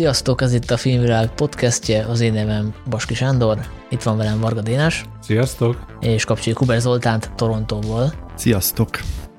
Sziasztok, ez itt a Filmvilág podcastje, az én nevem Baski Sándor, itt van velem Varga Dénes. Sziasztok! És kapcsoljuk Kuber Zoltánt Torontóból. Sziasztok!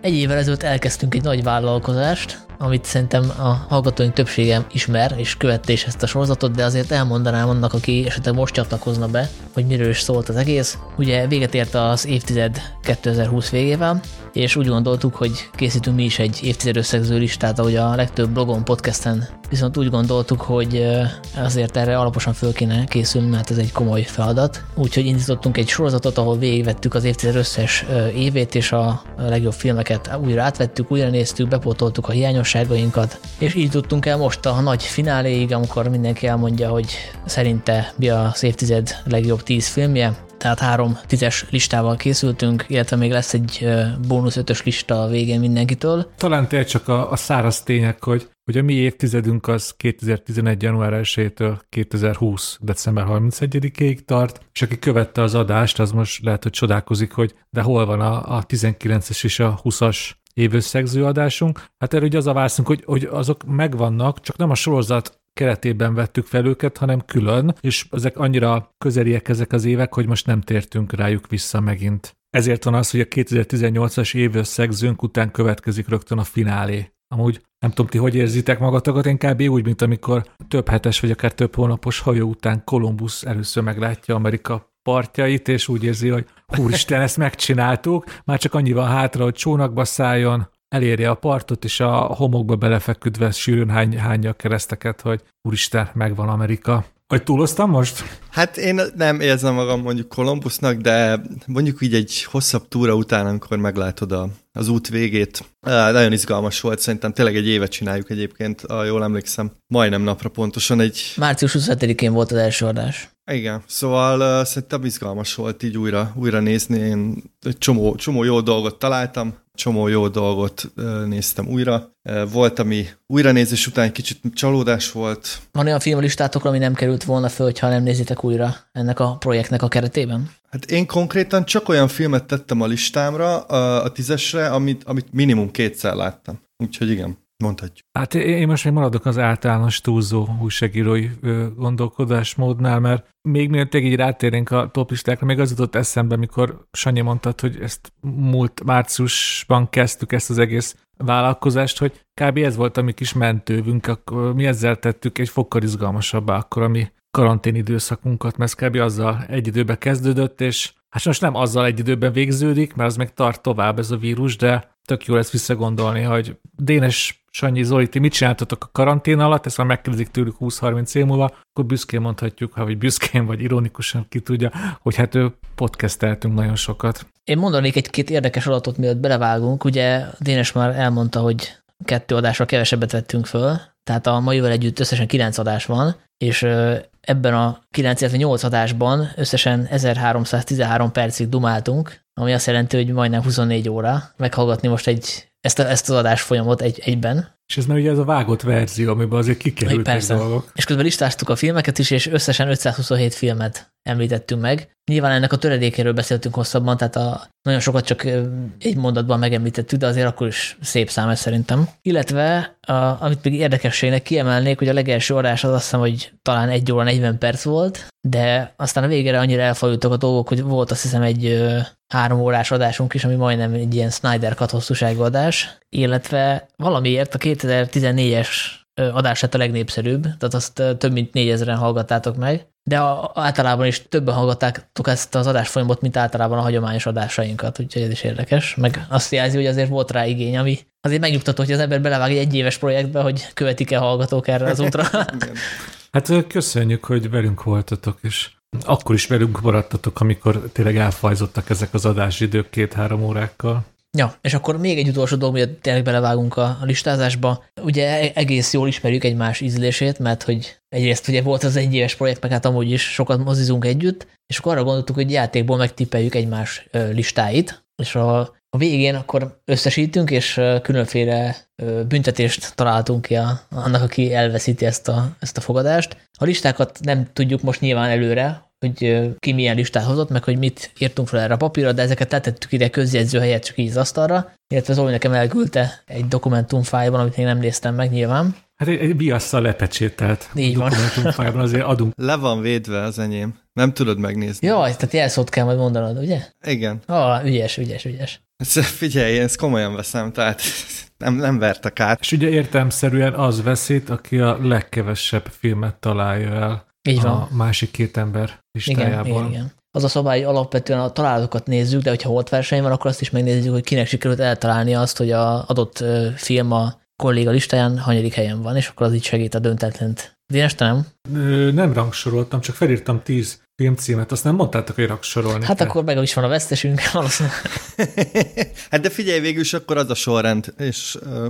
Egy évvel ezelőtt elkezdtünk egy nagy vállalkozást, amit szerintem a hallgatóink többsége ismer, és követte is ezt a sorozatot, de azért elmondanám annak, aki esetleg most csatlakozna be, hogy miről is szólt az egész. Ugye véget ért az évtized 2020 végével, és úgy gondoltuk, hogy készítünk mi is egy évtized összegző listát, ahogy a legtöbb blogon, podcasten, viszont úgy gondoltuk, hogy azért erre alaposan föl kéne készülni, mert ez egy komoly feladat. Úgyhogy indítottunk egy sorozatot, ahol végigvettük az évtized összes évét, és a legjobb filmeket újra átvettük, újra néztük, bepótoltuk a hiányosságainkat, és így tudtunk el most a nagy fináléig, amikor mindenki elmondja, hogy szerinte mi az évtized legjobb tíz filmje, tehát három tízes listával készültünk, illetve még lesz egy bónusz ötös lista a végén mindenkitől. Talán tényleg csak a, a száraz tények, hogy, hogy a mi évtizedünk az 2011. január 1-től 2020. december 31-ig tart, és aki követte az adást, az most lehet, hogy csodálkozik, hogy de hol van a, a 19-es és a 20-as évösszegző adásunk. Hát erről ugye az a válaszunk, hogy, hogy azok megvannak, csak nem a sorozat keretében vettük fel őket, hanem külön, és ezek annyira közeliek ezek az évek, hogy most nem tértünk rájuk vissza megint. Ezért van az, hogy a 2018-as évösszegzőnk után következik rögtön a finálé. Amúgy nem tudom, ti hogy érzitek magatokat, én úgy, mint amikor több hetes vagy akár több hónapos hajó után Kolumbusz először meglátja Amerika partjait, és úgy érzi, hogy úristen, ezt megcsináltuk, már csak annyi van hátra, hogy csónakba szálljon, elérje a partot, és a homokba belefeküdve sűrűn hány, hányja a kereszteket, hogy úristen, megvan Amerika. Vagy túloztam most? Hát én nem érzem magam mondjuk Kolumbusznak, de mondjuk így egy hosszabb túra után, amikor meglátod a, az út végét, nagyon izgalmas volt, szerintem tényleg egy évet csináljuk egyébként, ha jól emlékszem, majdnem napra pontosan egy... Március 27-én volt az első adás. Igen, szóval uh, szerintem izgalmas volt így újra, újra nézni, én egy csomó, csomó jó dolgot találtam, csomó jó dolgot néztem újra. Volt, ami újranézés után egy kicsit csalódás volt. Van olyan filmlistátok, ami nem került volna föl, ha nem nézitek újra ennek a projektnek a keretében? Hát én konkrétan csak olyan filmet tettem a listámra, a, a tízesre, amit, amit minimum kétszer láttam. Úgyhogy igen. Mondhatjuk. Hát én most még maradok az általános túlzó újságírói gondolkodásmódnál, mert még mielőtt így rátérnénk a toplistákra, még az jutott eszembe, mikor Sanyi mondtad, hogy ezt múlt márciusban kezdtük ezt az egész vállalkozást, hogy kb. ez volt a mi kis mentővünk, akkor mi ezzel tettük egy fokkal izgalmasabbá akkor a mi karantén időszakunkat, mert kb. azzal egy időben kezdődött, és hát most nem azzal egy időben végződik, mert az meg tart tovább ez a vírus, de tök jó lesz visszagondolni, hogy Dénes Sanyi Zoli, ti mit csináltatok a karantén alatt, ezt már megkérdezik tőlük 20-30 év múlva, akkor büszkén mondhatjuk, ha vagy büszkén, vagy ironikusan ki tudja, hogy hát ő podcasteltünk nagyon sokat. Én mondanék egy-két érdekes adatot, mielőtt belevágunk. Ugye Dénes már elmondta, hogy kettő adásra kevesebbet vettünk föl, tehát a maival együtt összesen kilenc adás van, és ebben a 9, illetve 8 adásban összesen 1313 percig dumáltunk, ami azt jelenti, hogy majdnem 24 óra meghallgatni most egy ezt, a, ezt az adás folyamot egy, egyben. És ez már ugye ez a vágott verzió, amiben azért kikerültek Persze. dolgok. És közben listáztuk a filmeket is, és összesen 527 filmet említettünk meg. Nyilván ennek a töredékéről beszéltünk hosszabban, tehát a, nagyon sokat csak egy mondatban megemlítettük, de azért akkor is szép szám ez szerintem. Illetve, a, amit még érdekességnek kiemelnék, hogy a legelső adás az azt hiszem, hogy talán 1 óra 40 perc volt, de aztán a végére annyira elfajultak a dolgok, hogy volt azt hiszem egy három órás adásunk is, ami majdnem egy ilyen Snyder cut hosszúságú adás, illetve valamiért a 2014-es adás lett a legnépszerűbb, tehát azt több mint négyezeren hallgattátok meg, de a, általában is többen hallgattátok ezt az adásfolyamot, mint általában a hagyományos adásainkat, úgyhogy ez is érdekes, meg azt jelzi, hogy azért volt rá igény, ami azért megnyugtató, hogy az ember belevág egy egyéves projektbe, hogy követik-e hallgatók erre az útra. hát köszönjük, hogy velünk voltatok, és akkor is velünk maradtatok, amikor tényleg elfajzottak ezek az adásidők két-három órákkal. Ja, és akkor még egy utolsó dolog, hogy tényleg belevágunk a, a listázásba. Ugye e- egész jól ismerjük egymás ízlését, mert hogy egyrészt ugye volt az egy éves projekt, meg hát amúgy is sokat mozizunk együtt, és akkor arra gondoltuk, hogy játékból megtippeljük egymás listáit, és a, a végén akkor összesítünk, és különféle büntetést találtunk ki a, annak, aki elveszíti ezt a, ezt a fogadást. A listákat nem tudjuk most nyilván előre, hogy ki milyen listát hozott, meg hogy mit írtunk fel erre a papírra, de ezeket letettük ide közjegyző helyett csak így az asztalra, illetve Zoli nekem elküldte egy dokumentumfájban, amit még nem néztem meg nyilván. Hát egy, egy biasszal lepecsételt Így van. dokumentumfájban azért adunk. Le van védve az enyém. Nem tudod megnézni. Jaj, tehát jelszót kell majd mondanod, ugye? Igen. Ah, ügyes, ügyes, ügyes. Figyelj, én ezt komolyan veszem, tehát nem, nem vertek át. És ugye értelmszerűen az veszít, aki a legkevesebb filmet találja el Így van. a másik két ember Igen, listájából. igen, igen. Az a szabály, hogy alapvetően a találatokat nézzük, de hogyha volt verseny van, akkor azt is megnézzük, hogy kinek sikerült eltalálni azt, hogy a adott film a kolléga listáján hanyadik helyen van, és akkor az így segít a döntetlent. Dénes, te nem? Ö, Nem rangsoroltam, csak felírtam tíz filmcímet, azt nem mondtátok, hogy rangsorolni Hát kell. akkor meg is van a vesztesünk, valószínűleg. hát de figyelj, végül is akkor az a sorrend, és uh,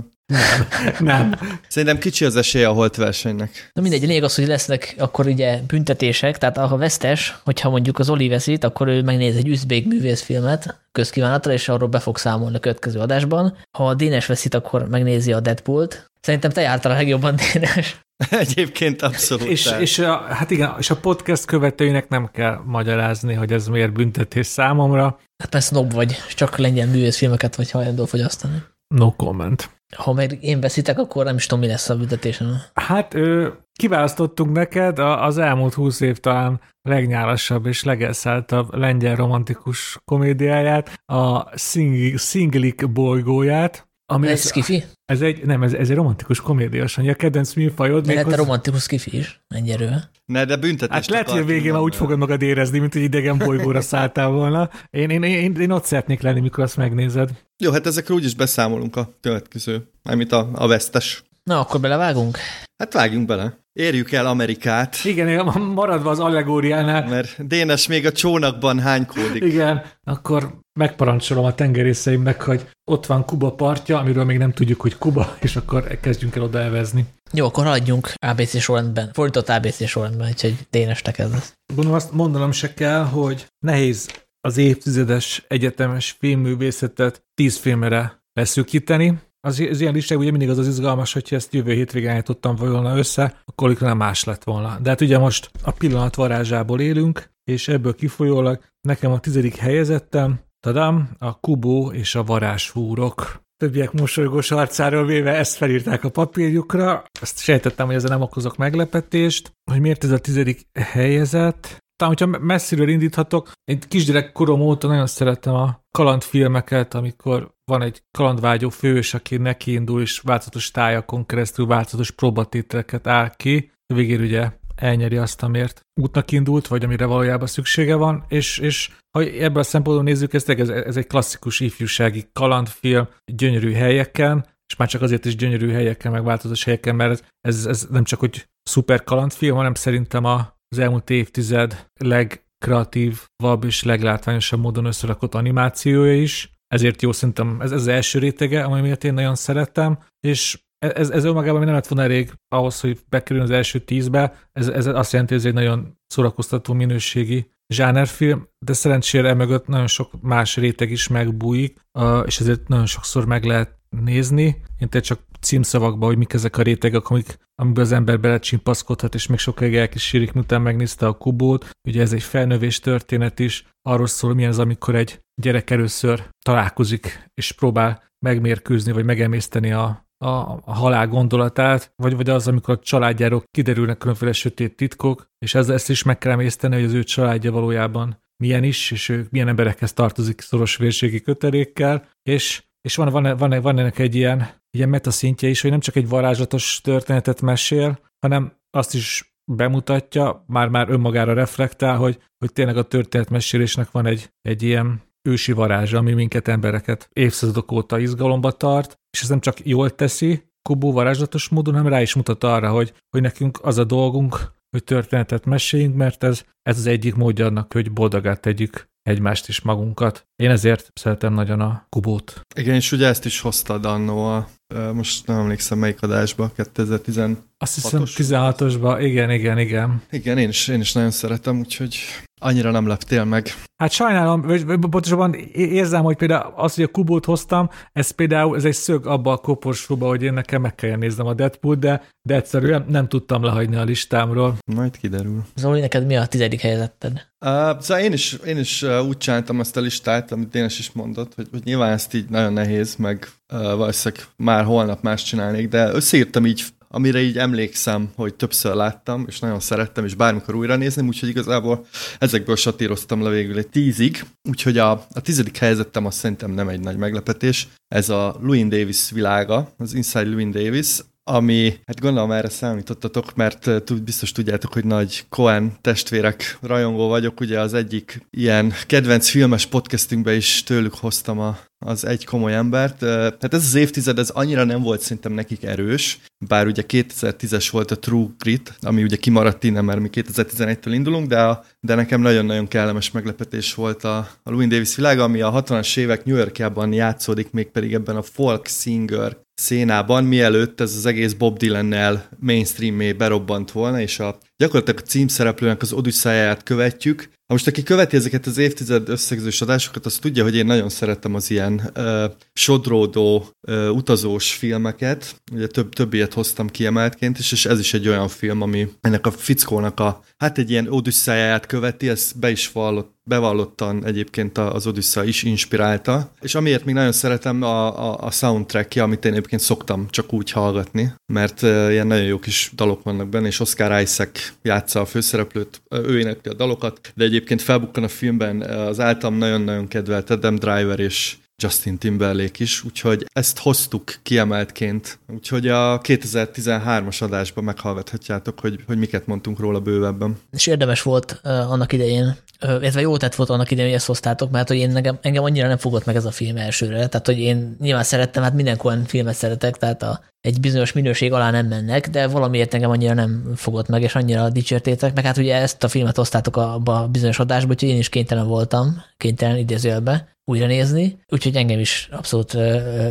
Nem. szerintem kicsi az esélye a holt versenynek. Na mindegy, a lényeg az, hogy lesznek akkor ugye büntetések, tehát ha vesztes, hogyha mondjuk az Oli veszít, akkor ő megnéz egy üzbék művészfilmet közkívánatra, és arról be fog számolni a következő adásban. Ha a Dénes veszít, akkor megnézi a Deadpoolt. Szerintem te jártál a legjobban, Dénes. Egyébként abszolút. És, és a, hát igen, és a podcast követőinek nem kell magyarázni, hogy ez miért büntetés számomra. Hát mert snob vagy, csak lengyel művészfilmeket vagy hajlandó fogyasztani. No comment. Ha meg én veszítek, akkor nem is tudom, mi lesz a büntetésen. Hát ö, kiválasztottunk neked a- az elmúlt húsz év talán legnyálasabb és legelszálltabb lengyel romantikus komédiáját, a Sing- Singlik bolygóját, ami Ez ez, skifi? ez, egy, nem, ez, ez egy romantikus komédia, Sanyi, a kedvenc műfajod. Lehet méghozzá- a romantikus skifi is, ennyire. Ne, de büntetés. Hát lehet, hogy a végén már úgy fogod magad érezni, mint hogy idegen bolygóra szálltál volna. Én, én, én, én ott szeretnék lenni, mikor azt megnézed. Jó, hát ezekről úgyis beszámolunk a következő, mármint a, a vesztes. Na, akkor belevágunk? Hát vágjunk bele. Érjük el Amerikát, Igen, én maradva az allegóriánál, mert Dénes még a csónakban hánykódik. igen, akkor megparancsolom a tengerészeimnek, hogy ott van Kuba partja, amiről még nem tudjuk, hogy Kuba, és akkor kezdjünk el oda elvezni. Jó, akkor haladjunk ABC sorrendben. Fordított ABC sorrendben, úgyhogy Dénes te kezdesz. Gondolom azt mondanom se kell, hogy nehéz az évtizedes egyetemes filmművészetet tíz filmre leszűkíteni. Az, az ilyen listák ugye mindig az az izgalmas, hogyha ezt jövő hétvégén állítottam volna össze, akkor nem más lett volna. De hát ugye most a pillanat varázsából élünk, és ebből kifolyólag nekem a tizedik helyezettem, tadám, a Kubó és a varázshúrok. Többiek mosolygós arcáról véve ezt felírták a papírjukra. Azt sejtettem, hogy ezzel nem okozok meglepetést, hogy miért ez a tizedik helyezett. Talán, hogyha messziről indíthatok, én kisgyerek korom óta nagyon szeretem a kalandfilmeket, amikor van egy kalandvágyó fős, aki nekiindul, és változatos tájakon keresztül változatos próbatételeket áll ki. Végén ugye elnyeri azt, amért útnak indult, vagy amire valójában szüksége van, és, és ha ebből a szempontból nézzük, ez, ez, ez egy klasszikus ifjúsági kalandfilm, gyönyörű helyeken, és már csak azért is gyönyörű helyeken, meg változatos helyeken, mert ez, ez nem csak hogy szuper kalandfilm, hanem szerintem a, az elmúlt évtized legkreatívabb és leglátványosabb módon összerakott animációja is. Ezért jó szerintem, ez, ez az első rétege, ami miatt én nagyon szeretem, és ez, ez önmagában nem lett volna elég ahhoz, hogy bekerüljön az első tízbe. Ez, ez azt jelenti, hogy ez egy nagyon szórakoztató minőségi zsánerfilm, de szerencsére emögött nagyon sok más réteg is megbújik, és ezért nagyon sokszor meg lehet nézni. Én te csak címszavakban, hogy mik ezek a rétegek, amik, amiből az ember belecsimpaszkodhat, és még sokáig elkísérik, miután megnézte a kubót. Ugye ez egy felnövés történet is, arról szól, milyen az, amikor egy gyerek először találkozik, és próbál megmérkőzni, vagy megemészteni a, a, a halál gondolatát, vagy, vagy az, amikor a családjáról kiderülnek különféle sötét titkok, és ez, ezt is meg kell emészteni, hogy az ő családja valójában milyen is, és ő milyen emberekhez tartozik szoros vérségi kötelékkel, és, és van, van, van, van ennek egy ilyen, ilyen metaszintje is, hogy nem csak egy varázslatos történetet mesél, hanem azt is bemutatja, már-már önmagára reflektál, hogy, hogy tényleg a történetmesélésnek van egy, egy ilyen ősi varázsa, ami minket embereket évszázadok óta izgalomba tart, és ez nem csak jól teszi, Kubó varázslatos módon, hanem rá is mutat arra, hogy, hogy nekünk az a dolgunk, hogy történetet meséljünk, mert ez, ez az egyik módja annak, hogy boldogát tegyük egymást is magunkat. Én ezért szeretem nagyon a Kubót. Igen, és ugye ezt is hoztad annó a, most nem emlékszem melyik adásba, 2010. Azt hiszem Hatos? 16-osban, igen, igen, igen. Igen, én is, én is nagyon szeretem, úgyhogy annyira nem leptél meg. Hát sajnálom, vagy vagy pontosabban érzem, hogy például az, hogy a kubót hoztam, ez például ez egy szög abba a koporsóba, hogy én nekem meg kell néznem a Deadpool, de, de egyszerűen nem tudtam lehagyni a listámról. Majd kiderül. Zoli, neked mi a tizedik helyezetted? Uh, szóval én is, én is úgy csináltam ezt a listát, amit Dénes is mondott, hogy, hogy nyilván ezt így nagyon nehéz, meg valószínűleg már holnap más csinálnék, de összeírtam így amire így emlékszem, hogy többször láttam, és nagyon szerettem, és bármikor újra nézném, úgyhogy igazából ezekből satíroztam le végül egy tízig, úgyhogy a, a tizedik helyzetem azt szerintem nem egy nagy meglepetés. Ez a Louis Davis világa, az Inside Louis Davis, ami, hát gondolom erre számítottatok, mert biztos tudjátok, hogy nagy Cohen testvérek rajongó vagyok, ugye az egyik ilyen kedvenc filmes podcastünkbe is tőlük hoztam a, az egy komoly embert. Hát ez az évtized, ez annyira nem volt szerintem nekik erős, bár ugye 2010-es volt a True Grit, ami ugye kimaradt innen, mert mi 2011-től indulunk, de, a, de nekem nagyon-nagyon kellemes meglepetés volt a, a Louis Davis világa, ami a 60-as évek New Yorkjában játszódik, még pedig ebben a folk singer szénában, mielőtt ez az egész Bob Dylan-nel mainstream berobbant volna, és a, gyakorlatilag a címszereplőnek az odüsszáját követjük, ha most aki követi ezeket az évtized összegzős adásokat, az tudja, hogy én nagyon szeretem az ilyen uh, sodródó, uh, utazós filmeket. Ugye több, több ilyet hoztam kiemeltként, és, és ez is egy olyan film, ami ennek a fickónak a, hát egy ilyen odüsszáját követi, ez be is vallott, bevallottan egyébként az Odyssey is inspirálta, és amiért még nagyon szeretem a, a, a soundtrackje, amit én egyébként szoktam csak úgy hallgatni, mert ilyen nagyon jó kis dalok vannak benne, és Oscar Isaac játsza a főszereplőt, ő énekli a dalokat, de egyébként felbukkan a filmben az általam nagyon-nagyon kedvelt Adam Driver és Justin Timberlake is, úgyhogy ezt hoztuk kiemeltként. Úgyhogy a 2013-as adásban meghallgathatjátok, hogy, hogy miket mondtunk róla bővebben. És érdemes volt uh, annak idején, illetve jó tett volt annak idején, hogy ezt hoztátok, mert hogy én engem, engem annyira nem fogott meg ez a film elsőre. Tehát, hogy én nyilván szerettem, hát minden olyan filmet szeretek, tehát a, egy bizonyos minőség alá nem mennek, de valamiért engem annyira nem fogott meg, és annyira dicsértétek, meg hát ugye ezt a filmet hoztátok abba a bizonyos adásba, úgyhogy én is kénytelen voltam, kénytelen idézőjelbe, újra nézni, úgyhogy engem is abszolút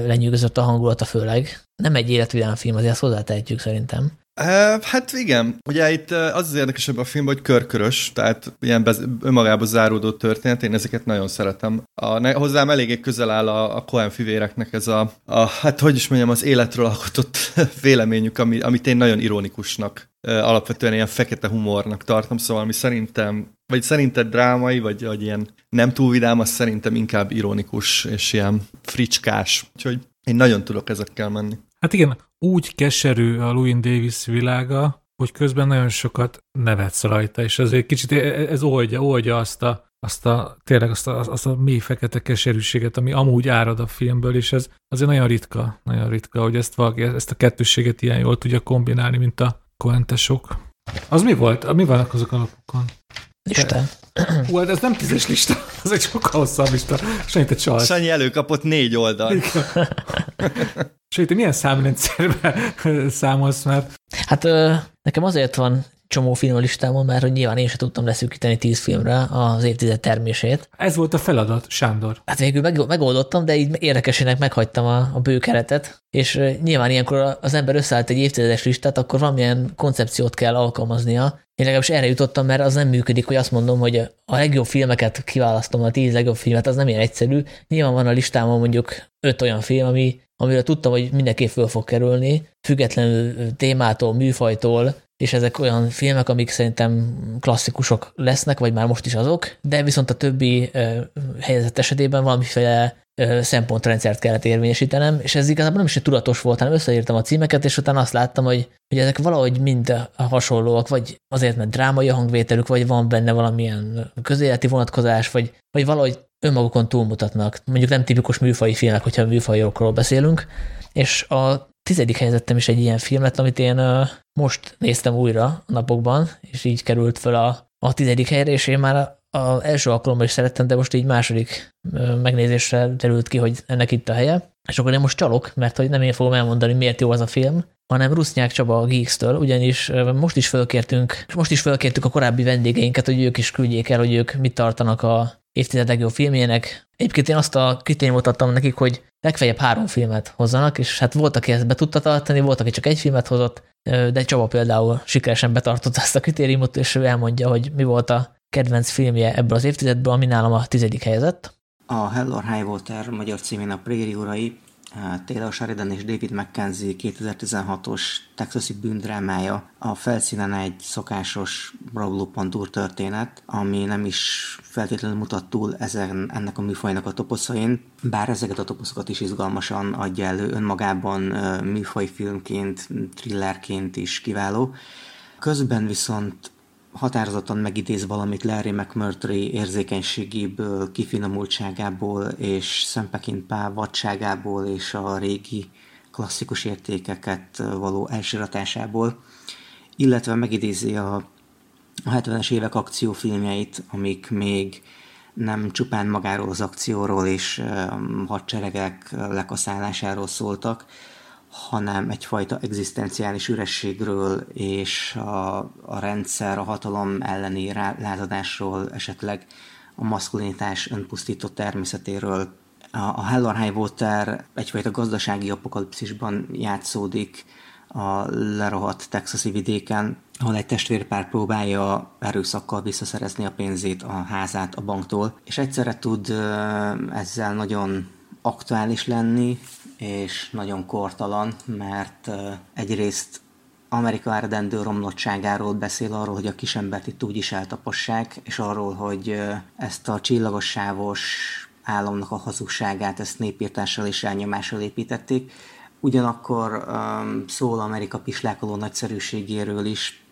lenyűgözött a hangulata főleg. Nem egy életvidám film, azért ezt hozzátehetjük szerintem. Hát igen, ugye itt az az érdekesebb a film, hogy körkörös, tehát ilyen bez, önmagába záródó történet, én ezeket nagyon szeretem. A, ne, hozzám eléggé közel áll a, a Cohen fivéreknek ez a, a, hát hogy is mondjam, az életről alkotott véleményük, ami, amit én nagyon ironikusnak, alapvetően ilyen fekete humornak tartom, szóval ami szerintem, vagy szerinted drámai, vagy, vagy ilyen nem túl vidám, az szerintem inkább ironikus és ilyen fricskás. Úgyhogy én nagyon tudok ezekkel menni. Hát igen, úgy keserű a Louis Davis világa, hogy közben nagyon sokat nevetsz rajta, és azért kicsit ez oldja, oldja azt a, azt a, tényleg azt a, azt a mély fekete keserűséget, ami amúgy árad a filmből, és ez azért nagyon ritka, nagyon ritka, hogy ezt, valaki, ezt a kettősséget ilyen jól tudja kombinálni, mint a koentesok. Az mi volt? Mi vannak azok a lapokon? Lista. Hú, hát ez nem tízes lista, ez egy sokkal hosszabb lista. Sanyi, te csalt. Sanyi előkapott négy oldal. Sanyi, te milyen számrendszerben számolsz már? Hát nekem azért van csomó film a listámon, mert hogy nyilván én sem tudtam leszűkíteni tíz filmre az évtized termését. Ez volt a feladat, Sándor. Hát végül meg, megoldottam, de így érdekesének meghagytam a, a bő keretet, és nyilván ilyenkor az ember összeállt egy évtizedes listát, akkor valamilyen koncepciót kell alkalmaznia. Én legalábbis erre jutottam, mert az nem működik, hogy azt mondom, hogy a legjobb filmeket kiválasztom, a tíz legjobb filmet, az nem ilyen egyszerű. Nyilván van a listámon mondjuk öt olyan film, ami, amiről tudtam, hogy mindenképp föl fog kerülni, függetlenül témától, műfajtól, és ezek olyan filmek, amik szerintem klasszikusok lesznek, vagy már most is azok, de viszont a többi ö, helyzet esetében valamiféle ö, szempontrendszert kellett érvényesítenem, és ez igazából nem is tudatos volt, hanem összeírtam a címeket, és utána azt láttam, hogy, hogy ezek valahogy mind hasonlóak, vagy azért, mert drámai a hangvételük, vagy van benne valamilyen közéleti vonatkozás, vagy, vagy valahogy önmagukon túlmutatnak. Mondjuk nem tipikus műfai filmek, hogyha műfajokról beszélünk, és a tizedik helyzetem is egy ilyen film lett, amit én most néztem újra napokban, és így került fel a, a tizedik helyre, és én már az első alkalommal is szerettem, de most így második megnézésre derült ki, hogy ennek itt a helye. És akkor én most csalok, mert hogy nem én fogom elmondani, miért jó az a film, hanem Rusznyák Csaba a Geeks-től, ugyanis most is fölkértünk, most is fölkértük a korábbi vendégeinket, hogy ők is küldjék el, hogy ők mit tartanak a évtized legjobb filmjének. Egyébként én azt a kritériumot adtam nekik, hogy legfeljebb három filmet hozzanak, és hát volt, aki ezt be tudta tartani, volt, aki csak egy filmet hozott, de Csaba például sikeresen betartotta ezt a kritériumot, és ő elmondja, hogy mi volt a kedvenc filmje ebből az évtizedből, ami nálam a tizedik helyzet. A Hell or High Water magyar címén a Préri urai Taylor Sheridan és David McKenzie 2016-os texasi bűndrámája. A felszínen egy szokásos rablópantúr történet, ami nem is feltétlenül mutat túl ezen, ennek a műfajnak a toposzain, bár ezeket a toposzokat is izgalmasan adja elő önmagában műfajfilmként, thrillerként is kiváló. Közben viszont határozottan megidéz valamit Larry McMurtry érzékenységéből, kifinomultságából és Szempekinpá vadságából és a régi klasszikus értékeket való elsiratásából, illetve megidézi a, a 70-es évek akciófilmjeit, amik még nem csupán magáról az akcióról és hadseregek lekaszálásáról szóltak, hanem egyfajta egzisztenciális ürességről és a, a rendszer, a hatalom elleni lázadásról, esetleg a maszkulinitás önpusztító természetéről. A, a Hell or High Water egyfajta gazdasági apokalipszisban játszódik a lerohadt texasi vidéken, ahol egy testvérpár próbálja erőszakkal visszaszerezni a pénzét, a házát a banktól, és egyszerre tud ezzel nagyon aktuális lenni, és nagyon kortalan, mert egyrészt Amerika eredendő romlottságáról beszél, arról, hogy a kisembert itt úgy is eltapossák, és arról, hogy ezt a csillagos sávos államnak a hazugságát, ezt népírtással és elnyomással építették. Ugyanakkor um, szól Amerika pislákoló nagyszerűségéről is,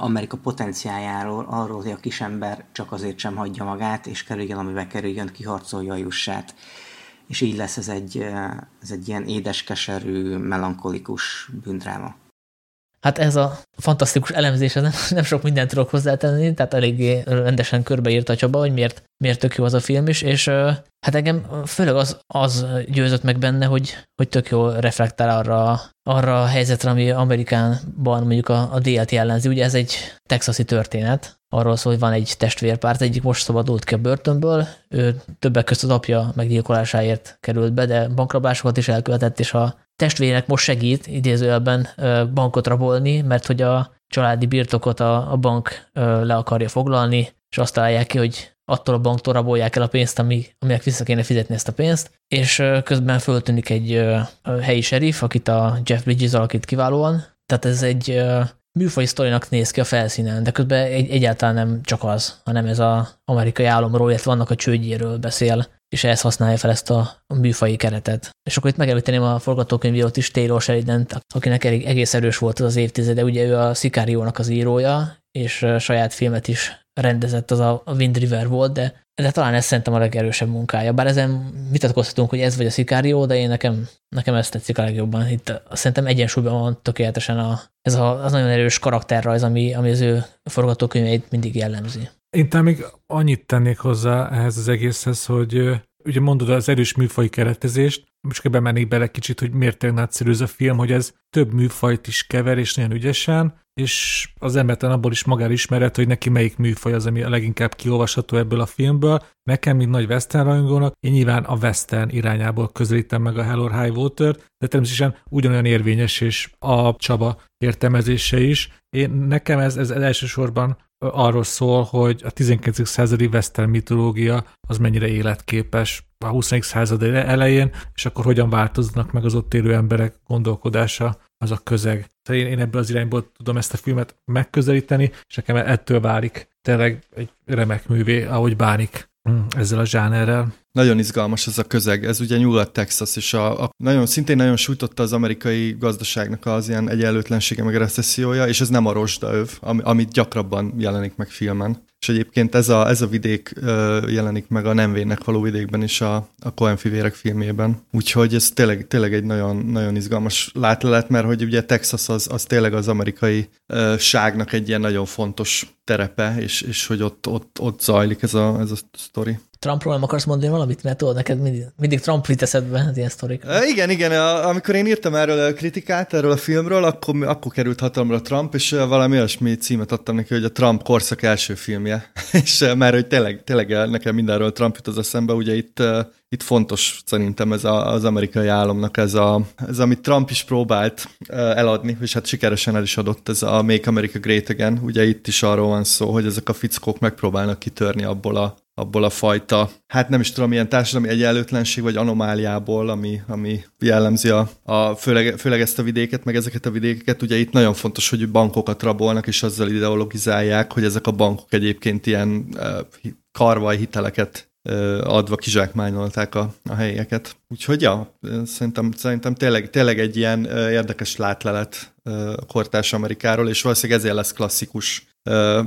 Amerika potenciájáról, arról, hogy a kisember csak azért sem hagyja magát, és kerüljön, amivel kerüljön, kiharcolja a jussát és így lesz ez egy, ez egy ilyen édeskeserű, melankolikus bűndráma. Hát ez a fantasztikus elemzés, nem, nem sok mindent tudok hozzátenni, tehát eléggé rendesen körbeírta Csaba, hogy miért, miért tök jó az a film is, és hát engem főleg az, az győzött meg benne, hogy, hogy tök jól reflektál arra, arra a helyzetre, ami Amerikánban mondjuk a, a délt jellemzi. Ugye ez egy texasi történet, arról szól, hogy van egy testvérpárt, egyik most szabadult ki a börtönből, ő többek között az apja meggyilkolásáért került be, de bankrablásokat is elkövetett, és a testvérek most segít idézőjelben bankot rabolni, mert hogy a családi birtokot a, a bank le akarja foglalni, és azt találják ki, hogy attól a banktól rabolják el a pénzt, ami, aminek vissza kéne fizetni ezt a pénzt, és közben föltűnik egy helyi serif, akit a Jeff Bridges alakít kiválóan, tehát ez egy műfaj sztorinak néz ki a felszínen, de közben egy, egyáltalán nem csak az, hanem ez az amerikai álomról, illetve vannak a csődjéről beszél, és ehhez használja fel ezt a műfai keretet. És akkor itt megemlíteném a forgatókönyvírót is, Taylor sheridan akinek egész erős volt az az évtizede, ugye ő a Sicario-nak az írója, és saját filmet is rendezett, az a Wind River volt, de, de talán ez szerintem a legerősebb munkája. Bár ezen vitatkozhatunk, hogy ez vagy a Sicario, de én nekem, nekem ezt tetszik a legjobban. Itt szerintem egyensúlyban van tökéletesen a, ez a, az nagyon erős karakterrajz, ami, ami az ő forgatókönyveit mindig jellemzi. Én talán még annyit tennék hozzá ehhez az egészhez, hogy ugye mondod az erős műfai keretezést, most kell bemennék bele kicsit, hogy miért nagyszerű ez a film, hogy ez több műfajt is kever, és nagyon ügyesen, és az embertelen abból is magára ismeret, hogy neki melyik műfaj az, ami a leginkább kiolvasható ebből a filmből. Nekem, mint nagy western rajongónak, én nyilván a western irányából közelítem meg a Hell or High Water, de természetesen ugyanolyan érvényes, és a Csaba értelmezése is. Én, nekem ez, ez elsősorban arról szól, hogy a 19. századi western mitológia az mennyire életképes a 20. század elején, és akkor hogyan változnak meg az ott élő emberek gondolkodása, az a közeg. Szóval én, én ebből az irányból tudom ezt a filmet megközelíteni, és nekem ettől válik tényleg egy remek művé, ahogy bánik ezzel a zsánerrel. Nagyon izgalmas ez a közeg. Ez ugye Nyugat-Texas, és a, a, nagyon, szintén nagyon sújtotta az amerikai gazdaságnak az ilyen egyenlőtlensége, meg recessziója, és ez nem a rozsdaöv, ami, amit gyakrabban jelenik meg filmen. És egyébként ez a, ez a vidék jelenik meg a Nem vénnek való vidékben is a, a Coen fivérek filmében. Úgyhogy ez tényleg, tényleg egy nagyon, nagyon izgalmas látlelet, mert hogy ugye Texas az, az tényleg az amerikai uh, ságnak egy ilyen nagyon fontos terepe, és, és hogy ott, ott, ott zajlik ez a, ez a sztori. Trumpról nem akarsz mondani valamit? Mert tudod, neked mindig, mindig Trump jut eszedbe az ilyen sztorik. Igen, igen. Amikor én írtam erről a kritikát, erről a filmről, akkor, akkor került hatalomra Trump, és valami olyasmi címet adtam neki, hogy a Trump korszak első filmje. és már hogy tényleg, tényleg nekem mindenről Trump jut az eszembe, ugye itt itt fontos szerintem ez a, az amerikai államnak ez, a, ez, amit Trump is próbált eladni, és hát sikeresen el is adott, ez a Make America Great Again. Ugye itt is arról van szó, hogy ezek a fickók megpróbálnak kitörni abból a abból a fajta, hát nem is tudom, milyen társadalmi egyenlőtlenség vagy anomáliából, ami, ami jellemzi a, a főleg, főleg ezt a vidéket, meg ezeket a vidékeket. Ugye itt nagyon fontos, hogy bankokat rabolnak, és azzal ideologizálják, hogy ezek a bankok egyébként ilyen uh, karvaj hiteleket adva kizsákmányolták a, a helyeket. Úgyhogy ja, szerintem, szerintem tényleg, tényleg egy ilyen érdekes látlelet a kortárs Amerikáról, és valószínűleg ezért lesz klasszikus,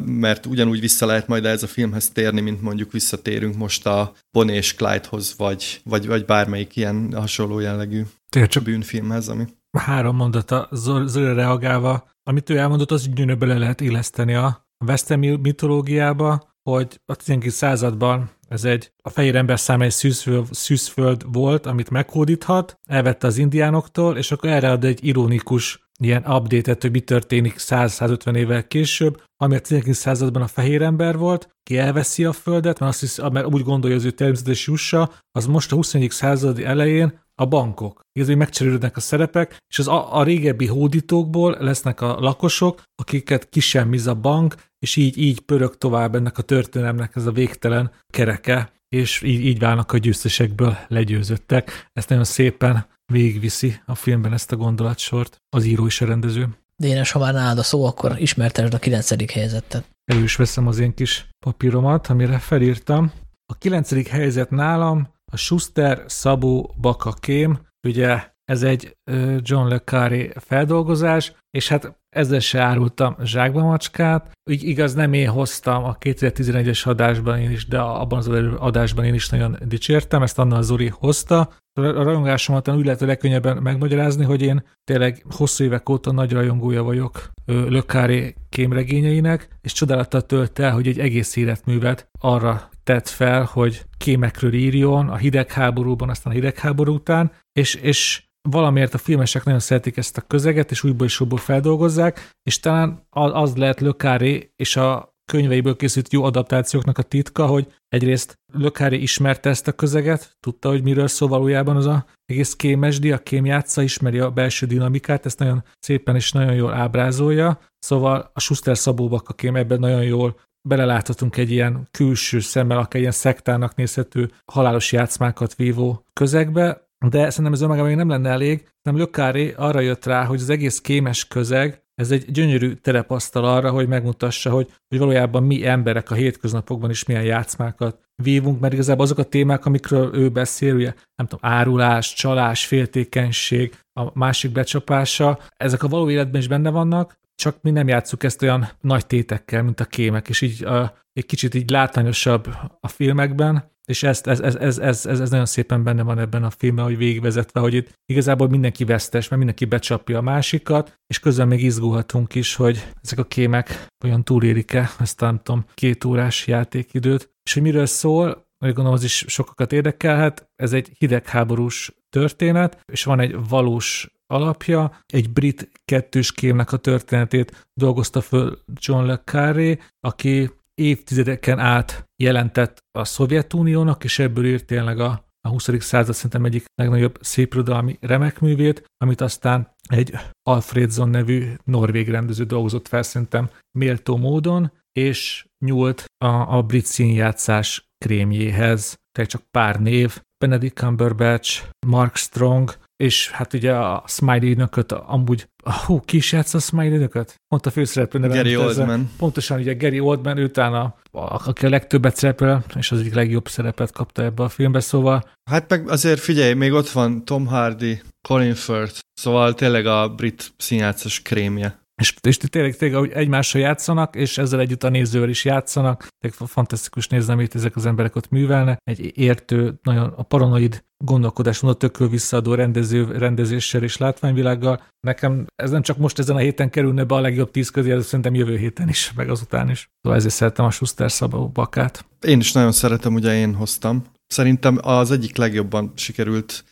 mert ugyanúgy vissza lehet majd ez a filmhez térni, mint mondjuk visszatérünk most a Bonnie és Clyde-hoz, vagy, vagy, vagy bármelyik ilyen hasonló jellegű csak bűnfilmhez, ami... Három mondata Zöld reagálva, amit ő elmondott, az gyűnőbe le lehet illeszteni a Western mitológiába, hogy a 19. században ez egy, a fehér ember számára egy szűzföld, szűzföld volt, amit meghódíthat, elvette az indiánoktól, és akkor erre ad egy ironikus ilyen update hogy mi történik 100-150 évvel később, ami a 19. században a fehér ember volt, ki elveszi a földet, mert, azt hisz, mert úgy gondolja, hogy az ő természetes jussa, az most a 21. század elején a bankok. Igazából megcserélődnek a szerepek, és az a, a régebbi hódítókból lesznek a lakosok, akiket kisemmiz a bank, és így, így pörög tovább ennek a történelmnek ez a végtelen kereke, és így, így válnak a győztesekből legyőzöttek. Ezt nagyon szépen végigviszi a filmben ezt a gondolatsort az író és a rendező. Dénes, ha már nálad a szó, akkor ismertesd a kilencedik helyzetet. Elő is veszem az én kis papíromat, amire felírtam. A kilencedik helyzet nálam a Schuster Szabó Baka Kém, ugye ez egy John Le Carré feldolgozás, és hát ezzel se árultam zsákba macskát. Úgy igaz, nem én hoztam a 2011-es adásban én is, de abban az adásban én is nagyon dicsértem, ezt Anna Zuri hozta. A rajongásomat úgy lehet a legkönnyebben megmagyarázni, hogy én tényleg hosszú évek óta nagy rajongója vagyok Lökáré kémregényeinek, és csodálattal tölt el, hogy egy egész életművet arra tett fel, hogy kémekről írjon a hidegháborúban, aztán a hidegháború után, és, és valamiért a filmesek nagyon szeretik ezt a közeget, és újból és újból feldolgozzák, és talán az lehet Lökáré és a könyveiből készült jó adaptációknak a titka, hogy egyrészt Lökáré ismerte ezt a közeget, tudta, hogy miről szól valójában az a egész kémesdi, a kémjátsza, ismeri a belső dinamikát, ezt nagyon szépen és nagyon jól ábrázolja, szóval a Schuster Szabóbak a kém ebben nagyon jól beleláthatunk egy ilyen külső szemmel, akár ilyen szektának nézhető halálos játszmákat vívó közegbe, de szerintem ez önmagában még nem lenne elég. Nem Lökári arra jött rá, hogy az egész kémes közeg, ez egy gyönyörű terepasztal arra, hogy megmutassa, hogy, hogy valójában mi emberek a hétköznapokban is milyen játszmákat vívunk, mert igazából azok a témák, amikről ő beszél, ugye, nem tudom, árulás, csalás, féltékenység, a másik becsapása, ezek a való életben is benne vannak, csak mi nem játszuk ezt olyan nagy tétekkel, mint a kémek, és így a, egy kicsit így látványosabb a filmekben, és ezt, ez, ez, ez, ez, ez, ez nagyon szépen benne van ebben a filmben, hogy végigvezetve, hogy itt igazából mindenki vesztes, mert mindenki becsapja a másikat, és közben még izgulhatunk is, hogy ezek a kémek olyan túlérik-e ezt nem tudom, két órás játékidőt. És hogy miről szól, úgy gondolom, az is sokakat érdekelhet. Ez egy hidegháborús történet, és van egy valós alapja. Egy brit kettős kémnek a történetét dolgozta föl John le Carré, aki évtizedeken át jelentett a Szovjetuniónak, és ebből írt tényleg a, a 20. század szerintem egyik legnagyobb szépirodalmi remekművét, amit aztán egy Alfredson nevű norvég rendező dolgozott fel szerintem méltó módon, és nyúlt a, a brit színjátszás krémjéhez. Tehát csak pár név, Benedict Cumberbatch, Mark Strong, és hát ugye a Smiley nököt amúgy, hú, ki is játsz a Smiley nököt? Pont a főszereplő neve. Gary Oldman. Pontosan ugye Gary Oldman, utána aki a legtöbbet szerepel, és az egyik legjobb szerepet kapta ebbe a filmbe, szóval... Hát meg azért figyelj, még ott van Tom Hardy, Colin Firth, szóval tényleg a brit színjátszás krémje. És, és tényleg, tényleg hogy egymással játszanak, és ezzel együtt a nézővel is játszanak. Tényleg fantasztikus nézni, amit ezek az emberek ott művelnek. Egy értő, nagyon a paranoid gondolkodásmódot tökről visszaadó rendező, rendezéssel és látványvilággal. Nekem ez nem csak most ezen a héten kerülne be a legjobb tíz közé, ez szerintem jövő héten is, meg azután is. Szóval ezért szeretem a Schuster Szabó bakát. Én is nagyon szeretem, ugye én hoztam. Szerintem az egyik legjobban sikerült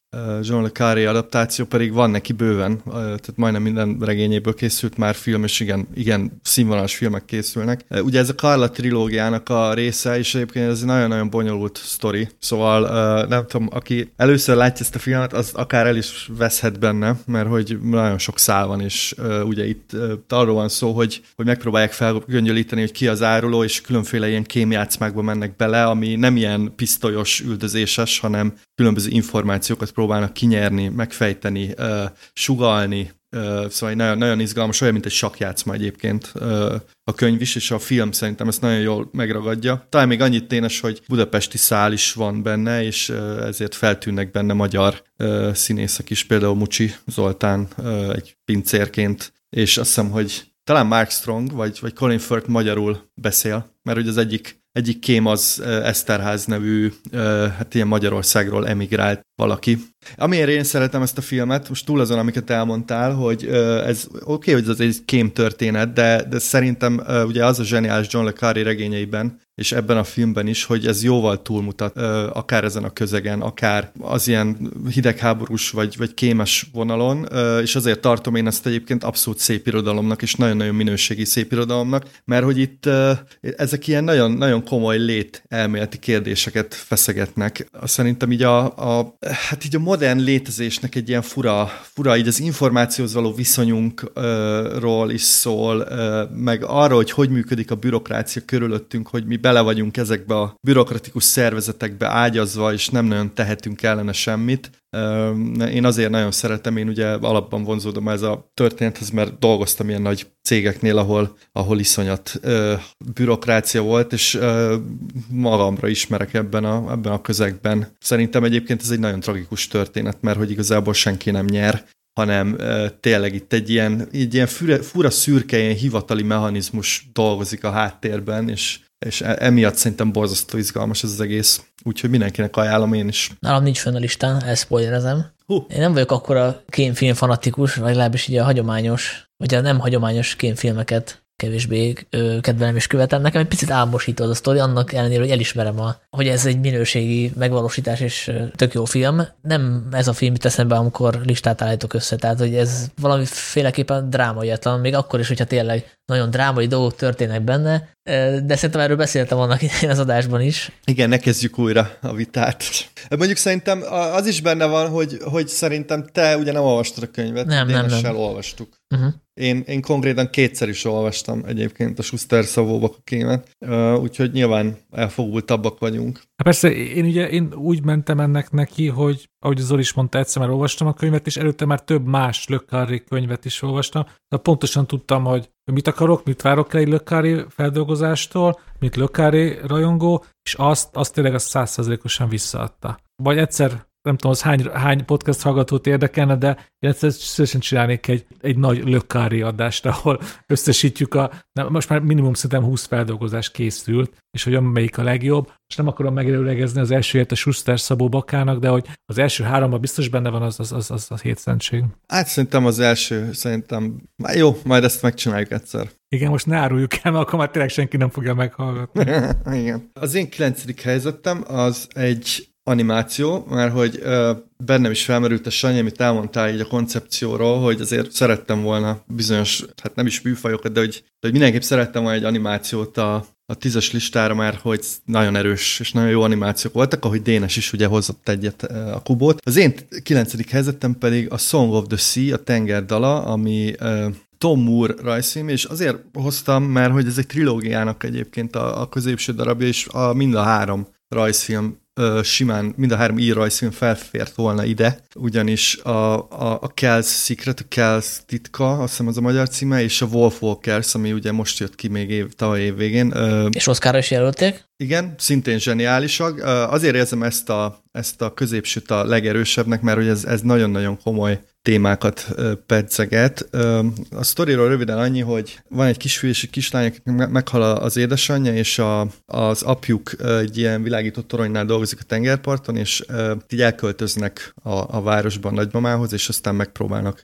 John le Carré adaptáció pedig van neki bőven, tehát majdnem minden regényéből készült már film, és igen, igen színvonalas filmek készülnek. Ugye ez a Carla trilógiának a része, és egyébként ez egy nagyon-nagyon bonyolult sztori, szóval nem tudom, aki először látja ezt a filmet, az akár el is veszhet benne, mert hogy nagyon sok szál van, és ugye itt arról van szó, hogy, hogy megpróbálják felgöngyölíteni, hogy ki az áruló, és különféle ilyen kémjátszmákba mennek bele, ami nem ilyen pisztolyos, üldözéses, hanem különböző információkat próbálnak kinyerni, megfejteni, sugalni, szóval nagyon, nagyon izgalmas, olyan, mint egy sakjátszma egyébként a könyv is, és a film szerintem ezt nagyon jól megragadja. Talán még annyit ténes, hogy budapesti szál is van benne, és ezért feltűnnek benne magyar színészek is, például Mucsi Zoltán egy pincérként, és azt hiszem, hogy talán Mark Strong, vagy, vagy Colin Firth magyarul beszél, mert hogy az egyik egyik kém az Eszterház nevű, hát ilyen Magyarországról emigrált valaki. Amiért én szeretem ezt a filmet, most túl azon, amiket elmondtál, hogy ez oké, okay, hogy ez egy kém történet, de, de szerintem ugye az a zseniális John le Carré regényeiben, és ebben a filmben is, hogy ez jóval túlmutat, akár ezen a közegen, akár az ilyen hidegháborús vagy, vagy kémes vonalon, és azért tartom én ezt egyébként abszolút szép irodalomnak, és nagyon-nagyon minőségi szép irodalomnak, mert hogy itt ezek ilyen nagyon, nagyon komoly lét elméleti kérdéseket feszegetnek. Szerintem így a, a, hát így a modern létezésnek egy ilyen fura, fura így az információhoz való viszonyunkról is szól, meg arról, hogy hogy működik a bürokrácia körülöttünk, hogy mi bele vagyunk ezekbe a bürokratikus szervezetekbe ágyazva, és nem nagyon tehetünk ellene semmit. Én azért nagyon szeretem, én ugye alapban vonzódom ez a történethez, mert dolgoztam ilyen nagy cégeknél, ahol, ahol iszonyat bürokrácia volt, és magamra ismerek ebben a, ebben a közegben. Szerintem egyébként ez egy nagyon tragikus történet, mert hogy igazából senki nem nyer, hanem tényleg itt egy ilyen, egy ilyen fura, fura szürke, ilyen hivatali mechanizmus dolgozik a háttérben, és és e- emiatt szerintem borzasztó izgalmas ez az egész. Úgyhogy mindenkinek ajánlom én is. Nálam nincs fönn a listán, ezt spoilerezem. Huh. Én nem vagyok akkora kémfilm fanatikus, vagy legalábbis így a hagyományos, vagy a nem hagyományos kémfilmeket kevésbé kedvelem és követem. Nekem egy picit álmosító az a sztori, annak ellenére, hogy elismerem, a, hogy ez egy minőségi megvalósítás és tök jó film. Nem ez a film teszem be, amikor listát állítok össze, tehát hogy ez valamiféleképpen drámaiatlan, még akkor is, hogyha tényleg nagyon drámai dolgok történnek benne, de szerintem erről beszéltem annak idején az adásban is. Igen, ne kezdjük újra a vitát. Mondjuk szerintem az is benne van, hogy, hogy szerintem te ugye nem olvastad a könyvet, nem, nem, nem. olvastuk. Uh-huh. Én, én konkrétan kétszer is olvastam egyébként a Schuster szavóbak a kémet, úgyhogy nyilván elfogultabbak vagyunk. Hát persze, én ugye én úgy mentem ennek neki, hogy ahogy Zoli is mondta, egyszer már olvastam a könyvet, és előtte már több más Le könyvet is olvastam, de pontosan tudtam, hogy mit akarok, mit várok el egy Le feldolgozástól, mint Le rajongó, és azt, azt tényleg azt százszerzelékosan visszaadta. Vagy egyszer nem tudom, az hány, hány podcast hallgatót érdekelne, de én szívesen csinálnék egy, egy nagy lökkári adást, ahol összesítjük a, nem, most már minimum szerintem 20 feldolgozás készült, és hogy amelyik a legjobb. És nem akarom megelőlegezni az elsőért a Schuster Szabó Bakának, de hogy az első háromban biztos benne van az az, az, az, az hétszentség. Hát szerintem az első, szerintem, már jó, majd ezt megcsináljuk egyszer. Igen, most ne áruljuk el, mert akkor már tényleg senki nem fogja meghallgatni. Igen. Az én kilencedik helyzetem az egy animáció, mert hogy ö, bennem is felmerült a Sanyi, amit elmondtál így a koncepcióról, hogy azért szerettem volna bizonyos, hát nem is műfajokat, de hogy, de hogy mindenképp szerettem volna egy animációt a, a tízes listára, mert hogy nagyon erős és nagyon jó animációk voltak, ahogy Dénes is ugye hozott egyet a kubót. Az én kilencedik helyzetem pedig a Song of the Sea, a tenger dala, ami Tom Moore rajzfilm, és azért hoztam, mert hogy ez egy trilógiának egyébként a, a középső darabja, és a, mind a három rajzfilm simán mind a három írajzfilm felfért volna ide, ugyanis a, a, a Kells Secret, a Kells titka, azt hiszem az a magyar címe, és a Wolf Walkers, ami ugye most jött ki még év, tavaly év végén. És Oscarra is jelölték? Igen, szintén zseniálisak. Azért érzem ezt a, ezt a középsőt a legerősebbnek, mert hogy ez, ez nagyon-nagyon komoly témákat pedzeget. A sztoriról röviden annyi, hogy van egy kisfiú és egy kislány, akik meghal az édesanyja, és a, az apjuk egy ilyen világított toronynál dolgozik a tengerparton, és így elköltöznek a, a városban nagymamához, és aztán megpróbálnak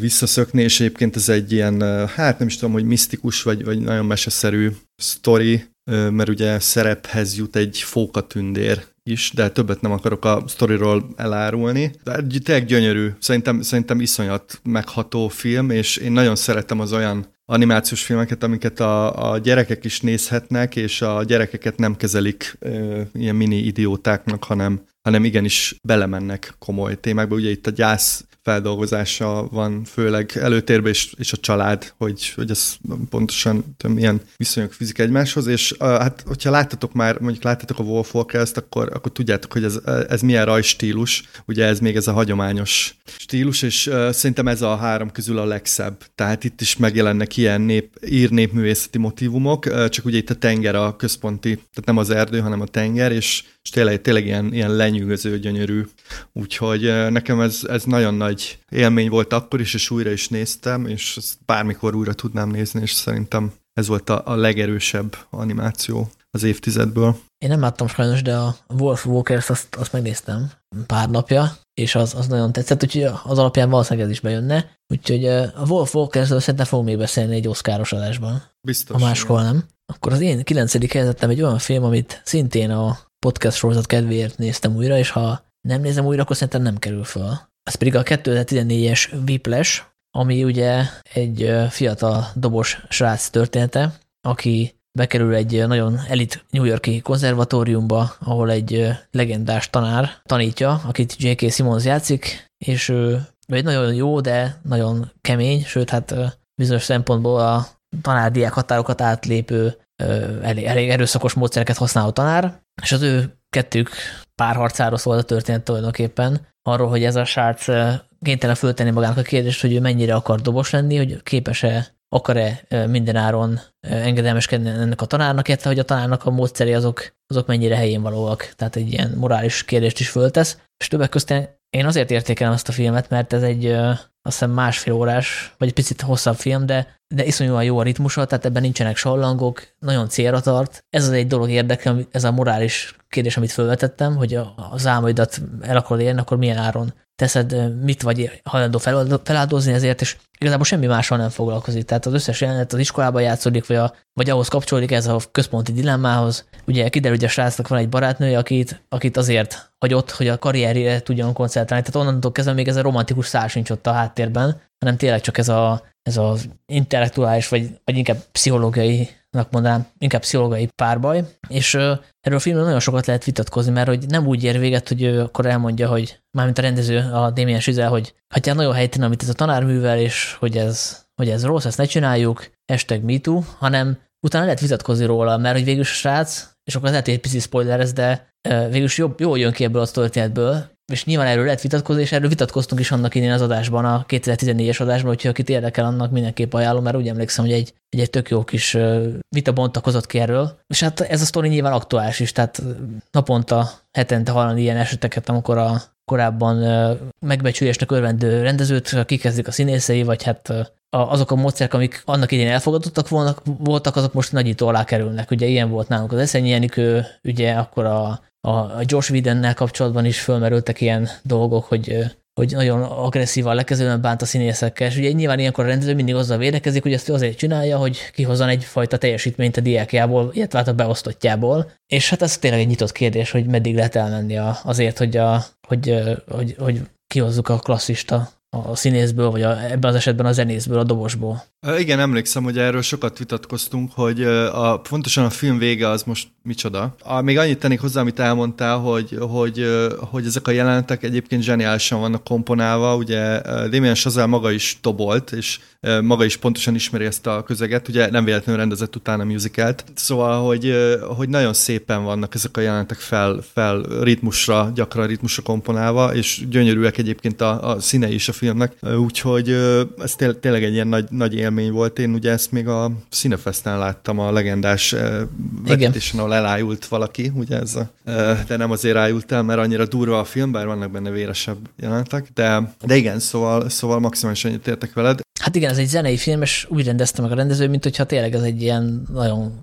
visszaszökni, és egyébként ez egy ilyen, hát nem is tudom, hogy misztikus, vagy, vagy nagyon meseszerű sztori, mert ugye szerephez jut egy fókatündér, is, de többet nem akarok a sztoriról elárulni. De tényleg gyönyörű, szerintem, szerintem iszonyat megható film, és én nagyon szeretem az olyan animációs filmeket, amiket a, a gyerekek is nézhetnek, és a gyerekeket nem kezelik ö, ilyen mini idiótáknak, hanem, hanem igenis belemennek komoly témákba. Ugye itt a gyász feldolgozása van főleg előtérben, és, és a család, hogy, hogy ez pontosan tudom, milyen viszonyok fizik egymáshoz, és uh, hát, hogyha láttatok már, mondjuk láttatok a Wolf Walkers-t, akkor, akkor tudjátok, hogy ez, ez milyen rajstílus, ugye ez még ez a hagyományos stílus, és uh, szerintem ez a három közül a legszebb. Tehát itt is megjelennek ilyen nép, ír népművészeti motivumok, uh, csak ugye itt a tenger a központi, tehát nem az erdő, hanem a tenger, és, és tényleg, tényleg ilyen, ilyen lenyűgöző, gyönyörű. Úgyhogy nekem ez, ez nagyon nagy élmény volt akkor is, és újra is néztem, és ezt bármikor újra tudnám nézni, és szerintem ez volt a, a legerősebb animáció az évtizedből. Én nem láttam sajnos, de a Wolf Walkers azt, azt megnéztem pár napja, és az, az nagyon tetszett, úgyhogy az alapján valószínűleg ez is bejönne. Úgyhogy a Wolf Walkers-ről szerintem fogunk még beszélni egy oszkáros adásban. Biztos. Ha máshol nem. Akkor az én kilencedik helyzetem egy olyan film, amit szintén a podcast sorozat kedvéért néztem újra, és ha nem nézem újra, akkor szerintem nem kerül föl. Ez pedig a 2014-es Whiplash, ami ugye egy fiatal dobos srác története, aki bekerül egy nagyon elit New Yorki konzervatóriumba, ahol egy legendás tanár tanítja, akit J.K. Simmons játszik, és ő, egy nagyon jó, de nagyon kemény, sőt, hát bizonyos szempontból a tanárdiák határokat átlépő elég, elég erőszakos módszereket használó tanár, és az ő kettők párharcáról szólt a történet tulajdonképpen, arról, hogy ez a srác kénytelen föltenni magának a kérdést, hogy ő mennyire akar dobos lenni, hogy képes-e, akar-e minden áron engedelmeskedni ennek a tanárnak, illetve hogy a tanárnak a módszeri azok, azok mennyire helyén valóak. Tehát egy ilyen morális kérdést is föltesz. És többek között én azért értékelem ezt a filmet, mert ez egy azt hiszem másfél órás, vagy egy picit hosszabb film, de, de iszonyúan jó a ritmusa, tehát ebben nincsenek sallangok, nagyon célra tart. Ez az egy dolog érdekel, ez a morális kérdés, amit felvetettem, hogy az álmaidat el akarod érni, akkor milyen áron teszed, mit vagy hajlandó feláldozni ezért, és igazából semmi mással nem foglalkozik. Tehát az összes jelenet az iskolában játszódik, vagy, a, vagy ahhoz kapcsolódik ez a központi dilemmához. Ugye kiderül, hogy a srácnak van egy barátnője, akit, akit azért hagyott, hogy a karrierjére tudjon koncentrálni. Tehát onnantól kezdve még ez a romantikus szár sincs ott a háttérben, hanem tényleg csak ez a, ez az intellektuális, vagy, vagy inkább pszichológiai mondanám, inkább pszichológiai párbaj, és erről a filmről nagyon sokat lehet vitatkozni, mert hogy nem úgy ér véget, hogy ő akkor elmondja, hogy mármint a rendező, a Damien Chazelle, hogy hát nagyon helytelen, amit ez a tanár művel, és hogy ez, hogy ez rossz, ezt ne csináljuk, hashtag MeToo, hanem utána lehet vitatkozni róla, mert hogy végül a srác, és akkor lehet, hogy egy pici spoiler ez, de végül is jobb, jól jön ki ebből a történetből, és nyilván erről lehet vitatkozni, és erről vitatkoztunk is annak idén az adásban, a 2014-es adásban, hogyha akit érdekel, annak mindenképp ajánlom, mert úgy emlékszem, hogy egy, egy, egy tök jó kis vita bontakozott ki erről. És hát ez a sztori nyilván aktuális is, tehát naponta, hetente hallani ilyen eseteket, amikor a korábban megbecsülésnek örvendő rendezőt kikezdik a színészei, vagy hát azok a módszerek, amik annak idén elfogadottak volna, voltak, azok most nagyító alá kerülnek. Ugye ilyen volt nálunk az Eszenyi Enikő, ugye akkor a a Josh Whedonnel kapcsolatban is fölmerültek ilyen dolgok, hogy hogy nagyon agresszívan lekezően bánt a színészekkel, és ugye nyilván ilyenkor a rendező mindig azzal védekezik, hogy ezt azért csinálja, hogy kihozzon egyfajta teljesítményt a diákjából, illetve hát a beosztottjából. És hát ez tényleg egy nyitott kérdés, hogy meddig lehet elmenni azért, hogy, a, hogy, hogy, hogy kihozzuk a klasszista a színészből, vagy a, ebben az esetben a zenészből, a dobosból. Igen, emlékszem, hogy erről sokat vitatkoztunk, hogy a, pontosan a film vége az most micsoda. A, még annyit tennék hozzá, amit elmondtál, hogy, hogy, hogy ezek a jelenetek egyébként zseniálisan vannak komponálva. Ugye Damien Chazelle maga is tobolt, és maga is pontosan ismeri ezt a közeget, ugye nem véletlenül rendezett utána musicalt. Szóval, hogy, hogy nagyon szépen vannak ezek a jelenetek fel, fel ritmusra, gyakran ritmusra komponálva, és gyönyörűek egyébként a, a színei is a filmnek, úgyhogy ez tényleg egy ilyen nagy, nagy élmény volt. Én ugye ezt még a Cinefesten láttam a legendás vetítésen, ahol elájult valaki, ugye ez a, de nem azért ájult el, mert annyira durva a film, bár vannak benne véresebb jelenetek, de, de igen, szóval, szóval maximálisan értek veled. Hát igen, ez egy zenei film, és úgy rendezte meg a rendező, mint hogyha tényleg ez egy ilyen nagyon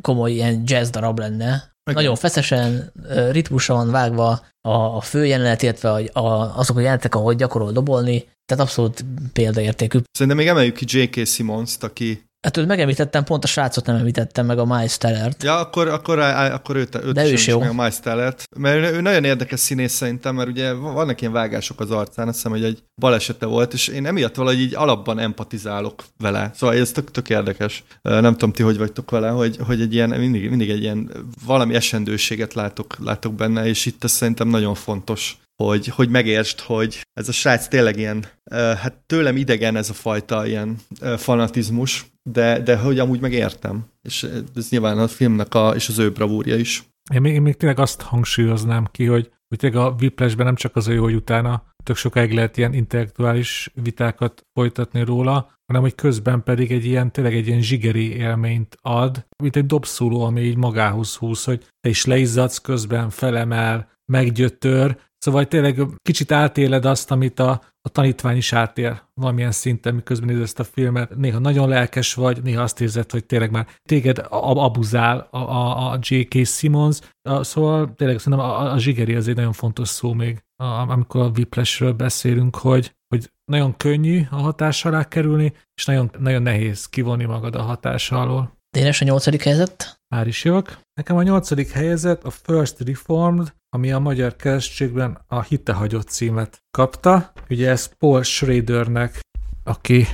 komoly ilyen jazz darab lenne. Okay. Nagyon feszesen, ritmusan vágva a, főjelenet, illetve a, a, azok a jelenetek, ahogy gyakorol dobolni, tehát abszolút példaértékű. Szerintem még emeljük ki J.K. Simmons-t, aki Hát őt megemlítettem, pont a srácot nem említettem, meg a Miles Tellert. Ja, akkor, akkor, akkor őt, őt De ő is jó. meg a Miles Tellert. Mert ő nagyon érdekes színész szerintem, mert ugye vannak ilyen vágások az arcán, azt hiszem, hogy egy balesete volt, és én emiatt valahogy így alapban empatizálok vele. Szóval ez tök, tök érdekes. Nem tudom ti, hogy vagytok vele, hogy, hogy egy ilyen, mindig, mindig egy ilyen valami esendőséget látok, látok benne, és itt ez szerintem nagyon fontos hogy, hogy megértsd, hogy ez a srác tényleg ilyen, hát tőlem idegen ez a fajta ilyen fanatizmus, de, de hogy amúgy megértem. És ez nyilván a filmnek a, és az ő bravúrja is. Én még, én még tényleg azt hangsúlyoznám ki, hogy, hogy tényleg a Whiplashben nem csak az a jó, hogy utána tök sokáig lehet ilyen intellektuális vitákat folytatni róla, hanem hogy közben pedig egy ilyen, tényleg egy ilyen zsigeri élményt ad, mint egy dobszóló, ami így magához húz, hogy te is leizzadsz közben, felemel, meggyötör, Szóval tényleg kicsit átéled azt, amit a, a tanítvány is átél valamilyen szinten, miközben nézed ezt a filmet. Néha nagyon lelkes vagy, néha azt érzed, hogy tényleg már téged abuzál a, a, a J.K. Simmons. Szóval tényleg szerintem a, a zsigeri az egy nagyon fontos szó még, amikor a Whiplashről beszélünk, hogy, hogy nagyon könnyű a hatás alá kerülni, és nagyon, nagyon nehéz kivonni magad a hatás alól. Dénes a nyolcadik helyzet? Már is jövök. Nekem a nyolcadik helyzet a First Reformed, ami a magyar keresztségben a Hitehagyott címet kapta. Ugye ez Paul Schradernek, aki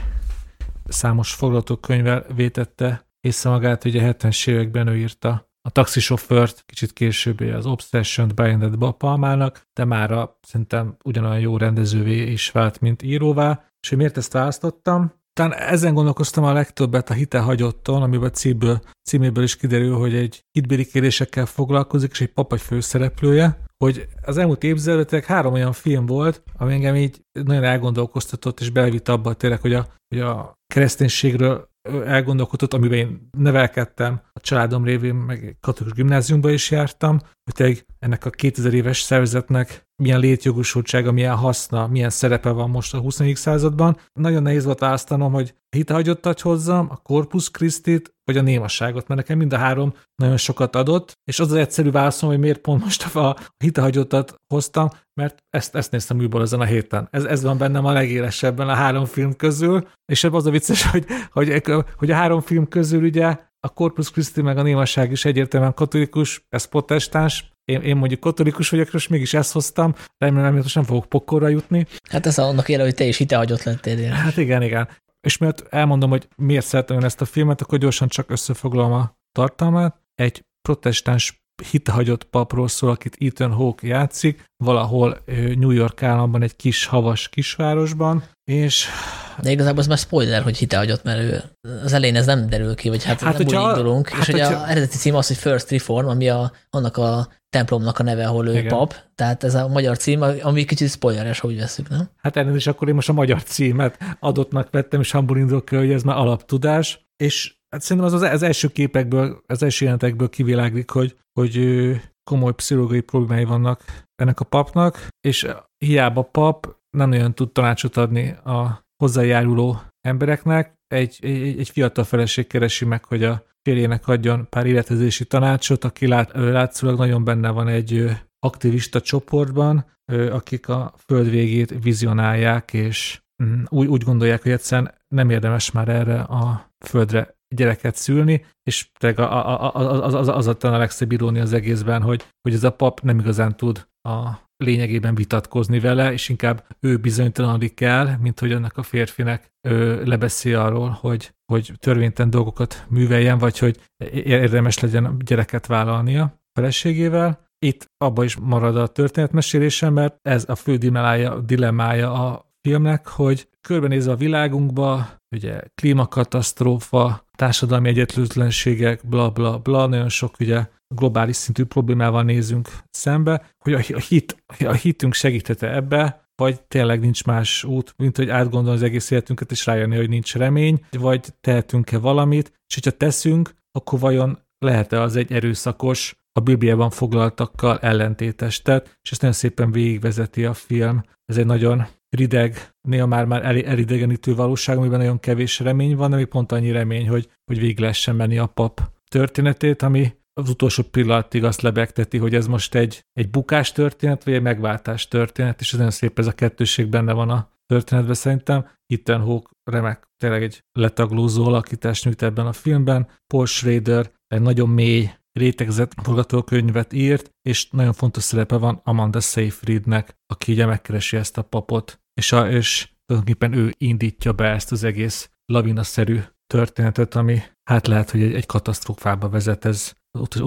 számos forgatókönyvvel vétette észre magát, ugye 70-es években ő írta a taxisofőrt, kicsit később az Obsession-t bejelentett Palmának, de már szerintem ugyanolyan jó rendezővé is vált, mint íróvá. És hogy miért ezt választottam? Talán ezen gondolkoztam a legtöbbet a Hite hagyotton, amiben címből, címéből is kiderül, hogy egy hitbéli kérdésekkel foglalkozik, és egy pap főszereplője, hogy az elmúlt évtizedek három olyan film volt, ami engem így nagyon elgondolkoztatott, és belevitt abba tényleg, hogy a, hogy a kereszténységről elgondolkodott, amiben én nevelkedtem, a családom révén, meg katolikus gimnáziumba is jártam, hogy ennek a 2000 éves szervezetnek milyen létjogosultsága, milyen haszna, milyen szerepe van most a 20. században. Nagyon nehéz volt választanom, hogy hitehagyottat hozzam, a Corpus Christi-t, vagy a némasságot, mert nekem mind a három nagyon sokat adott, és az az egyszerű válaszom, hogy miért pont most a hitehagyottat hoztam, mert ezt, ezt néztem újból ezen a héten. Ez, ez van bennem a legélesebben a három film közül, és ebben az a vicces, hogy, hogy, hogy a három film közül ugye a Corpus Christi meg a némasság is egyértelműen katolikus, ez protestáns, én, én mondjuk katolikus vagyok, és mégis ezt hoztam, remélem, hogy nem fogok pokorra jutni. Hát ez annak éle, hogy te is hitehagyott lettél. Én. Hát igen, igen. És mert elmondom, hogy miért szeretem ezt a filmet, akkor gyorsan csak összefoglalom a tartalmát. Egy protestáns hitehagyott papról szól, akit Ethan Hawke játszik, valahol New York államban, egy kis havas kisvárosban, és... De igazából az már spoiler, hogy hitehagyott, mert ő, az elején ez nem derül ki, vagy hát, hát nem úgy indulunk, hát, és hogy a eredeti cím az, hogy First Reform, ami a, annak a templomnak a neve, ahol ő Igen. pap, tehát ez a magyar cím, ami kicsit spoileres, hogy veszük, nem? Hát ennél is akkor én most a magyar címet adottnak vettem, és abból indulok hogy ez már alaptudás, és hát szerintem az, az első képekből, az első jelentekből kiviláglik, hogy, hogy komoly pszichológiai problémái vannak ennek a papnak, és hiába pap nem nagyon tud tanácsot adni a hozzájáruló embereknek. Egy, egy, egy fiatal feleség keresi meg, hogy a férjének adjon pár életezési tanácsot, aki lát, látszólag nagyon benne van egy aktivista csoportban, akik a föld végét vizionálják, és mm, úgy, úgy gondolják, hogy egyszerűen nem érdemes már erre a földre gyereket szülni, és tényleg az, az, az, az a legszebb irónia az egészben, hogy, hogy ez a pap nem igazán tud a lényegében vitatkozni vele, és inkább ő bizonytalanodik el, mint hogy annak a férfinek ő lebeszél arról, hogy, hogy törvénytelen dolgokat műveljen, vagy hogy érdemes legyen gyereket vállalnia feleségével. Itt abba is marad a történetmesélésem, mert ez a fő dilemmája, dilemmája a filmnek, hogy körbenézve a világunkba, ugye klímakatasztrófa, társadalmi egyetlőtlenségek, bla bla bla, nagyon sok ugye globális szintű problémával nézünk szembe, hogy a, hit, a hitünk segítete ebbe, vagy tényleg nincs más út, mint hogy átgondolni az egész életünket, és rájönni, hogy nincs remény, vagy tehetünk-e valamit, és hogyha teszünk, akkor vajon lehet-e az egy erőszakos, a Bibliában foglaltakkal ellentétes tett, és ezt nagyon szépen végigvezeti a film. Ez egy nagyon rideg, néha már, már el, elidegenítő valóság, amiben nagyon kevés remény van, még pont annyi remény, hogy, hogy végig lehessen menni a pap történetét, ami az utolsó pillanatig azt lebegteti, hogy ez most egy, egy bukás történet, vagy egy megváltás történet, és ez nagyon szép ez a kettőség benne van a történetbe szerintem. Ethan Hawke remek, tényleg egy letaglózó alakítást nyújt ebben a filmben. Paul Schrader egy nagyon mély, rétegzett forgatókönyvet írt, és nagyon fontos szerepe van Amanda Seyfriednek, aki ugye megkeresi ezt a papot, és, a, és tulajdonképpen ő indítja be ezt az egész lavinaszerű történetet, ami hát lehet, hogy egy, egy katasztrófába vezet, ez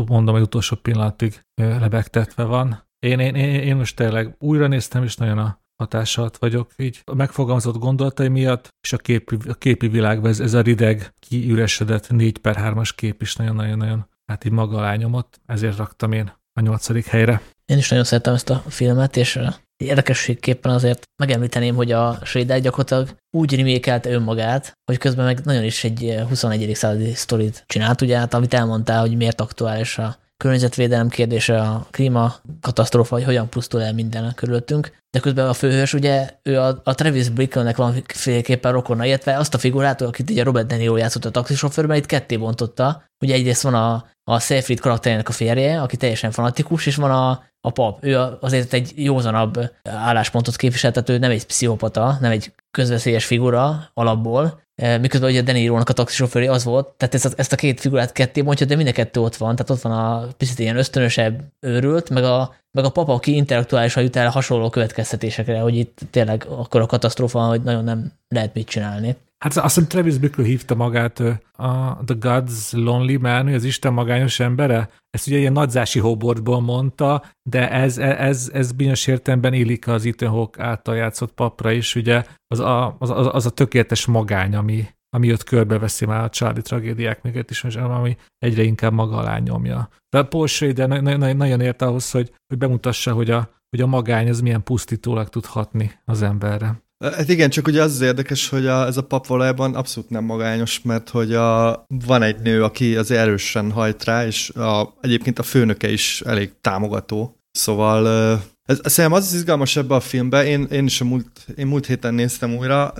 mondom, hogy utolsó pillanatig lebegtetve van. Én, én, én, én most tényleg újra néztem, és nagyon a hatással vagyok így a megfogalmazott gondolatai miatt, és a képi, a képi világban ez, ez a rideg, kiüresedett 4 per 3-as kép is nagyon-nagyon-nagyon hát így maga alá nyomott, ezért raktam én a nyolcadik helyre. Én is nagyon szeretem ezt a filmet, és érdekességképpen azért megemlíteném, hogy a Schrader gyakorlatilag úgy rimékelte önmagát, hogy közben meg nagyon is egy 21. századi sztorit csinált, ugye, hát amit elmondtál, hogy miért aktuális a környezetvédelem kérdése, a klíma katasztrófa, hogy hogyan pusztul el minden körülöttünk. De közben a főhős, ugye ő a, a Travis Brickelnek van féleképpen rokona, illetve azt a figurát, akit ugye Robert De Niro játszott a taxisofőrben, itt ketté bontotta. Ugye egyrészt van a, a Seyfried karakterének a férje, aki teljesen fanatikus, és van a, a pap. Ő azért egy józanabb álláspontot képviseltető, nem egy pszichopata, nem egy közveszélyes figura alapból, e, miközben ugye a Denirónak a taxisofőri az volt, tehát ezt a, ezt a két figurát ketté mondja, de mind a kettő ott van, tehát ott van a picit ilyen ösztönösebb őrült, meg a, meg a papa, aki intellektuálisan jut el hasonló következtetésekre, hogy itt tényleg akkor a katasztrófa, hogy nagyon nem lehet mit csinálni. Hát azt hiszem Travis Bickle hívta magát a The God's Lonely Man, az Isten magányos embere. Ezt ugye ilyen nagyzási hobortból mondta, de ez, ez, ez bizonyos értelemben illik az Ethan Hawke által játszott papra is, ugye az a, az, az, az a tökéletes magány, ami, ami ott körbeveszi már a Charlie tragédiák mögött is, ami egyre inkább maga alá nyomja. De Paul Schrader nagyon ért ahhoz, hogy, hogy bemutassa, hogy a, hogy a magány az milyen pusztítólag tud hatni az emberre. Hát igen, csak ugye az az érdekes, hogy a, ez a pap valójában abszolút nem magányos, mert hogy a, van egy nő, aki az erősen hajt rá, és a, egyébként a főnöke is elég támogató. Szóval ez, szerintem az az izgalmas ebbe a filmbe, én, én is a múlt, én múlt héten néztem újra,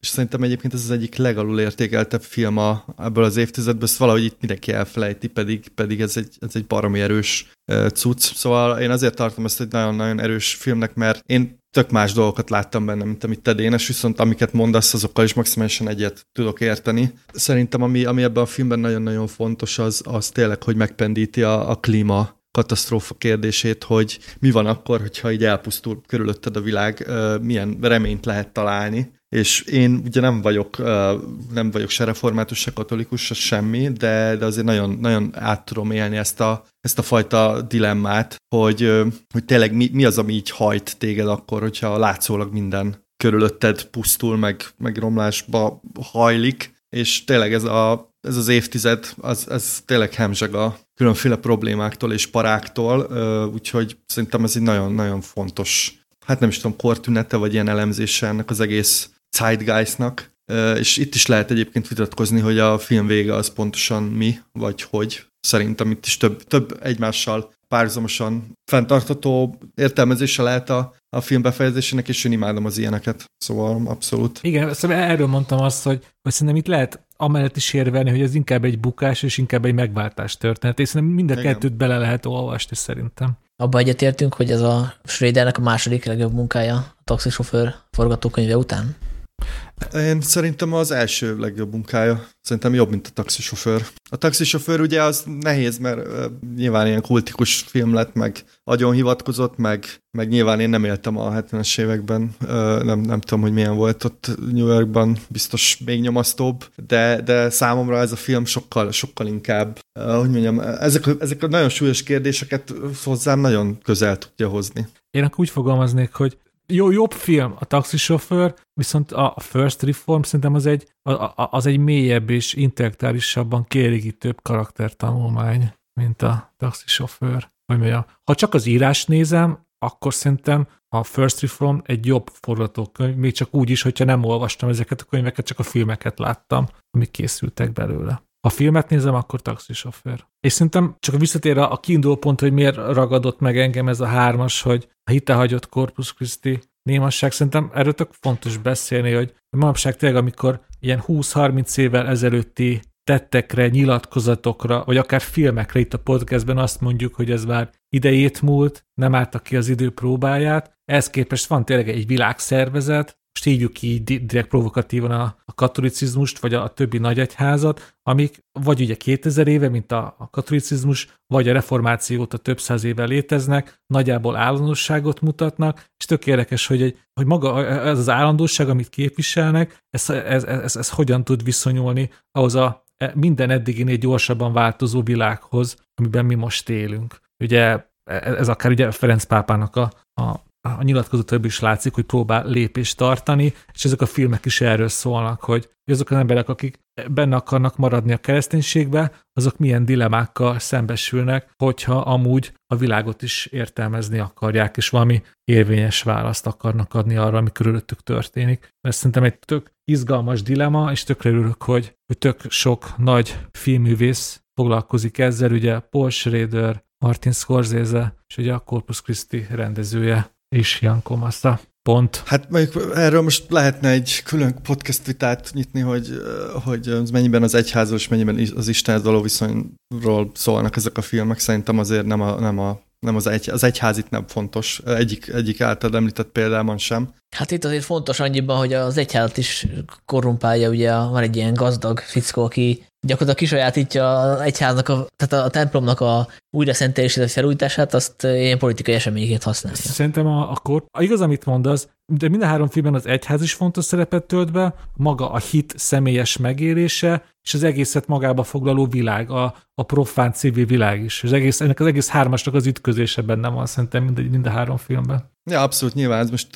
és szerintem egyébként ez az egyik legalul értékeltebb film a, ebből az évtizedből, ezt valahogy itt mindenki elfelejti, pedig, pedig ez egy, ez egy baromi erős cucc. Szóval én azért tartom ezt egy nagyon-nagyon erős filmnek, mert én tök más dolgokat láttam benne, mint amit te Dénes, viszont amiket mondasz, azokkal is maximálisan egyet tudok érteni. Szerintem ami, ami ebben a filmben nagyon-nagyon fontos, az, az tényleg, hogy megpendíti a, a klíma katasztrófa kérdését, hogy mi van akkor, hogyha így elpusztul körülötted a világ, milyen reményt lehet találni. És én ugye nem vagyok, nem vagyok se református, se katolikus, se semmi, de, de azért nagyon, nagyon át tudom élni ezt a, ezt a fajta dilemmát, hogy, hogy tényleg mi, mi az, ami így hajt téged akkor, hogyha látszólag minden körülötted pusztul, meg, meg romlásba hajlik, és tényleg ez, a, ez az évtized, az, ez tényleg hemzseg a különféle problémáktól és paráktól, úgyhogy szerintem ez egy nagyon-nagyon fontos, hát nem is tudom, kortünete, vagy ilyen elemzése ennek az egész zeitgeistnak, és itt is lehet egyébként vitatkozni, hogy a film vége az pontosan mi, vagy hogy. Szerintem itt is több, több egymással párhuzamosan fenntartható értelmezése lehet a, a film befejezésének, és én imádom az ilyeneket. Szóval abszolút. Igen, szóval erről mondtam azt, hogy, hogy szerintem itt lehet amellett is érvelni, hogy ez inkább egy bukás, és inkább egy megváltás történet, és szerintem mind a Igen. kettőt bele lehet olvasni szerintem. Abba egyetértünk, hogy ez a Schradernek a második legjobb munkája a taxisofőr forgatókönyve után? Én szerintem az első legjobb munkája. Szerintem jobb, mint a taxisofőr. A taxisofőr ugye az nehéz, mert nyilván ilyen kultikus film lett, meg agyon hivatkozott, meg, meg nyilván én nem éltem a 70-es években, nem, nem tudom, hogy milyen volt ott New Yorkban, biztos még nyomasztóbb, de, de számomra ez a film sokkal, sokkal inkább, hogy mondjam, ezek, ezek a nagyon súlyos kérdéseket hozzám nagyon közel tudja hozni. Én akkor úgy fogalmaznék, hogy jó, jobb film a taxisofőr, viszont a First Reform szerintem az egy, az egy mélyebb és intellektuálisabban kielégítőbb karaktertanulmány, mint a taxisofőr. Hogy mondjam, ha csak az írás nézem, akkor szerintem a First Reform egy jobb forgatókönyv, még csak úgy is, hogyha nem olvastam ezeket a könyveket, csak a filmeket láttam, amik készültek belőle. Ha filmet nézem, akkor taxisofőr. És szerintem csak visszatér a kiinduló pont, hogy miért ragadott meg engem ez a hármas, hogy a hitehagyott Corpus Christi némasság, szerintem erről tök fontos beszélni, hogy manapság tényleg, amikor ilyen 20-30 évvel ezelőtti tettekre, nyilatkozatokra, vagy akár filmekre itt a podcastben azt mondjuk, hogy ez már idejét múlt, nem álltak ki az idő próbáját. Ehhez képest van tényleg egy világszervezet, most hívjuk így direkt provokatívan a, a katolicizmust, vagy a, a többi nagyegyházat, amik vagy ugye 2000 éve, mint a, a katolicizmus, vagy a reformációt a több száz éve léteznek, nagyjából állandóságot mutatnak, és tök érdekes, hogy, hogy maga ez az állandóság, amit képviselnek, ez, ez, ez, ez hogyan tud viszonyulni ahhoz a e, minden eddiginél gyorsabban változó világhoz, amiben mi most élünk. Ugye e, ez akár ugye Ferenc pápának a, a a nyilatkozatából is látszik, hogy próbál lépést tartani, és ezek a filmek is erről szólnak, hogy azok az emberek, akik benne akarnak maradni a kereszténységbe, azok milyen dilemákkal szembesülnek, hogyha amúgy a világot is értelmezni akarják, és valami érvényes választ akarnak adni arra, ami körülöttük történik. Ez szerintem egy tök izgalmas dilema, és tökre örülök, hogy, hogy tök sok nagy filmművész foglalkozik ezzel, ugye Paul Schrader, Martin Scorsese, és ugye a Corpus Christi rendezője is Jan Komassa. Pont. Hát mondjuk erről most lehetne egy külön podcast vitát nyitni, hogy, hogy mennyiben az egyházos, mennyiben az Istenhez való viszonyról szólnak ezek a filmek. Szerintem azért nem, a, nem, a, nem az, egy, az egyházit nem fontos, egyik, egyik által említett példában sem. Hát itt azért fontos annyiban, hogy az egyházat is korrumpálja, ugye van egy ilyen gazdag fickó, aki gyakorlatilag kisajátítja egyháznak, a, tehát a templomnak a újra szentelését, felújítását, azt ilyen politikai eseményként használja. Szerintem a, akkor, a igaz, amit mondasz, de minden három filmben az egyház is fontos szerepet tölt be, maga a hit személyes megélése, és az egészet magába foglaló világ, a, a profán civil világ is. Az egész, ennek az egész hármasnak az ütközése benne van szerintem mind, mind a három filmben. Ja, abszolút nyilván, ez most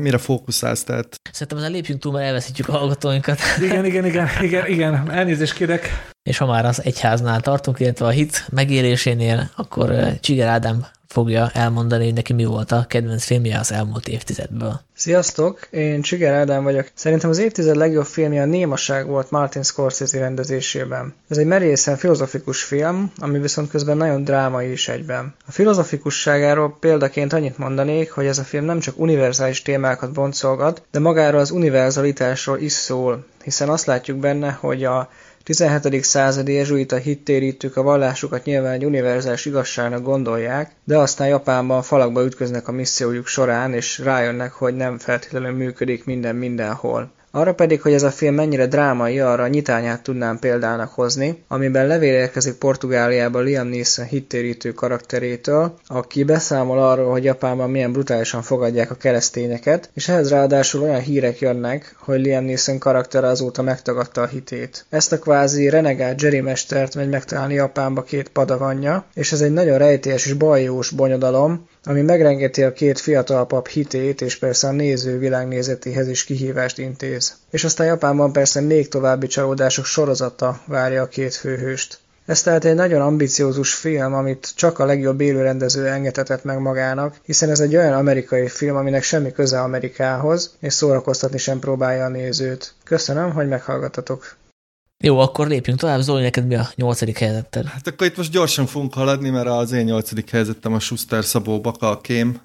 mire fókuszálsz, tehát... Szerintem ezzel lépjünk túl, mert elveszítjük a hallgatóinkat. Igen, igen, igen, igen, igen, elnézést kérek. És ha már az egyháznál tartunk, illetve a hit megélésénél, akkor Csiger Ádám fogja elmondani, hogy neki mi volt a kedvenc filmje az elmúlt évtizedből. Sziasztok, én Csiger Ádám vagyok. Szerintem az évtized legjobb filmje a Némaság volt Martin Scorsese rendezésében. Ez egy merészen filozofikus film, ami viszont közben nagyon drámai is egyben. A filozofikusságáról példaként annyit mondanék, hogy ez a film nem csak univerzális témákat boncolgat, de magáról az univerzalitásról is szól, hiszen azt látjuk benne, hogy a 17. századi jezsuita hittérítők a vallásukat nyilván egy univerzális igazságnak gondolják, de aztán Japánban falakba ütköznek a missziójuk során, és rájönnek, hogy nem feltétlenül működik minden mindenhol. Arra pedig, hogy ez a film mennyire drámai, arra a nyitányát tudnám példának hozni, amiben levél érkezik Portugáliába Liam Neeson hittérítő karakterétől, aki beszámol arról, hogy Japánban milyen brutálisan fogadják a keresztényeket, és ehhez ráadásul olyan hírek jönnek, hogy Liam Neeson karaktere azóta megtagadta a hitét. Ezt a kvázi renegát Jerry mestert megy megtalálni Japánba két padavanja, és ez egy nagyon rejtélyes és bajós bonyodalom, ami megrengeti a két fiatal pap hitét, és persze a néző világnézetéhez is kihívást intéz. És aztán Japánban persze még további csalódások sorozata várja a két főhőst. Ez tehát egy nagyon ambiciózus film, amit csak a legjobb élőrendező engedhetett meg magának, hiszen ez egy olyan amerikai film, aminek semmi köze Amerikához, és szórakoztatni sem próbálja a nézőt. Köszönöm, hogy meghallgattatok. Jó, akkor lépjünk tovább. Zoli, neked mi a nyolcadik helyzeted? Hát akkor itt most gyorsan fogunk haladni, mert az én nyolcadik helyzetem a Schuster Szabó Baka a kém.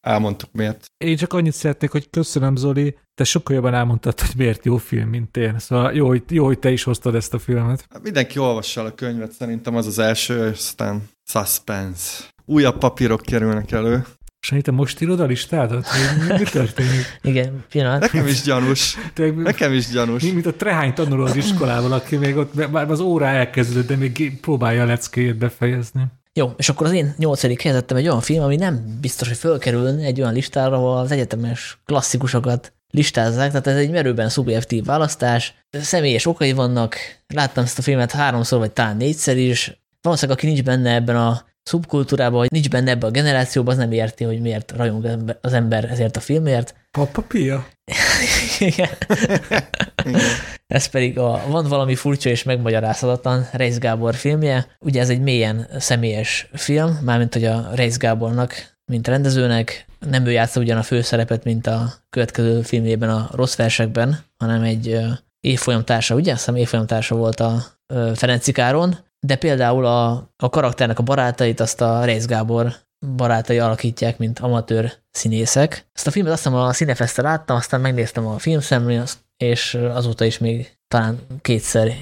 Elmondtuk miért. Én csak annyit szeretnék, hogy köszönöm Zoli, te sokkal jobban elmondtad, hogy miért jó film, mint én. Szóval jó, hogy, jó, hogy te is hoztad ezt a filmet. Hát mindenki olvassa el a könyvet, szerintem az az első, aztán suspense. Újabb papírok kerülnek elő. Sanyi, te most írod a listádat? Mi, mi történik? Igen, pillanat. Nekem is gyanús. Te, Nekem is gyanús. Mint a trehány tanuló az iskolában, aki még ott már az órá elkezdődött, de még próbálja a leckéjét befejezni. Jó, és akkor az én nyolcadik helyezettem egy olyan film, ami nem biztos, hogy fölkerül egy olyan listára, ahol az egyetemes klasszikusokat listázzák, tehát ez egy merőben szubjektív választás, személyes okai vannak, láttam ezt a filmet háromszor, vagy talán négyszer is, valószínűleg aki nincs benne ebben a szubkultúrában, vagy nincs benne ebbe a generációban, az nem érti, hogy miért rajong az ember ezért a filmért. Papa Pia? Igen. ez pedig a Van valami furcsa és megmagyarázhatatlan Reis Gábor filmje. Ugye ez egy mélyen személyes film, mármint hogy a Reis Gábornak, mint rendezőnek, nem ő játsza ugyan a főszerepet, mint a következő filmjében a Rossz versekben, hanem egy évfolyamtársa, ugye? Azt hiszem évfolyamtársa volt a Ferenci Káron, de például a, a karakternek a barátait azt a Reis Gábor barátai alakítják, mint amatőr színészek. Ezt a filmet azt hiszem a Cinefeste láttam, aztán megnéztem a filmszemlén, és azóta is még talán kétszer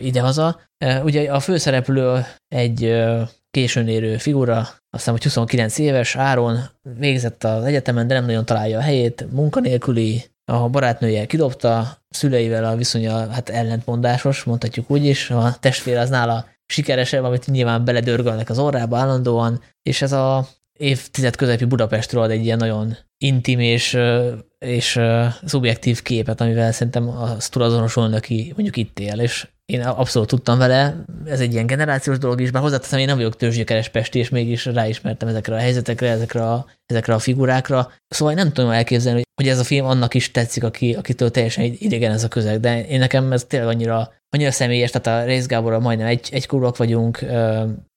idehaza. Ugye a főszereplő egy későn érő figura, azt hiszem, hogy 29 éves, Áron végzett az egyetemen, de nem nagyon találja a helyét, munkanélküli, a barátnője kidobta, szüleivel a viszonya hát ellentmondásos, mondhatjuk úgy is, a testvér az nála sikeresebb, amit nyilván beledörgölnek az orrába állandóan, és ez a évtized közepi Budapestről ad egy ilyen nagyon intim és, és szubjektív képet, amivel szerintem azt tud azonosulni, aki mondjuk itt él, és én abszolút tudtam vele, ez egy ilyen generációs dolog is, bár hozzáteszem, én nem vagyok törzsgyökeres pesti, és mégis ráismertem ezekre a helyzetekre, ezekre a, ezekre a figurákra. Szóval nem tudom elképzelni, hogy ez a film annak is tetszik, aki, akitől teljesen idegen ez a közeg, de én nekem ez tényleg annyira, annyira személyes, tehát a Rész Gáborral majdnem egy, egy kurvak vagyunk,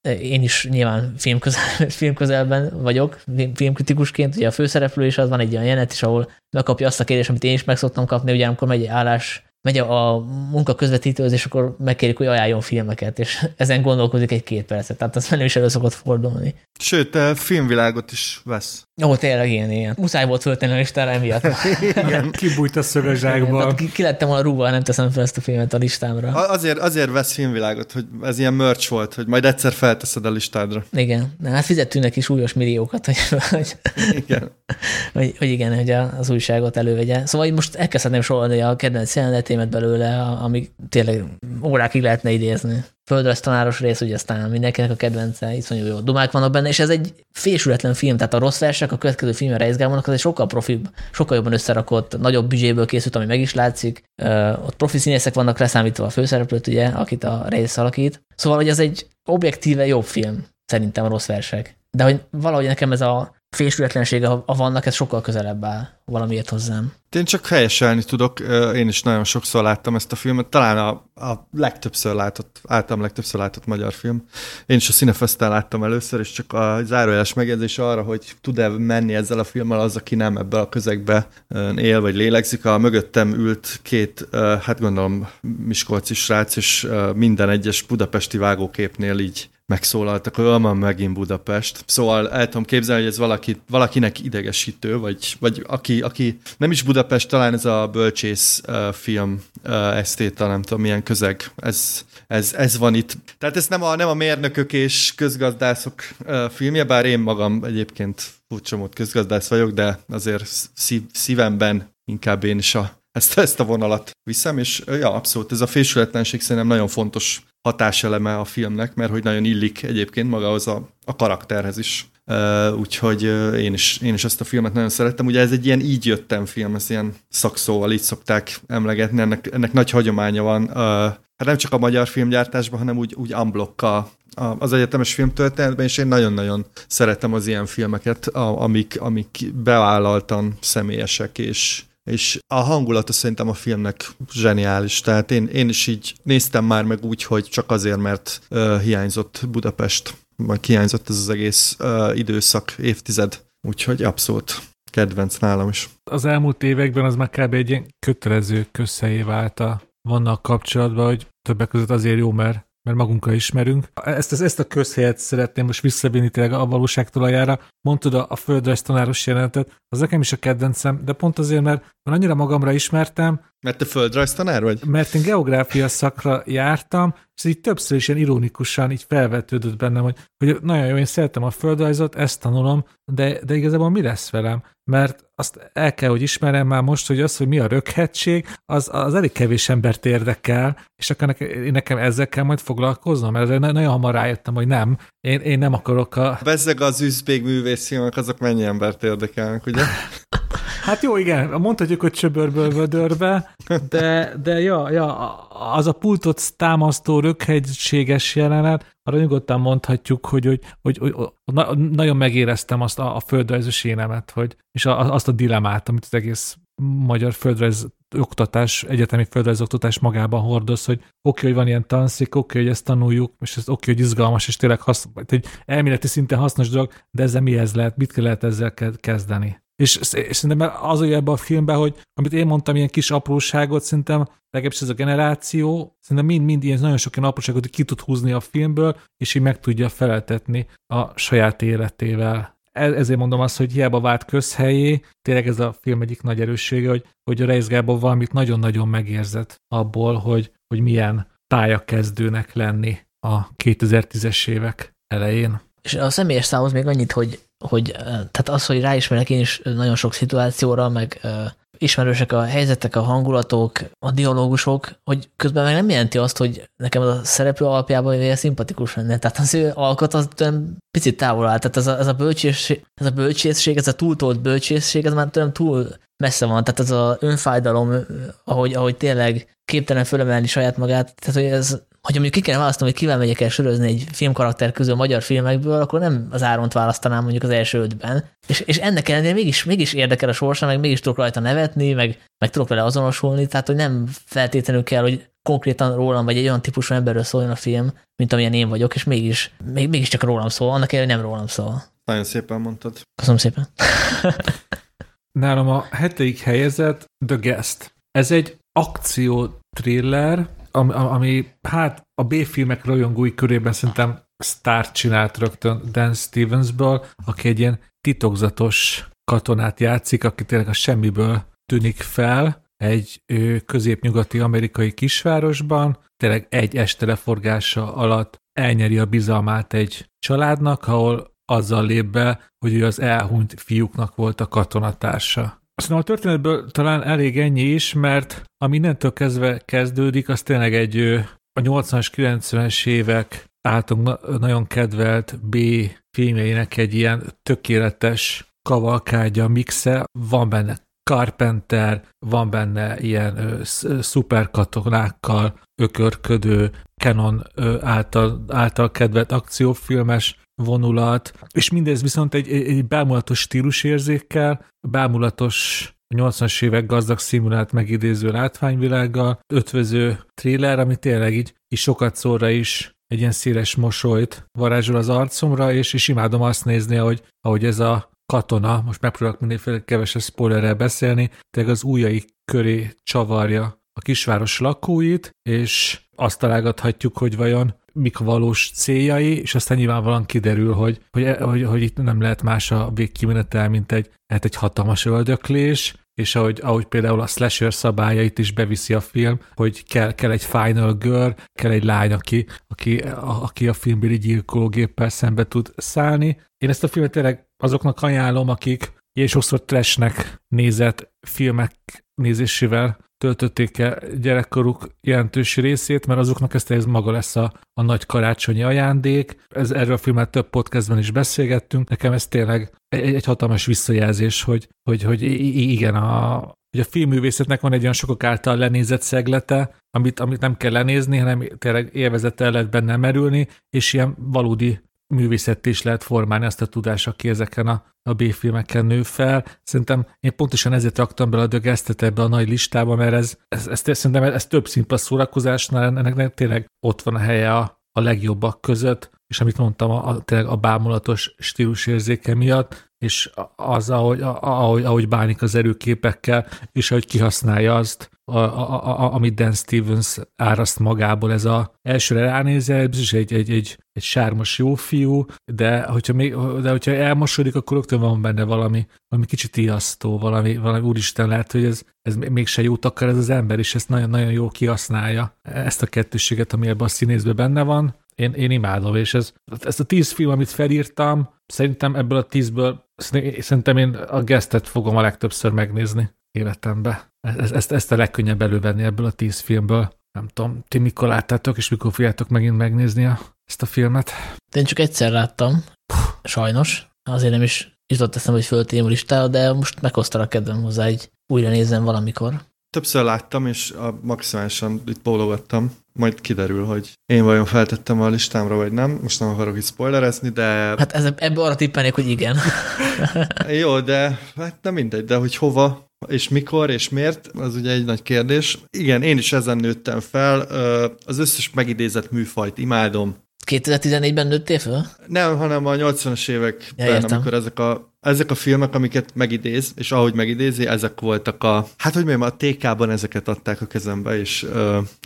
én is nyilván filmközel, filmközelben vagyok, filmkritikusként, ugye a főszereplő is az van egy olyan jelenet is, ahol megkapja azt a kérdést, amit én is meg szoktam kapni, ugye amikor megy állás megy a munka közvetítőhöz, és akkor megkérjük, hogy ajánljon filmeket, és ezen gondolkozik egy két percet, tehát az velem is elő szokott fordulni. Sőt, filmvilágot is vesz. Ó, tényleg ilyen, ilyen. Muszáj volt föltenni a listára emiatt. Igen, kibújt a szövezsákba. Ki, ki lettem volna rúgva, nem teszem fel ezt a filmet a listámra. Azért, azért vesz filmvilágot, hogy ez ilyen merch volt, hogy majd egyszer felteszed a listádra. Igen, Na, hát fizettünk neki súlyos milliókat, hogy, hogy, igen. hogy, hogy igen, hogy az újságot elővegye. Szóval most elkezdhetném sorolni a kedvenc jelenetémet belőle, ami tényleg órákig lehetne idézni földrajztanáros rész, ugye aztán mindenkinek a kedvence, iszonyú jó dumák vannak benne, és ez egy fésületlen film, tehát a rossz versek, a következő film a Reis az egy sokkal profibb, sokkal jobban összerakott, nagyobb büdzséből készült, ami meg is látszik. Uh, ott profi színészek vannak leszámítva a főszereplőt, ugye, akit a Reis alakít. Szóval, hogy ez egy objektíve jobb film, szerintem a rossz versek. De hogy valahogy nekem ez a fésületlensége, ha vannak, ez sokkal közelebb áll valamiért hozzám. Én csak helyeselni tudok, én is nagyon sokszor láttam ezt a filmet, talán a, a legtöbbször látott, általam legtöbbször látott magyar film. Én is a Cinefesten láttam először, és csak a zárójeles megjegyzés arra, hogy tud-e menni ezzel a filmmel az, aki nem ebbe a közegbe él vagy lélegzik. A mögöttem ült két, hát gondolom Miskolci srác, és minden egyes budapesti vágóképnél így megszólaltak, hogy van megint Budapest. Szóval el tudom képzelni, hogy ez valaki, valakinek idegesítő, vagy, vagy aki, aki nem is Budapest, talán ez a bölcsész uh, film uh, esztéta, nem tudom, milyen közeg. Ez, ez, ez van itt. Tehát ez nem a, nem a mérnökök és közgazdászok uh, filmje, bár én magam egyébként furcsa közgazdász vagyok, de azért szív, szívemben inkább én is a, ezt, ezt a vonalat viszem, és ja, abszolút ez a fésületlenség szerintem nagyon fontos hatáseleme a filmnek, mert hogy nagyon illik egyébként magához a, a karakterhez is. Uh, úgyhogy uh, én, is, én is ezt a filmet nagyon szerettem. Ugye ez egy ilyen így jöttem film, ez ilyen szakszóval így szokták emlegetni, ennek, ennek nagy hagyománya van. Uh, hát nem csak a magyar filmgyártásban, hanem úgy, úgy unblockkal az egyetemes filmtörténetben, és én nagyon-nagyon szeretem az ilyen filmeket, amik, amik bevállaltan személyesek, és, és a hangulata szerintem a filmnek zseniális, tehát én, én is így néztem már meg úgy, hogy csak azért, mert uh, hiányzott Budapest, vagy hiányzott ez az egész uh, időszak, évtized, úgyhogy abszolút kedvenc nálam is. Az elmúlt években az már kb. egy ilyen kötelező közhelyé vált a vannak kapcsolatban, hogy többek között azért jó, mert mert magunkra ismerünk. Ezt, ezt a közhelyet szeretném most visszavinni tényleg a valóság talajára. Mondtad a, a földrajz tanáros jelenetet, az nekem is a kedvencem, de pont azért, mert, mert annyira magamra ismertem. Mert te földrajz tanár vagy? Mert én geográfia szakra jártam, és így többször is ilyen ironikusan így felvetődött bennem, hogy, hogy nagyon jó, én szeretem a földrajzot, ezt tanulom, de, de igazából mi lesz velem? Mert azt el kell, hogy ismerem már most, hogy az, hogy mi a röghetség, az, az elég kevés embert érdekel, és akkor nekem, nekem ezzel kell majd foglalkoznom, mert nagyon hamar rájöttem, hogy nem, én, én nem akarok a... Bezzeg az üzbék művészfilmek, azok mennyi embert érdekelnek, ugye? Hát jó, igen, mondhatjuk, hogy csöbörből vödörbe, de, de ja, ja, az a pultot támasztó röghegységes jelenet, arra nyugodtan mondhatjuk, hogy, hogy, hogy, hogy na, nagyon megéreztem azt a, a földrajzos énemet, hogy, és a, azt a dilemát, amit az egész magyar földrajz oktatás, egyetemi földrajz oktatás magában hordoz, hogy oké, okay, hogy van ilyen tanszik, oké, okay, hogy ezt tanuljuk, és ez oké, okay, hogy izgalmas, és tényleg hasz, egy elméleti szinten hasznos dolog, de ezzel mihez lehet, mit lehet ezzel kezdeni? És, szerintem az olyan ebben a filmben, hogy amit én mondtam, ilyen kis apróságot, szerintem legalábbis ez a generáció, szerintem mind-mind ilyen nagyon sok ilyen apróságot hogy ki tud húzni a filmből, és így meg tudja feleltetni a saját életével. E, ezért mondom azt, hogy hiába vált közhelyé, tényleg ez a film egyik nagy erőssége, hogy, hogy a Reis Gábor valamit nagyon-nagyon megérzett abból, hogy, hogy milyen pályakezdőnek lenni a 2010-es évek elején. És a személyes számhoz még annyit, hogy, hogy tehát az, hogy ráismerek én is nagyon sok szituációra, meg ismerősek a helyzetek, a hangulatok, a dialógusok, hogy közben meg nem jelenti azt, hogy nekem az a szereplő alapjában olyan szimpatikus lenne. Tehát az ő alkot az tőlem picit távol áll. Tehát ez a, ez a, bölcsészség, ez a bölcsészség, ez a túltolt bölcsészség, ez már tőlem túl messze van. Tehát ez az önfájdalom, ahogy, ahogy tényleg képtelen fölemelni saját magát. Tehát, hogy ez hogyha mondjuk ki kellene választani, hogy kivel megyek el sörözni egy filmkarakter közül magyar filmekből, akkor nem az Áront választanám mondjuk az első ötben. És, és ennek ellenére mégis, mégis érdekel a sorsa, meg mégis tudok rajta nevetni, meg, meg tudok vele azonosulni, tehát hogy nem feltétlenül kell, hogy konkrétan rólam, vagy egy olyan típusú emberről szóljon a film, mint amilyen én vagyok, és mégis, még, mégis csak rólam szól, annak ellenére nem rólam szól. Nagyon szépen mondtad. Köszönöm szépen. Nálam a hetedik helyezett The Guest. Ez egy akció thriller, ami, ami hát a B-filmek rajongói körében szerintem sztárt csinált rögtön Dan Stevensből, aki egy ilyen titokzatos katonát játszik, aki tényleg a semmiből tűnik fel egy középnyugati amerikai kisvárosban, tényleg egy este leforgása alatt elnyeri a bizalmát egy családnak, ahol azzal lép be, hogy ő az elhunyt fiúknak volt a katonatársa. Aztán a történetből talán elég ennyi is, mert ami innentől kezdve kezdődik, az tényleg egy a 80-as, 90-es évek általunk nagyon kedvelt B filmjeinek egy ilyen tökéletes kavalkádja, mixe, van benne Carpenter, van benne ilyen szuperkatonákkal ökörködő Canon által, által kedvelt akciófilmes vonulat, és mindez viszont egy, egy, egy bámulatos stílusérzékkel, bámulatos 80-as évek gazdag szimulált megidéző látványvilággal, ötvöző thriller, ami tényleg így, így sokat szóra is egy ilyen széles mosolyt varázsol az arcomra, és, és imádom azt nézni, ahogy, ahogy ez a katona, most megpróbálok mindenféle kevesebb spoilerrel beszélni, tényleg az ujjai köré csavarja a kisváros lakóit, és azt találgathatjuk, hogy vajon mik a valós céljai, és aztán nyilvánvalóan kiderül, hogy, hogy, hogy, hogy itt nem lehet más a végkimenetel, mint egy, hát egy hatalmas öldöklés, és ahogy, ahogy például a slasher szabályait is beviszi a film, hogy kell, kell egy final girl, kell egy lány, aki, aki, a, aki a filmbeli gyilkológéppel szembe tud szállni. Én ezt a filmet tényleg azoknak ajánlom, akik ilyen sokszor trashnek nézett filmek nézésével töltötték el gyerekkoruk jelentős részét, mert azoknak ez, ez maga lesz a, a nagy karácsonyi ajándék. Ez, erről a filmet több podcastben is beszélgettünk. Nekem ez tényleg egy, egy hatalmas visszajelzés, hogy, hogy, hogy igen, a, hogy a filmművészetnek van egy olyan sokak által lenézett szeglete, amit, amit nem kell lenézni, hanem tényleg élvezettel lehet benne merülni, és ilyen valódi művészet is lehet formálni azt a tudást, aki ezeken a, a B-filmeken nő fel. Szerintem én pontosan ezért raktam bele a dögesztet ebbe a nagy listába, mert ez, ez, ez, ez szerintem ez több szimpla szórakozásnál, ennek tényleg ott van a helye a, a legjobbak között, és amit mondtam, a, a, tényleg a bámulatos stílusérzéke miatt, és az, ahogy, ahogy, ahogy bánik az erőképekkel, és ahogy kihasználja azt, a, a, a, amit Dan Stevens áraszt magából, ez a elsőre ránézel, biztos egy, egy, egy, egy sármos jó fiú, de hogyha, még, de hogyha elmosodik, akkor rögtön van benne valami, valami kicsit ijasztó, valami, valami úristen lehet, hogy ez, ez mégse jót akar ez az ember, és ezt nagyon-nagyon jó kihasználja, ezt a kettőséget, ami ebben a színészben benne van. Én, én imádom, és ez, ezt a tíz film, amit felírtam, szerintem ebből a tízből, szerintem én a gesztet fogom a legtöbbször megnézni életembe. Ezt, ezt, ezt a legkönnyebb elővenni ebből a tíz filmből. Nem tudom, ti mikor láttátok, és mikor fogjátok megint megnézni a, ezt a filmet? Én csak egyszer láttam, sajnos. Azért nem is jutott eszembe, hogy föltém a listára, de most meghozta a kedvem hozzá, így újra nézem valamikor. Többször láttam, és a maximálisan itt bólogattam. Majd kiderül, hogy én vajon feltettem a listámra, vagy nem. Most nem akarok itt spoilerezni, de... Hát ez, ebből arra tippelnék, hogy igen. Jó, de hát nem mindegy, de hogy hova, és mikor, és miért, az ugye egy nagy kérdés. Igen, én is ezen nőttem fel. Az összes megidézett műfajt imádom. 2014-ben nőttél fel? Nem, hanem a 80-as években, ja, amikor ezek a, ezek a filmek, amiket megidéz, és ahogy megidézi, ezek voltak a, hát hogy mondjam, a TK-ban ezeket adták a kezembe, és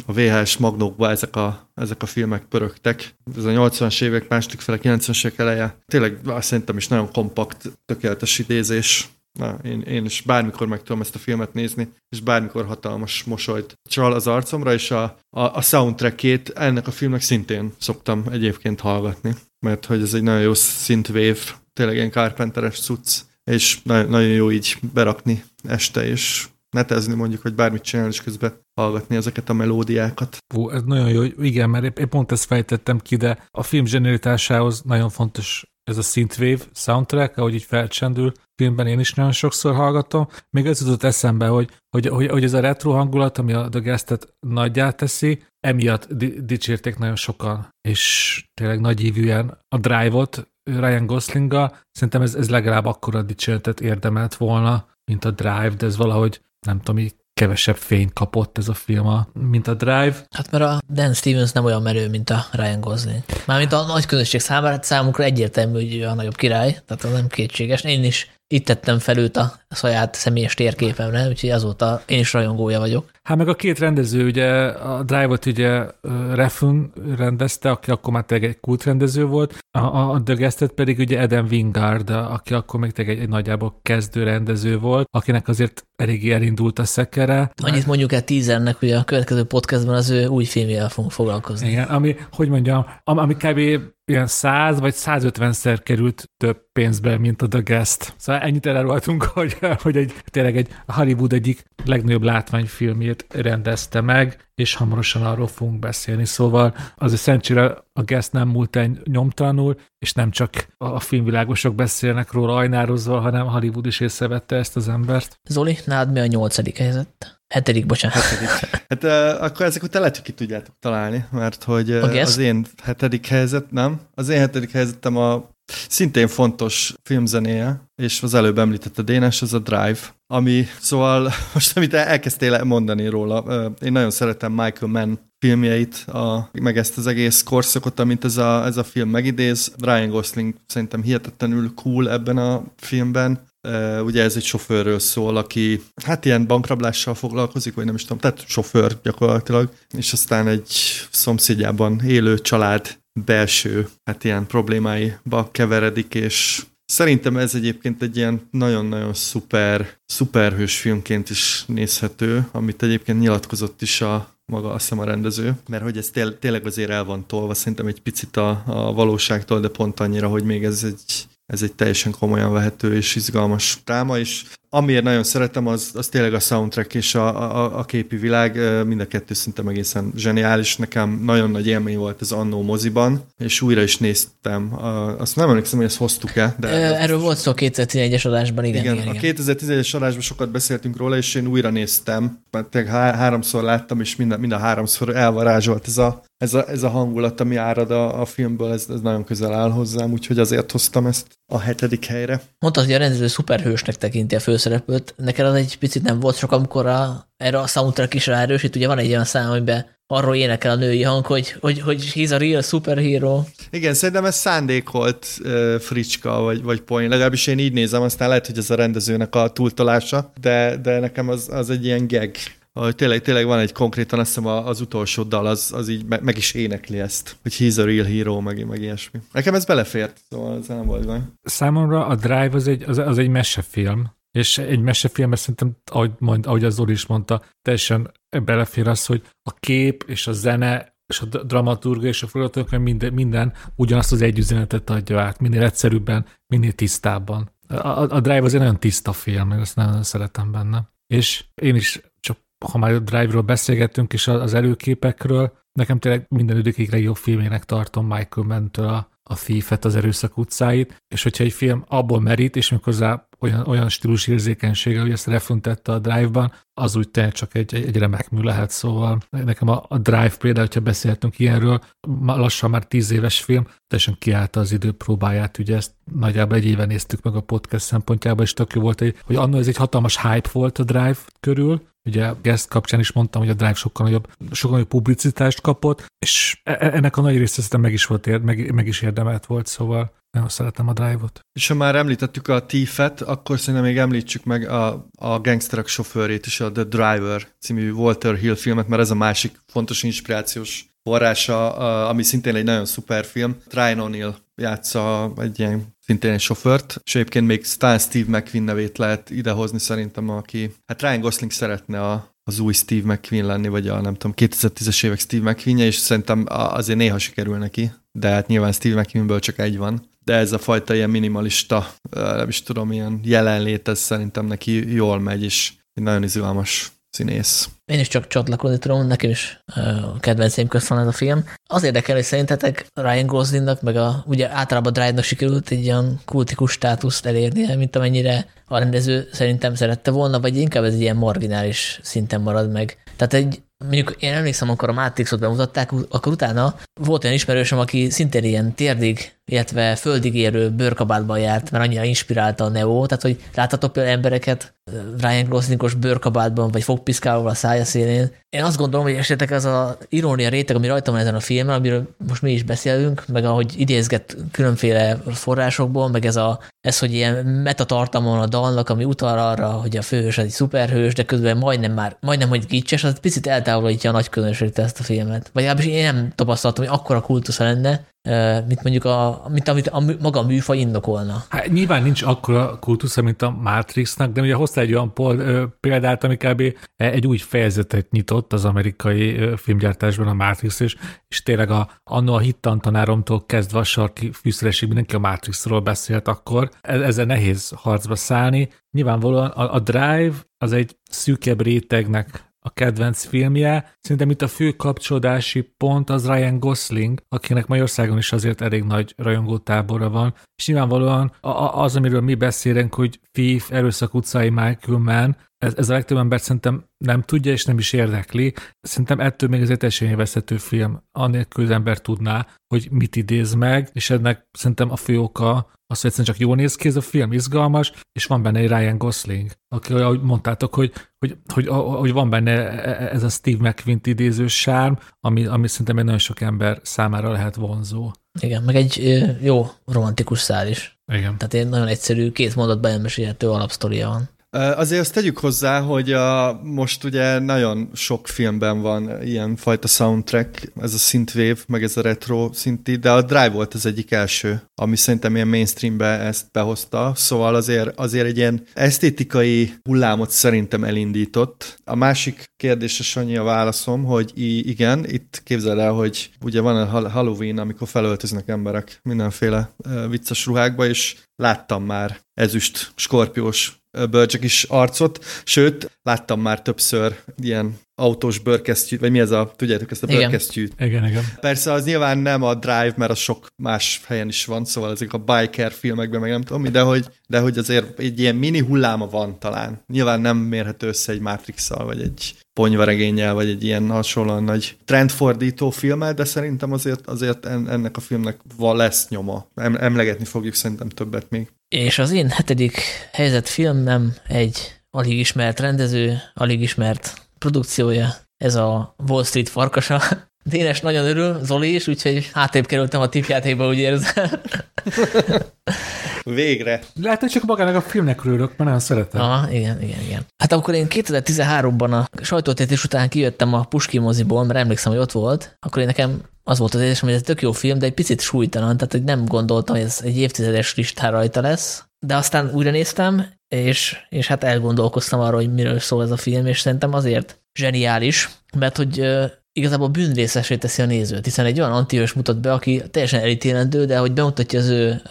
a VHS magnókba ezek a, ezek a filmek pörögtek. Ez a 80-as évek második fele, 90-es évek eleje. Tényleg azt szerintem is nagyon kompakt, tökéletes idézés. Na, én, én is bármikor meg tudom ezt a filmet nézni, és bármikor hatalmas mosolyt csal az arcomra, és a, a, a soundtrackét ennek a filmnek szintén szoktam egyébként hallgatni. mert hogy ez egy nagyon jó synthwave, tényleg ilyen Carpenteres cucc, és nagyon, nagyon jó így berakni este, és netezni mondjuk, hogy bármit csinálni, és közben hallgatni ezeket a melódiákat. Ó, ez nagyon jó, igen, mert én pont ezt fejtettem ki, de a film zsenialitásához nagyon fontos ez a synthwave soundtrack, ahogy így felcsendül, filmben én is nagyon sokszor hallgatom. Még ez jutott eszembe, hogy, hogy, hogy, hogy ez a retro hangulat, ami a The Guest-et nagyjá teszi, emiatt di- dicsérték nagyon sokan, és tényleg nagy ívűen a Drive-ot Ryan Goslinga, szerintem ez, ez legalább akkora dicséretet érdemelt volna, mint a Drive, de ez valahogy nem tudom, így kevesebb fényt kapott ez a film, mint a Drive. Hát mert a Dan Stevens nem olyan merő, mint a Ryan Gosling. Mármint a nagy közösség számára, hát számukra egyértelmű, hogy ő a nagyobb király, tehát az nem kétséges. Én is itt tettem fel őt a saját személyes térképemre, úgyhogy azóta én is rajongója vagyok. Hát meg a két rendező, ugye a Drive-ot ugye Refn rendezte, aki akkor már tényleg egy kultrendező volt, a, a, a The Guest-et pedig ugye Adam Wingard, aki akkor még tényleg egy, egy nagyjából kezdő rendező volt, akinek azért eléggé elindult a szekere. Annyit mondjuk el tízernek, hogy a következő podcastban az ő új filmjével fogunk foglalkozni. Igen, ami, hogy mondjam, ami kb ilyen 100 vagy 150-szer került több pénzbe, mint a The Guest. Szóval ennyit elárultunk, hogy, hogy egy, tényleg egy Hollywood egyik legnagyobb látványfilmjét rendezte meg, és hamarosan arról fogunk beszélni. Szóval azért szerencsére a Guest nem múlt el nyomtalanul, és nem csak a filmvilágosok beszélnek róla ajnározva, hanem Hollywood is észrevette ezt az embert. Zoli, nálad mi a nyolcadik helyzet? Hetedik, bocsánat. Hetedik. Hát uh, akkor ezek után lehet, hogy ki tudjátok találni, mert hogy uh, az én hetedik helyzet, nem? Az én hetedik helyzetem a szintén fontos filmzenéje, és az előbb említette Dénes, az a Drive, ami, szóval most amit elkezdtél mondani róla, uh, én nagyon szeretem Michael Mann filmjeit, a, meg ezt az egész korszakot, amit ez a, ez a film megidéz. Ryan Gosling szerintem hihetetlenül cool ebben a filmben, ugye ez egy sofőrről szól, aki hát ilyen bankrablással foglalkozik, vagy nem is tudom, tehát sofőr gyakorlatilag, és aztán egy szomszédjában élő család belső, hát ilyen problémáiba keveredik, és szerintem ez egyébként egy ilyen nagyon-nagyon szuper, szuperhős filmként is nézhető, amit egyébként nyilatkozott is a maga azt hiszem a rendező, mert hogy ez tél, tényleg azért el van tolva, szerintem egy picit a, a valóságtól, de pont annyira, hogy még ez egy ez egy teljesen komolyan vehető és izgalmas dráma, és amiért nagyon szeretem, az, az tényleg a soundtrack és a, a, a képi világ, mind a kettő szinte egészen zseniális. Nekem nagyon nagy élmény volt ez annó moziban, és újra is néztem. Azt nem emlékszem, hogy ezt hoztuk-e. De Erről volt szó 2011-es adásban, igen. Igen, igen, igen. a 2011-es adásban sokat beszéltünk róla, és én újra néztem, mert háromszor láttam, és mind, mind a háromszor elvarázsolt ez a, ez a, ez a hangulat, ami árad a, a filmből, ez, ez nagyon közel áll hozzám, úgyhogy azért hoztam ezt a hetedik helyre. Mondtad, hogy a rendező szuperhősnek tekinti a főszereplőt. Neked az egy picit nem volt sok, amikor a, erre a soundtrack is ráerősít. Ugye van egy olyan szám, amiben arról énekel a női hang, hogy, hogy, hogy he's a real superhero. Igen, szerintem ez szándékolt uh, fricska, vagy, vagy poén. Legalábbis én így nézem, aztán lehet, hogy ez a rendezőnek a túltolása, de, de nekem az, az egy ilyen gag hogy tényleg, tényleg van egy konkrétan, azt hiszem az utolsó dal, az, az így meg, meg is énekli ezt, hogy he's a real hero, meg, meg ilyesmi. Nekem ez belefért, szóval ez nem volt baj. Számomra a Drive az egy, az, az egy mesefilm, és egy mesefilmben szerintem, ahogy, mond, ahogy az Zoli is mondta, teljesen belefér az, hogy a kép és a zene és a dramaturga és a forgatókönyv minden, minden ugyanazt az egy üzenetet adja át, minél egyszerűbben, minél tisztábban. A, a, Drive az egy nagyon tiszta film, ezt nagyon szeretem benne. És én is ha már a Drive-ról beszélgettünk, és az előképekről, nekem tényleg minden időkig legjobb filmének tartom Michael Mann-től a, a Thief-et, az erőszak utcáit, és hogyha egy film abból merít, és méghozzá olyan, olyan stílus érzékenysége, hogy ezt refuntette a Drive-ban, az úgy tényleg csak egy, egy, egy remek mű lehet, szóval nekem a, a Drive például, hogyha beszéltünk ilyenről, lassan már tíz éves film, teljesen kiállta az idő próbáját, ugye ezt nagyjából egy éve néztük meg a podcast szempontjából, és tök jó volt, hogy annól ez egy hatalmas hype volt a Drive körül, Ugye guest kapcsán is mondtam, hogy a Drive sokkal nagyobb, sokkal nagyobb publicitást kapott, és e, e, ennek a nagy része szerintem meg is, volt, meg, meg is érdemelt volt, szóval nagyon szeretem a Drive-ot. És ha már említettük a Thief-et, akkor szerintem még említsük meg a, a gangsterek sofőrét is, a The Driver című Walter Hill filmet, mert ez a másik fontos inspirációs forrása, ami szintén egy nagyon szuper film. Ryan O'Neill játsza egy ilyen szintén egy sofőrt, és egyébként még Stan Steve McQueen nevét lehet idehozni szerintem, aki, hát Ryan Gosling szeretne a, az új Steve McQueen lenni, vagy a nem tudom, 2010-es évek Steve McQueen-je, és szerintem azért néha sikerül neki, de hát nyilván Steve McQueenből csak egy van. De ez a fajta ilyen minimalista, nem is tudom, ilyen jelenlét, ez szerintem neki jól megy, és nagyon izgalmas színész. Én is csak csatlakozni tudom, nekem is a kedvenceim közt van ez a film. Az érdekel, hogy szerintetek Ryan Goslingnak, meg a, ugye általában Drive-nak sikerült egy olyan kultikus státuszt elérni, mint amennyire a rendező szerintem szerette volna, vagy inkább ez ilyen marginális szinten marad meg. Tehát egy mondjuk én emlékszem, amikor a Matrixot bemutatták, akkor utána volt olyan ismerősöm, aki szintén ilyen térdig, illetve földig érő bőrkabátban járt, mert annyira inspirálta a Neo, tehát hogy láthatok például embereket Ryan Goslingos bőrkabátban, vagy fogpiszkálva a szája szélén. Én azt gondolom, hogy esetleg ez a irónia réteg, ami rajta van ezen a filmen, amiről most mi is beszélünk, meg ahogy idézget különféle forrásokból, meg ez, a, ez hogy ilyen metatartalmon a dalnak, ami utal arra, hogy a főhős az egy szuperhős, de közben majdnem már, majdnem, hogy gicses, az picit eltávolítja a nagy közönségtől ezt a filmet. Vagy legalábbis én nem tapasztaltam, hogy akkora kultusza lenne, mint mondjuk a, mint amit a, maga a műfaj indokolna. Hát nyilván nincs akkora kultusza, mint a Matrixnak, de ugye hozta egy olyan pol, példát, ami kb. egy új fejezetet nyitott az amerikai filmgyártásban a Matrix, és, és tényleg a, anno a hittantanáromtól kezdve a sarki fűszeresig mindenki a Matrixról beszélt akkor. E, ezzel nehéz harcba szállni. Nyilvánvalóan a, a Drive az egy szűkebb rétegnek a kedvenc filmje. Szerintem itt a fő kapcsolódási pont az Ryan Gosling, akinek Magyarországon is azért elég nagy rajongótábora van, és nyilvánvalóan az, amiről mi beszélünk, hogy Thief, Erőszak utcai Michael Mann, ez, ez a legtöbb ember szerintem nem tudja és nem is érdekli. Szerintem ettől még ez egy esélyveszhető film. Annélkül az ember tudná, hogy mit idéz meg, és ennek szerintem a fő oka az, hogy egyszerűen csak jól néz ki ez a film, izgalmas, és van benne egy Ryan Gosling, aki, ahogy mondtátok, hogy, hogy, hogy, hogy van benne e, e, ez a Steve McQueen idéző sárm, ami, ami szerintem egy nagyon sok ember számára lehet vonzó. Igen, meg egy jó romantikus szál is. Igen. Tehát egy nagyon egyszerű, két mondatban elmesélhető alapsztoria van. Azért azt tegyük hozzá, hogy a, most ugye nagyon sok filmben van ilyen fajta soundtrack, ez a synthwave, meg ez a retro szinti, de a Drive volt az egyik első, ami szerintem ilyen mainstreambe ezt behozta, szóval azért, azért egy ilyen esztétikai hullámot szerintem elindított. A másik kérdése Sanyi a válaszom, hogy igen, itt képzeld el, hogy ugye van a Halloween, amikor felöltöznek emberek mindenféle vicces ruhákba, és láttam már ezüst skorpiós bölcsök is arcot, sőt, láttam már többször ilyen autós bőrkesztyűt, vagy mi ez a, tudjátok ezt a igen. bőrkesztyűt? Igen, igen. Persze az nyilván nem a Drive, mert az sok más helyen is van, szóval ezek a biker filmekben, meg nem tudom de hogy, de hogy azért egy ilyen mini hulláma van talán. Nyilván nem mérhető össze egy matrix vagy egy ponyvaregényel, vagy egy ilyen hasonlóan nagy trendfordító filmmel, de szerintem azért, azért ennek a filmnek van lesz nyoma. Emlegetni fogjuk szerintem többet még. És az én hetedik helyzet filmem egy alig ismert rendező, alig ismert produkciója, ez a Wall Street farkasa. Dénes nagyon örül, Zoli is, úgyhogy hátrébb kerültem a tipjátékba, úgy érzem. Végre. Lehet, hogy csak magának a filmnek örülök, mert nagyon szeretem. Aha, igen, igen, igen. Hát akkor én 2013-ban a sajtótétés után kijöttem a Puski moziból, mert emlékszem, hogy ott volt, akkor én nekem az volt az érzésem, hogy ez tök jó film, de egy picit súlytalan, tehát hogy nem gondoltam, hogy ez egy évtizedes listán rajta lesz, de aztán újra néztem, és, és hát elgondolkoztam arról, hogy miről szól ez a film, és szerintem azért zseniális, mert hogy igazából bűnrészesé teszi a nézőt, hiszen egy olyan antihős mutat be, aki teljesen elítélendő, de hogy bemutatja az ő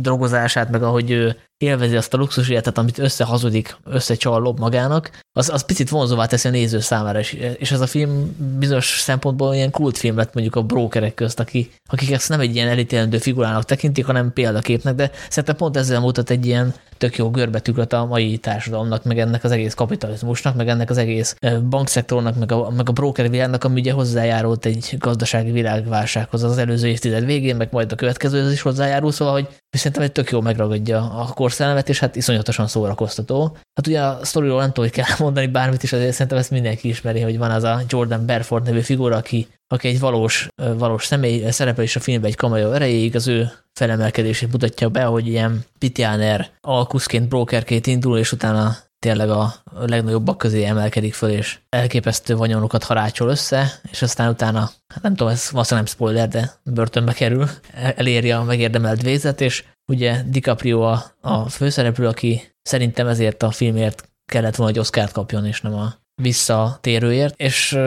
drogozását, meg ahogy ő élvezi azt a luxus életet, amit összehazudik, összecsal lob magának, az, az picit vonzóvá teszi a néző számára, és, és ez a film bizonyos szempontból ilyen kultfilm lett mondjuk a brókerek közt, aki, akik ezt nem egy ilyen elítélendő figurának tekintik, hanem példaképnek, de szerintem pont ezzel mutat egy ilyen tök jó görbetükröt a mai társadalomnak, meg ennek az egész kapitalizmusnak, meg ennek az egész bankszektornak, meg a, meg a broker világnak, ami ugye hozzájárult egy gazdasági világválsághoz az előző évtized végén, meg majd a következő is hozzájárul, szóval, hogy szerintem egy tök jó megragadja a korszellemet, és hát iszonyatosan szórakoztató. Hát ugye a sztoriról nem tudom, hogy kell mondani bármit is, azért szerintem ezt mindenki ismeri, hogy van az a Jordan Belfort nevű figura, aki, aki egy valós, valós személy, szerepel is a filmben egy kamajó erejéig, az ő felemelkedését mutatja be, hogy ilyen pitjáner alkuszként, brokerként indul, és utána tényleg a legnagyobbak közé emelkedik föl, és elképesztő vanyonokat harácsol össze, és aztán utána, hát nem tudom, ez valószínűleg nem spoiler, de börtönbe kerül, eléri a megérdemelt végzet, és ugye DiCaprio a, a főszereplő, aki szerintem ezért a filmért kellett volna, hogy Oscar-t kapjon, és nem a visszatérőért, és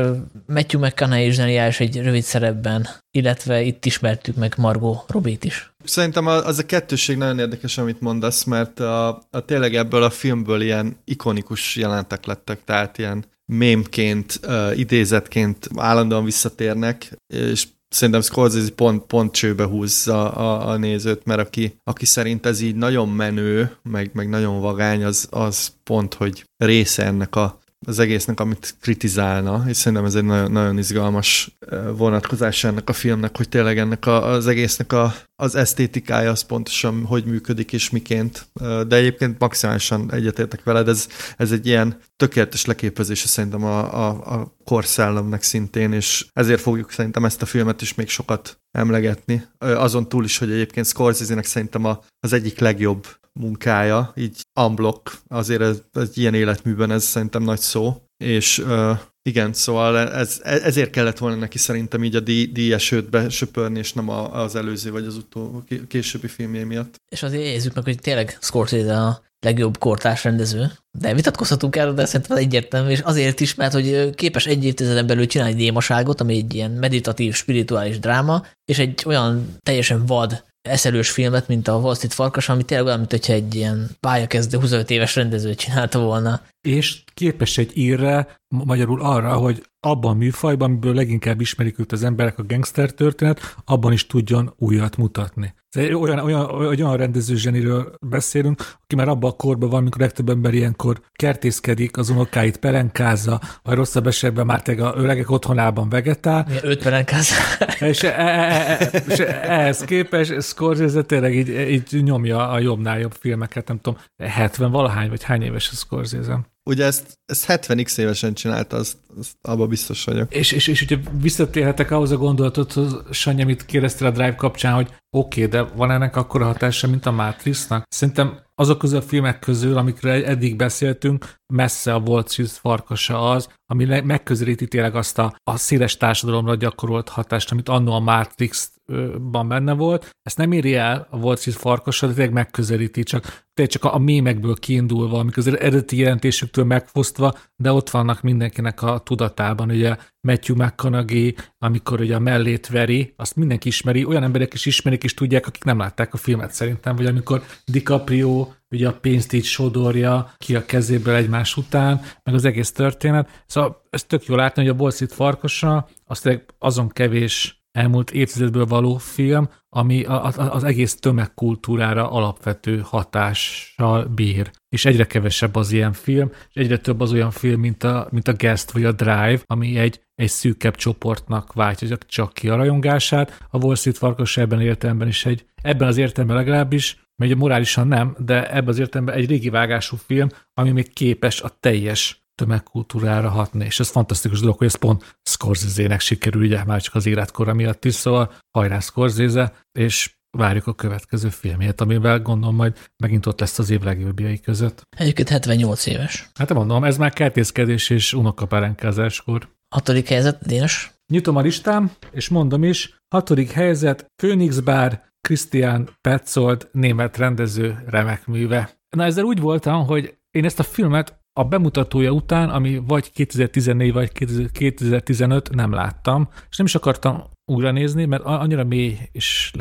Matthew McConaughey is zseniális egy rövid szerepben, illetve itt ismertük meg Margot Robét is. Szerintem az a kettőség nagyon érdekes, amit mondasz, mert a, a tényleg ebből a filmből ilyen ikonikus jelentek lettek, tehát ilyen mémként, uh, idézetként állandóan visszatérnek, és szerintem Scorsese pont, pont csőbe húzza a, a nézőt, mert aki, aki szerint ez így nagyon menő, meg, meg nagyon vagány, az, az pont, hogy része ennek a az egésznek, amit kritizálna, és szerintem ez egy nagyon, nagyon izgalmas vonatkozás ennek a filmnek, hogy tényleg ennek a, az egésznek a, az esztétikája az pontosan hogy működik és miként. De egyébként maximálisan egyetértek veled, ez, ez egy ilyen tökéletes leképezése szerintem a, a, a korszellemnek szintén, és ezért fogjuk szerintem ezt a filmet is még sokat emlegetni. Azon túl is, hogy egyébként Scorsese-nek szerintem a, az egyik legjobb munkája, így unblock, azért ez, ez ilyen életműben ez szerintem nagy szó, és uh, igen, szóval ez, ezért kellett volna neki szerintem így a díj, díjas be söpörni, és nem a, az előző vagy az utó, későbbi filmjé miatt. És azért érezzük meg, hogy tényleg Scorsese a legjobb kortárs rendező, de vitatkozhatunk erről, de szerintem egyértelmű, és azért is, mert hogy képes egy évtizeden belül csinálni egy démaságot, ami egy ilyen meditatív, spirituális dráma, és egy olyan teljesen vad eszelős filmet, mint a Wall Street Farkas, ami tényleg olyan, mint hogyha egy ilyen pályakezdő 25 éves rendező csinálta volna. És képes egy írre, magyarul arra, hogy abban a műfajban, amiből leginkább ismerik őt az emberek a gangster történet, abban is tudjon újat mutatni. Olyan, olyan, olyan rendező zseniről beszélünk, aki már abban a korban van, amikor legtöbb ember ilyenkor kertészkedik, az unokáit pelenkázza, vagy rosszabb esetben már teg a öregek otthonában vegetál. Milyen öt pelenkázza. És, e, e, e, és ehhez képest Scorsese tényleg így, így nyomja a jobbnál jobb filmeket, nem tudom, 70 valahány, vagy hány éves a Scorsese. Ugye ezt, ezt 70x évesen csinálta, azt, azt abban biztos vagyok. És, és, és hogyha visszatérhetek ahhoz a gondolatodhoz, Sanyi, amit kérdeztél a Drive kapcsán, hogy oké, okay, de van ennek akkora hatása, mint a Matrixnak? Szerintem azok közül a filmek közül, amikről eddig beszéltünk, messze a Wall Street farkasa az, ami megközelíti tényleg azt a, a széles társadalomra gyakorolt hatást, amit annó a Matrix-ban benne volt. Ezt nem éri el a Wall Street farkasa, de tényleg megközelíti, csak, tényleg csak a, a mémekből kiindulva, amik az eredeti jelentésüktől megfosztva, de ott vannak mindenkinek a tudatában, ugye Matthew McConaughey, amikor ugye a mellét veri, azt mindenki ismeri, olyan emberek is ismerik és tudják, akik nem látták a filmet szerintem, vagy amikor DiCaprio ugye a pénzt így sodorja ki a kezéből egymás után, meg az egész történet. Szóval ez tök jól látni, hogy a Wall Street farkasa, az azon kevés elmúlt évtizedből való film, ami az egész tömegkultúrára alapvető hatással bír. És egyre kevesebb az ilyen film, és egyre több az olyan film, mint a, mint a Guest vagy a Drive, ami egy, egy szűkebb csoportnak váltja csak ki a rajongását. A Wall Street Farkas ebben értelemben is egy, ebben az értelemben legalábbis, mert morálisan nem, de ebben az értelemben egy régi vágású film, ami még képes a teljes tömegkultúrára hatni, és ez fantasztikus dolog, hogy ez pont Scorsese-nek sikerül, ugye már csak az életkora miatt is, szóval hajrá Scorsese, és várjuk a következő filmjét, amivel gondolom majd megint ott lesz az év legjobbjai között. Egyébként 78 éves. Hát mondom, ez már kertészkedés és unokaperenkázáskor. Hatodik helyzet, Dénes? Nyitom a listám, és mondom is, hatodik helyzet, Phoenix Bar, Christian Petzold, német rendező remek műve. Na ezzel úgy voltam, hogy én ezt a filmet a bemutatója után, ami vagy 2014 vagy 2015 nem láttam, és nem is akartam újra nézni, mert annyira mély és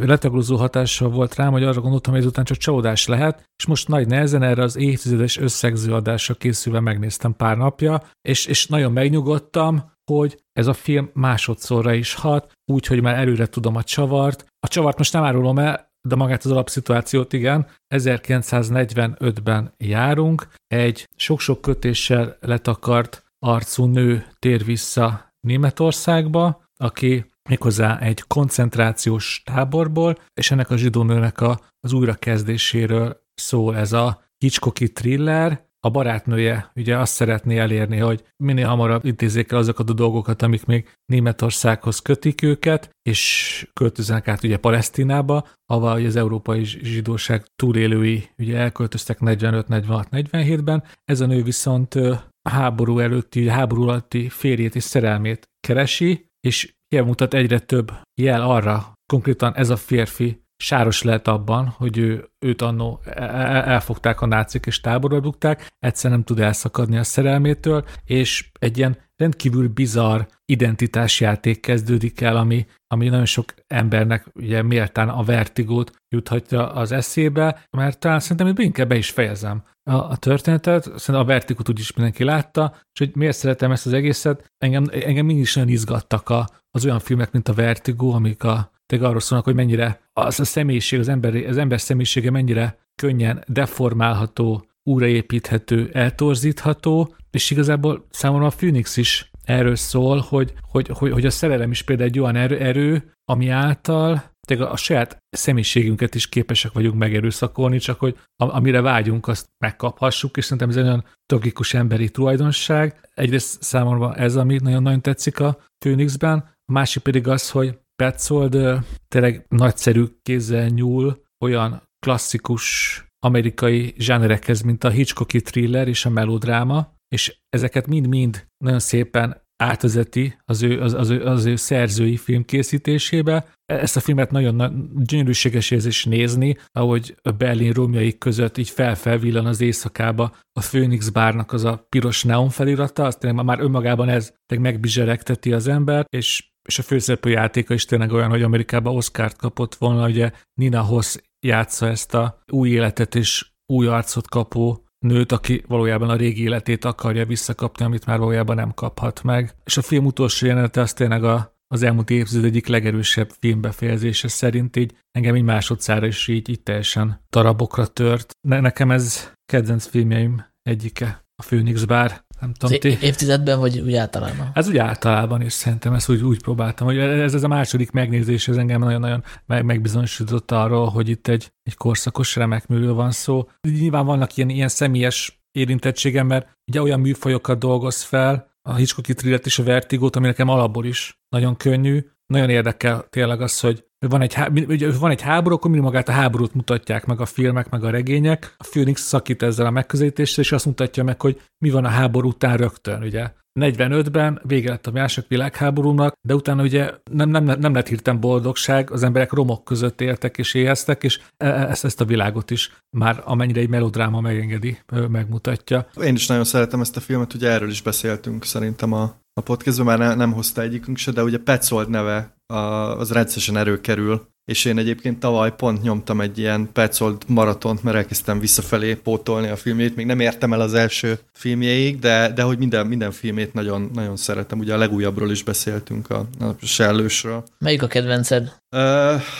letaglózó hatással volt rám, hogy arra gondoltam, hogy ezután csak csalódás lehet, és most nagy nehezen erre az évtizedes összegző adásra készülve megnéztem pár napja, és, és nagyon megnyugodtam, hogy ez a film másodszorra is hat, úgyhogy már előre tudom a csavart. A csavart most nem árulom el, de magát az alapszituációt igen. 1945-ben járunk, egy sok-sok kötéssel letakart arcú nő tér vissza Németországba, aki méghozzá egy koncentrációs táborból, és ennek a zsidó nőnek a, az újrakezdéséről szól ez a Hitchcocki thriller, a barátnője ugye azt szeretné elérni, hogy minél hamarabb intézzék el azokat a dolgokat, amik még Németországhoz kötik őket, és költöznek át ugye Palesztinába, ahol az európai zsidóság túlélői ugye elköltöztek 45-46-47-ben. Ez a nő viszont a háború előtti, háború alatti férjét és szerelmét keresi, és ilyen mutat egyre több jel arra, konkrétan ez a férfi sáros lehet abban, hogy ő, őt annó e, e, elfogták a nácik és táborba dugták, egyszer nem tud elszakadni a szerelmétől, és egy ilyen rendkívül bizarr identitásjáték kezdődik el, ami, ami nagyon sok embernek ugye méltán a vertigót juthatja az eszébe, mert talán szerintem hogy inkább be is fejezem a, a történetet, szerintem a vertigót úgyis mindenki látta, és hogy miért szeretem ezt az egészet, engem, engem mindig is nagyon izgattak a, az olyan filmek, mint a Vertigo, amik a, tényleg arról szólnak, hogy mennyire az a személyiség, az ember, az ember személyisége mennyire könnyen deformálható, újraépíthető, eltorzítható, és igazából számomra a Phoenix is erről szól, hogy, hogy, hogy, hogy a szerelem is például egy olyan erő, erő ami által a saját személyiségünket is képesek vagyunk megerőszakolni, csak hogy amire vágyunk, azt megkaphassuk, és szerintem ez egy olyan tragikus emberi tulajdonság. Egyrészt számomra ez, ami nagyon-nagyon tetszik a Phoenixben, a másik pedig az, hogy Petzold tényleg nagyszerű kézzel nyúl olyan klasszikus amerikai zsánerekhez, mint a Hitchcocki thriller és a melodráma, és ezeket mind-mind nagyon szépen átvezeti az ő, az, az, ő, az ő szerzői filmkészítésébe. Ezt a filmet nagyon gyönyörűséges érzés nézni, ahogy a Berlin romjai között így felfelvillan az éjszakába a Phoenix bárnak az a piros neon felirata, azt tényleg már önmagában ez megbizseregteti az ember, és és a főszereplő játéka is tényleg olyan, hogy Amerikában Oscar-t kapott volna, ugye Nina Hoss játsza ezt a új életet és új arcot kapó nőt, aki valójában a régi életét akarja visszakapni, amit már valójában nem kaphat meg. És a film utolsó jelenete az tényleg a, az elmúlt évtized egyik legerősebb filmbefejezése szerint így engem így másodszára is így, így teljesen darabokra tört. Ne, nekem ez kedvenc filmjeim egyike, a Phoenix bár. Nem tudom, ti... Évtizedben, vagy úgy általában? Ez úgy általában, és szerintem ezt úgy, úgy próbáltam, hogy ez, ez a második megnézés, ez engem nagyon-nagyon meg, megbizonyosított arról, hogy itt egy, egy korszakos remek műről van szó. Nyilván vannak ilyen, ilyen személyes érintettségem, mert ugye olyan műfajokat dolgoz fel, a Hitchcocki trillet és a Vertigót, ami nekem alapból is nagyon könnyű. Nagyon érdekel tényleg az, hogy van egy, ugye van egy háború, akkor mindig magát a háborút mutatják meg a filmek, meg a regények. A Phoenix szakít ezzel a megközelítéssel, és azt mutatja meg, hogy mi van a háború után rögtön, ugye. 45-ben vége lett a második világháborúnak, de utána ugye nem, nem, nem lett hirtelen boldogság, az emberek romok között éltek és éheztek, és e, e, ezt, ezt a világot is már amennyire egy melodráma megengedi, megmutatja. Én is nagyon szeretem ezt a filmet, ugye erről is beszéltünk szerintem a, a podcastban, már ne, nem hozta egyikünk se, de ugye Petzold neve a, az rendszeresen erőkerül és én egyébként tavaly pont nyomtam egy ilyen Petzold maratont, mert elkezdtem visszafelé pótolni a filmjét, még nem értem el az első filmjéig, de, de hogy minden, minden filmét nagyon, nagyon szeretem, ugye a legújabbról is beszéltünk, a, a Sellősről. Melyik a kedvenced? Uh,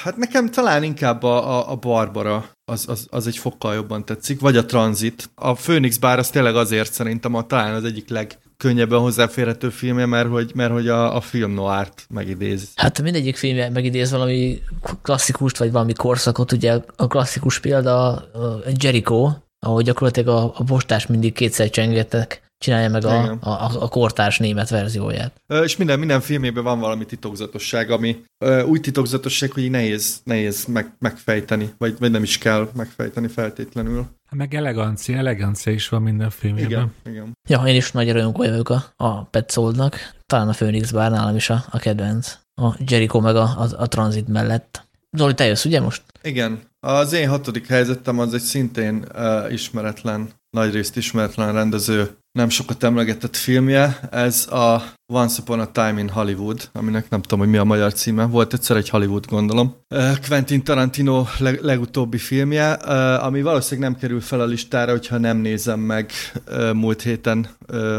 hát nekem talán inkább a, a, a Barbara, az, az, az egy fokkal jobban tetszik, vagy a Transit. A Phoenix bár az tényleg azért szerintem a, talán az egyik leg, könnyebben hozzáférhető filmje, mert hogy, mert hogy a, a film noirt megidéz. Hát mindegyik filmje megidéz valami klasszikust, vagy valami korszakot, ugye a klasszikus példa a Jericho, ahol gyakorlatilag a, a postás mindig kétszer csengettek, csinálja meg a, a, a, a kortárs német verzióját. És minden, minden filmében van valami titokzatosság, ami úgy titokzatosság, hogy nehéz, nehéz meg, megfejteni, vagy, vagy nem is kell megfejteni feltétlenül. Meg elegancia, elegancia is van minden filmében. Igen, igen. Ja, én is nagy rajongó vagyok a, a Petzoldnak. Talán a Phoenix bár nálam is a, a kedvenc. A Jericho meg a, a, a Transit mellett. Zoli, te jössz, ugye most? Igen. Az én hatodik helyzetem az egy szintén uh, ismeretlen, nagyrészt ismeretlen rendező nem sokat emlegetett filmje, ez a Once Upon a Time in Hollywood, aminek nem tudom, hogy mi a magyar címe, volt egyszer egy Hollywood, gondolom. Quentin Tarantino leg, legutóbbi filmje, ami valószínűleg nem kerül fel a listára, hogyha nem nézem meg múlt héten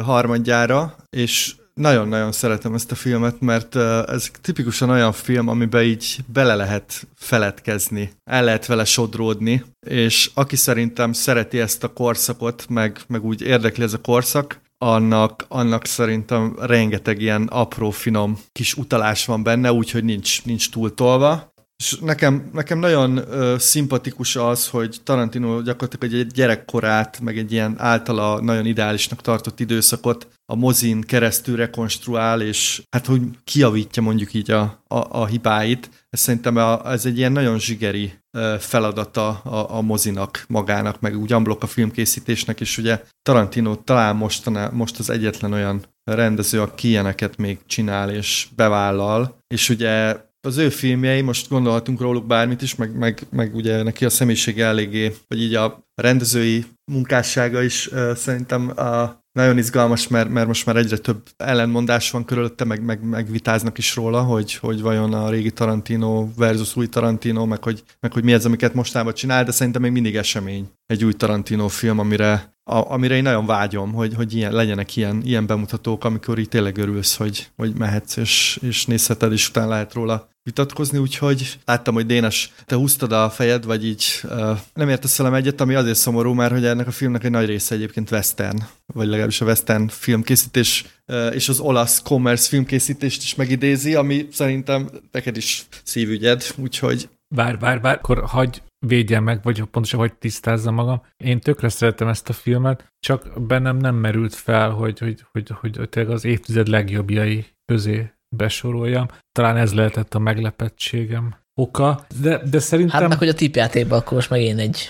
harmadjára, és nagyon-nagyon szeretem ezt a filmet, mert ez tipikusan olyan film, amiben így bele lehet feledkezni, el lehet vele sodródni, és aki szerintem szereti ezt a korszakot, meg, meg úgy érdekli ez a korszak, annak, annak szerintem rengeteg ilyen apró, finom kis utalás van benne, úgyhogy nincs, nincs túl tolva. És nekem, nekem nagyon ö, szimpatikus az, hogy Tarantino gyakorlatilag egy gyerekkorát, meg egy ilyen általa nagyon ideálisnak tartott időszakot a mozin keresztül rekonstruál, és hát hogy kiavítja mondjuk így a, a, a hibáit. Ez szerintem a, ez egy ilyen nagyon zsigeri feladata a, a mozinak magának, meg úgy amblok a filmkészítésnek, és ugye Tarantino talán mostaná, most az egyetlen olyan rendező, aki ilyeneket még csinál és bevállal, és ugye az ő filmjei, most gondolhatunk róluk bármit is, meg, meg, meg ugye neki a személyisége eléggé, vagy így a rendezői munkássága is uh, szerintem a nagyon izgalmas, mert, mert most már egyre több ellenmondás van körülötte, meg, meg, meg vitáznak is róla, hogy, hogy vajon a régi Tarantino versus új Tarantino, meg hogy, meg hogy mi ez, amiket mostában csinál, de szerintem még mindig esemény egy új Tarantino film, amire a, amire én nagyon vágyom, hogy, hogy ilyen, legyenek ilyen, ilyen bemutatók, amikor így tényleg örülsz, hogy, hogy mehetsz, és, és nézheted, és utána lehet róla vitatkozni, úgyhogy láttam, hogy Dénes, te húztad a fejed, vagy így uh, nem értesz velem egyet, ami azért szomorú, mert hogy ennek a filmnek egy nagy része egyébként western, vagy legalábbis a western filmkészítés uh, és az olasz commerce filmkészítést is megidézi, ami szerintem neked is szívügyed, úgyhogy Vár, vár, vár, akkor hagy védjem meg, vagy pontosan hogy tisztázza magam. Én tökre szeretem ezt a filmet, csak bennem nem merült fel, hogy, hogy, hogy, hogy, hogy tényleg az évtized legjobbjai közé besoroljam. Talán ez lehetett a meglepettségem oka, de, de szerintem... Hát meg, hogy a tipjátékban akkor most megint egy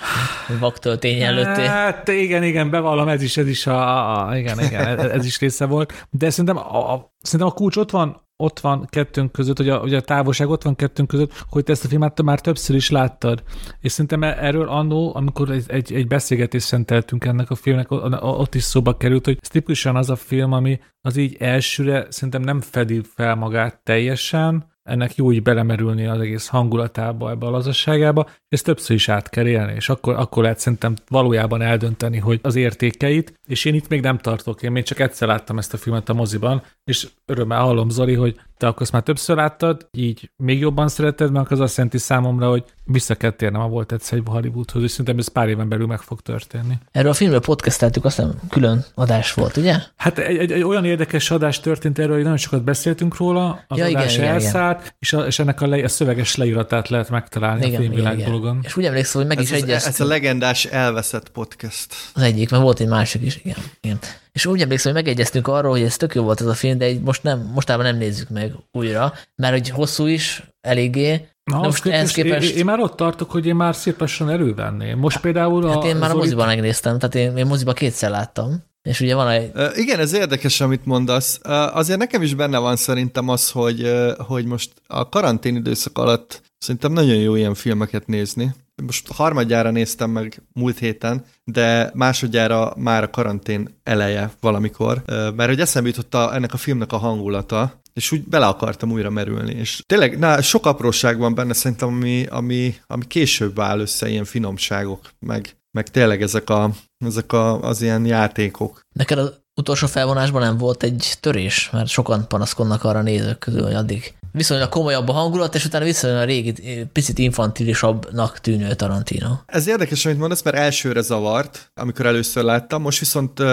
vaktöltény előtté. Hát igen, igen, bevallom, ez is, ez is a, a, igen, igen, ez is része volt, de szerintem a, a, szerintem a kulcs ott van ott van kettőnk között, hogy a, hogy a távolság ott van kettőnk között, hogy te ezt a filmet már többször is láttad. És szerintem e- erről annó, amikor egy, egy, egy beszélgetést szenteltünk ennek a filmnek, ott is szóba került, hogy ez tipikusan az a film, ami az így elsőre szerintem nem fedi fel magát teljesen, ennek jó így belemerülni az egész hangulatába, ebbe a lazasságába, és ezt többször is át kell élni, és akkor, akkor lehet szerintem valójában eldönteni, hogy az értékeit, és én itt még nem tartok, én még csak egyszer láttam ezt a filmet a moziban, és örömmel hallom, Zoli, hogy te akkor már többször láttad, így még jobban szereted, mert az azt jelenti számomra, hogy vissza kell térnem a volt egyszer egy Hollywoodhoz, és szerintem ez pár éven belül meg fog történni. Erről a filmről podcasteltük, aztán külön adás volt, ugye? Hát egy, egy, egy olyan érdekes adás történt erről, hogy nagyon sokat beszéltünk róla, az ja, adás igen, elszállt, igen. És, a, és ennek a, le, a szöveges leíratát lehet megtalálni igen, a filmvilág blogon. És úgy emlékszem, hogy meg ez is egyeztünk. Ez a legendás elveszett podcast. Az egyik, mert volt egy másik is, igen. igen. És úgy emlékszem, hogy megegyeztünk arról, hogy ez tök jó volt ez a film, de most nem, mostában nem nézzük meg újra, mert hogy hosszú is, eléggé, Na, Na most ehhez képest... Én, én, már ott tartok, hogy én már szépesen elővenném. Most például a... Hát én már a moziban megnéztem, tehát én, én moziban kétszer láttam. És ugye van egy... Igen, ez érdekes, amit mondasz. Azért nekem is benne van szerintem az, hogy, hogy most a karantén időszak alatt szerintem nagyon jó ilyen filmeket nézni. Most harmadjára néztem meg múlt héten, de másodjára már a karantén eleje valamikor, mert hogy eszembe jutott a, ennek a filmnek a hangulata, és úgy bele akartam újra merülni. És tényleg na, sok apróság van benne szerintem, ami, ami, ami később áll össze, ilyen finomságok, meg, meg tényleg ezek, a, ezek a, az ilyen játékok. Neked az utolsó felvonásban nem volt egy törés, mert sokan panaszkodnak arra nézők közül, hogy addig viszonylag komolyabb a hangulat, és utána viszonylag a régi, picit infantilisabbnak tűnő Tarantino. Ez érdekes, amit mondasz, mert elsőre zavart, amikor először láttam, most viszont uh,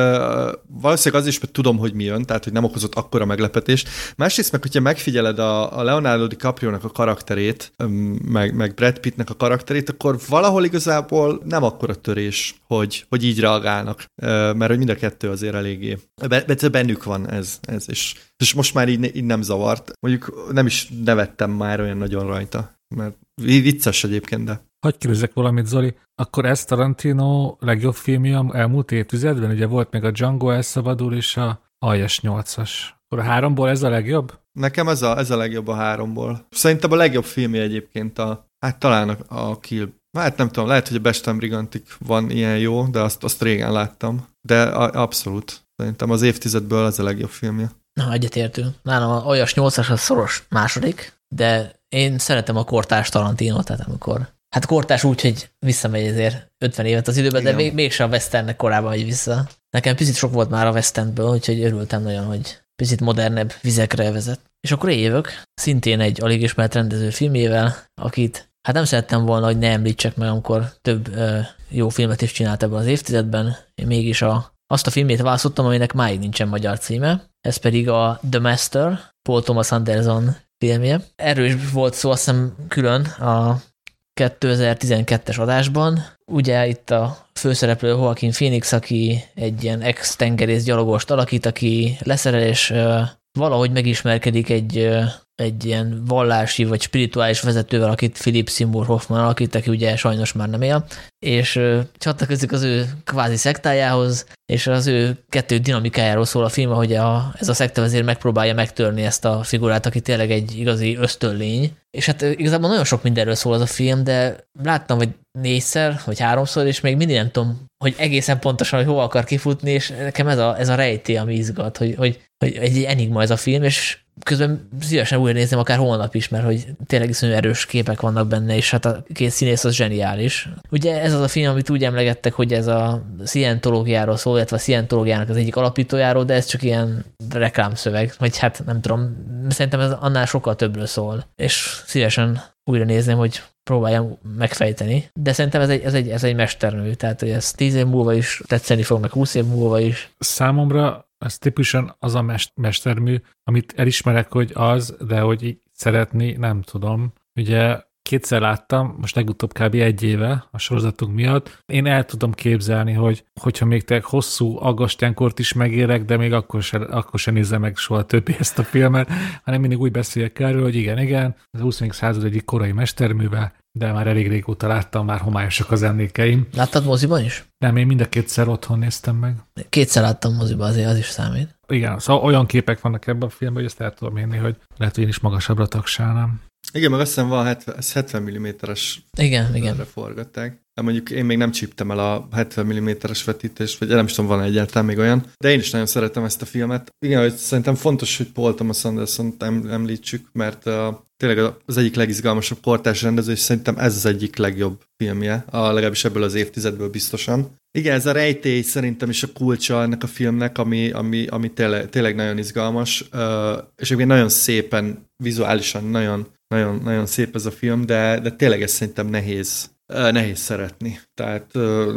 valószínűleg az is, mert tudom, hogy mi jön, tehát hogy nem okozott akkora meglepetést. Másrészt meg, hogyha megfigyeled a, a Leonardo DiCaprio-nak a karakterét, meg, meg Brad Pittnek a karakterét, akkor valahol igazából nem akkora törés, hogy, hogy így reagálnak, uh, mert hogy mind a kettő azért eléggé. Bennük van ez, ez és és most már így, így nem zavart. Mondjuk nem is nevettem már olyan nagyon rajta, mert vicces egyébként, de... Hagy kérdezek valamit, Zoli. Akkor ez Tarantino legjobb filmje elmúlt évtizedben? Ugye volt még a Django elszabadul és a Aljas 8-as. Akkor a háromból ez a legjobb? Nekem ez a, ez a legjobb a háromból. Szerintem a legjobb filmje egyébként a, hát talán a, a Kill. Hát nem tudom, lehet, hogy a Bestem Brigantik van ilyen jó, de azt, azt régen láttam. De a, abszolút. Szerintem az évtizedből ez a legjobb filmje. Na, egyetértünk. Nálam a olyas 8-as az szoros második, de én szeretem a kortás Tarantino, tehát amikor Hát kortás úgy, hogy visszamegy ezért 50 évet az időben, Igen. de még, mégsem a westernnek korábban megy vissza. Nekem picit sok volt már a westernből, úgyhogy örültem nagyon, hogy picit modernebb vizekre vezet. És akkor évök, szintén egy alig ismert rendező filmével, akit hát nem szerettem volna, hogy ne említsek meg, amikor több ö, jó filmet is csinált ebben az évtizedben. Én mégis a azt a filmét választottam, aminek máig nincsen magyar címe, ez pedig a The Master, Paul Thomas Anderson filmje. Erről is volt szó, azt hiszem külön a 2012-es adásban. Ugye itt a főszereplő Joaquin Phoenix, aki egy ilyen ex-tengerész gyalogost alakít, aki leszerel és valahogy megismerkedik egy egy ilyen vallási vagy spirituális vezetővel, akit Philip Seymour Hoffman alakít, aki ugye sajnos már nem él, és csatlakozik az ő kvázi szektájához, és az ő kettő dinamikájáról szól a film, hogy a, ez a szektavezér megpróbálja megtörni ezt a figurát, aki tényleg egy igazi ösztönlény. És hát igazából nagyon sok mindenről szól az a film, de láttam, hogy négyszer, vagy háromszor, és még mindig nem tudom, hogy egészen pontosan, hogy hova akar kifutni, és nekem ez a, ez a rejté, ami izgat, hogy, hogy, hogy egy enigma ez a film, és közben szívesen újra nézem akár holnap is, mert hogy tényleg iszonyú erős képek vannak benne, és hát a két színész az zseniális. Ugye ez az a film, amit úgy emlegettek, hogy ez a szientológiáról szól, illetve a szientológiának az egyik alapítójáról, de ez csak ilyen reklámszöveg, vagy hát nem tudom, szerintem ez annál sokkal többről szól, és szívesen újra nézném, hogy próbáljam megfejteni, de szerintem ez egy, ez egy, ez egy mesternő, tehát hogy ez tíz év múlva is tetszeni fog, meg húsz év múlva is. Számomra ez tipikusan az a mestermű, amit elismerek, hogy az, de hogy így szeretni, nem tudom. Ugye kétszer láttam, most legutóbb kb. egy éve a sorozatunk miatt. Én el tudom képzelni, hogy hogyha még te hosszú aggastyánkort is megérek, de még akkor se, akkor se nézze meg soha többé ezt a filmet, hanem mindig úgy beszéljek erről, hogy igen, igen, az 20. század egyik korai mesterműve, de már elég régóta láttam, már homályosak az emlékeim. Láttad moziban is? Nem, én mind a kétszer otthon néztem meg. Kétszer láttam moziban, azért az is számít. Igen, szóval olyan képek vannak ebben a filmben, hogy ezt el tudom hinni, hogy lehet, hogy én is magasabbra tagsálnám. Igen, meg azt hiszem van 70, 70 mm-es igen, igen. forgatták. De mondjuk én még nem csíptem el a 70 mm-es vetítést, vagy nem is tudom, van egyáltalán még olyan. De én is nagyon szeretem ezt a filmet. Igen, hogy szerintem fontos, hogy Paul Thomas anderson említsük, mert uh, tényleg az egyik legizgalmasabb kortás rendező, és szerintem ez az egyik legjobb filmje, a, legalábbis ebből az évtizedből biztosan. Igen, ez a rejtély szerintem is a kulcsa ennek a filmnek, ami, ami, ami tényleg, tényleg nagyon izgalmas, uh, és egyébként nagyon szépen, vizuálisan nagyon nagyon, nagyon szép ez a film, de, de tényleg ez szerintem nehéz, nehéz szeretni. Tehát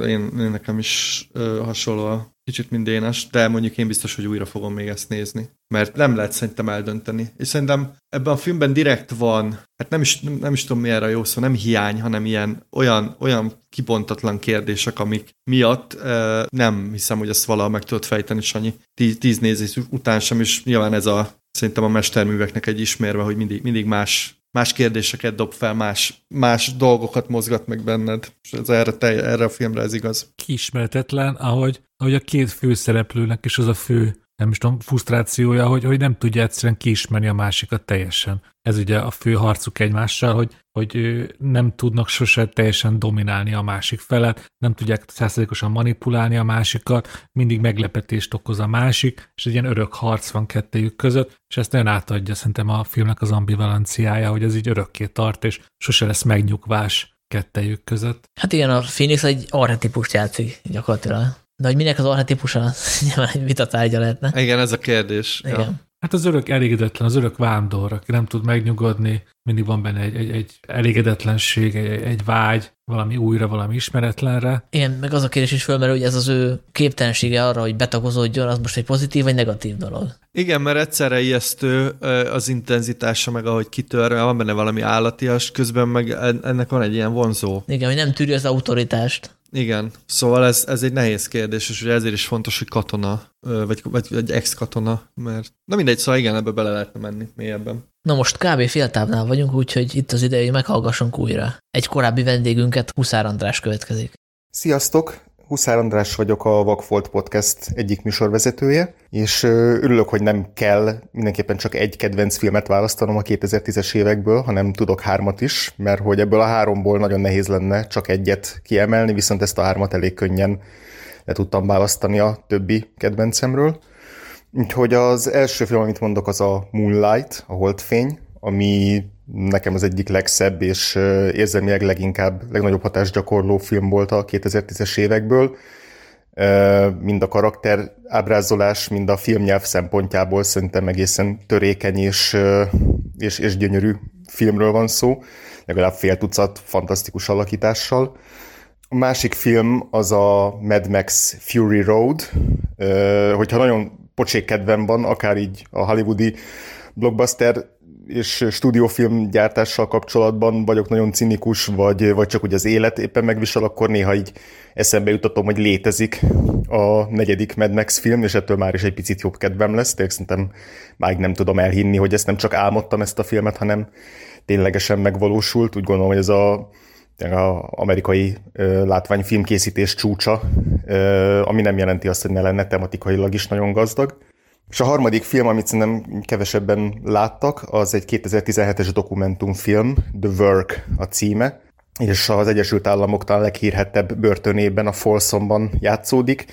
én, én nekem is hasonló a kicsit mint Dénes, de mondjuk én biztos, hogy újra fogom még ezt nézni. Mert nem lehet szerintem eldönteni. És szerintem ebben a filmben direkt van, hát nem is, nem, is tudom mi erre jó szó, nem hiány, hanem ilyen olyan, olyan kibontatlan kérdések, amik miatt uh, nem hiszem, hogy ezt valaha meg tudod fejteni, Sanyi. Tíz, tíz nézés után sem, és nyilván ez a szerintem a mesterműveknek egy ismérve, hogy mindig, mindig más más kérdéseket dob fel, más, más dolgokat mozgat meg benned. És ez erre, te, erre a filmre ez igaz. Kiismeretetlen, ahogy, ahogy a két főszereplőnek is az a fő nem is tudom, frusztrációja, hogy, hogy nem tudja egyszerűen kiismerni a másikat teljesen. Ez ugye a fő harcuk egymással, hogy, hogy nem tudnak sose teljesen dominálni a másik felet, nem tudják százalékosan manipulálni a másikat, mindig meglepetést okoz a másik, és egy ilyen örök harc van kettejük között, és ezt nagyon átadja szerintem a filmnek az ambivalenciája, hogy ez így örökké tart, és sose lesz megnyugvás kettejük között. Hát igen, a Phoenix egy arhetipust játszik gyakorlatilag. De hogy minek az archetípusa, nyilván egy vitatárgya lehetne. Igen, ez a kérdés. Igen. Ja. Hát az örök elégedetlen, az örök vándor, aki nem tud megnyugodni, mindig van benne egy, egy, egy elégedetlenség, egy, egy vágy, valami újra, valami ismeretlenre. Igen, meg az a kérdés is fölmerül, hogy ez az ő képtelensége arra, hogy betagozódjon, az most egy pozitív vagy negatív dolog. Igen, mert egyszerre ijesztő az intenzitása, meg ahogy kitör, van benne valami állatias, közben meg ennek van egy ilyen vonzó. Igen, hogy nem tűri az autoritást. Igen, szóval ez, ez egy nehéz kérdés, és ugye ezért is fontos, hogy katona, vagy, vagy egy ex-katona, mert na mindegy, szóval igen, ebbe bele lehetne menni mélyebben. Na most kb. féltávnál vagyunk, úgyhogy itt az ideje, hogy meghallgassunk újra. Egy korábbi vendégünket, Huszár András következik. Sziasztok! Huszár András vagyok, a Vagfolt Podcast egyik műsorvezetője, és örülök, hogy nem kell mindenképpen csak egy kedvenc filmet választanom a 2010-es évekből, hanem tudok hármat is, mert hogy ebből a háromból nagyon nehéz lenne csak egyet kiemelni, viszont ezt a hármat elég könnyen le tudtam választani a többi kedvencemről. Úgyhogy az első film, amit mondok, az a Moonlight, a Holdfény, ami nekem az egyik legszebb és érzelmileg leginkább legnagyobb hatást gyakorló film volt a 2010-es évekből. Mind a karakter ábrázolás, mind a filmnyelv szempontjából szerintem egészen törékeny és, és, és gyönyörű filmről van szó, legalább fél tucat fantasztikus alakítással. A másik film az a Mad Max Fury Road. Hogyha nagyon pocsék kedvem van, akár így a hollywoodi blockbuster és stúdiófilm gyártással kapcsolatban vagyok nagyon cinikus, vagy, vagy csak úgy az élet éppen megvisel, akkor néha így eszembe jutatom, hogy létezik a negyedik Mad Max film, és ettől már is egy picit jobb kedvem lesz. Tényleg szerintem máig nem tudom elhinni, hogy ezt nem csak álmodtam ezt a filmet, hanem ténylegesen megvalósult. Úgy gondolom, hogy ez a a amerikai ö, látványfilmkészítés csúcsa, ö, ami nem jelenti azt, hogy ne lenne tematikailag is nagyon gazdag. És a harmadik film, amit szerintem kevesebben láttak, az egy 2017-es dokumentumfilm, The Work a címe, és az Egyesült Államok talán leghírhettebb börtönében, a Folsomban játszódik.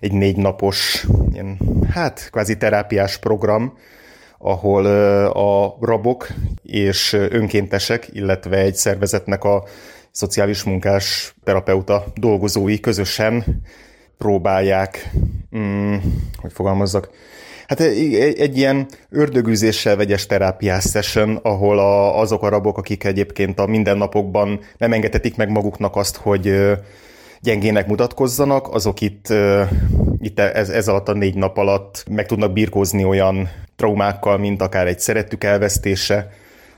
Egy négy napos, ilyen, hát kvázi terápiás program, ahol a rabok és önkéntesek, illetve egy szervezetnek a szociális munkás terapeuta dolgozói közösen próbálják, mm, hogy fogalmazzak, Hát egy, egy ilyen ördögűzéssel vegyes terápiás session, ahol a, azok a rabok, akik egyébként a mindennapokban nem engedhetik meg maguknak azt, hogy gyengének mutatkozzanak, azok itt, itt ez, ez alatt a négy nap alatt meg tudnak birkózni olyan traumákkal, mint akár egy szerettük elvesztése,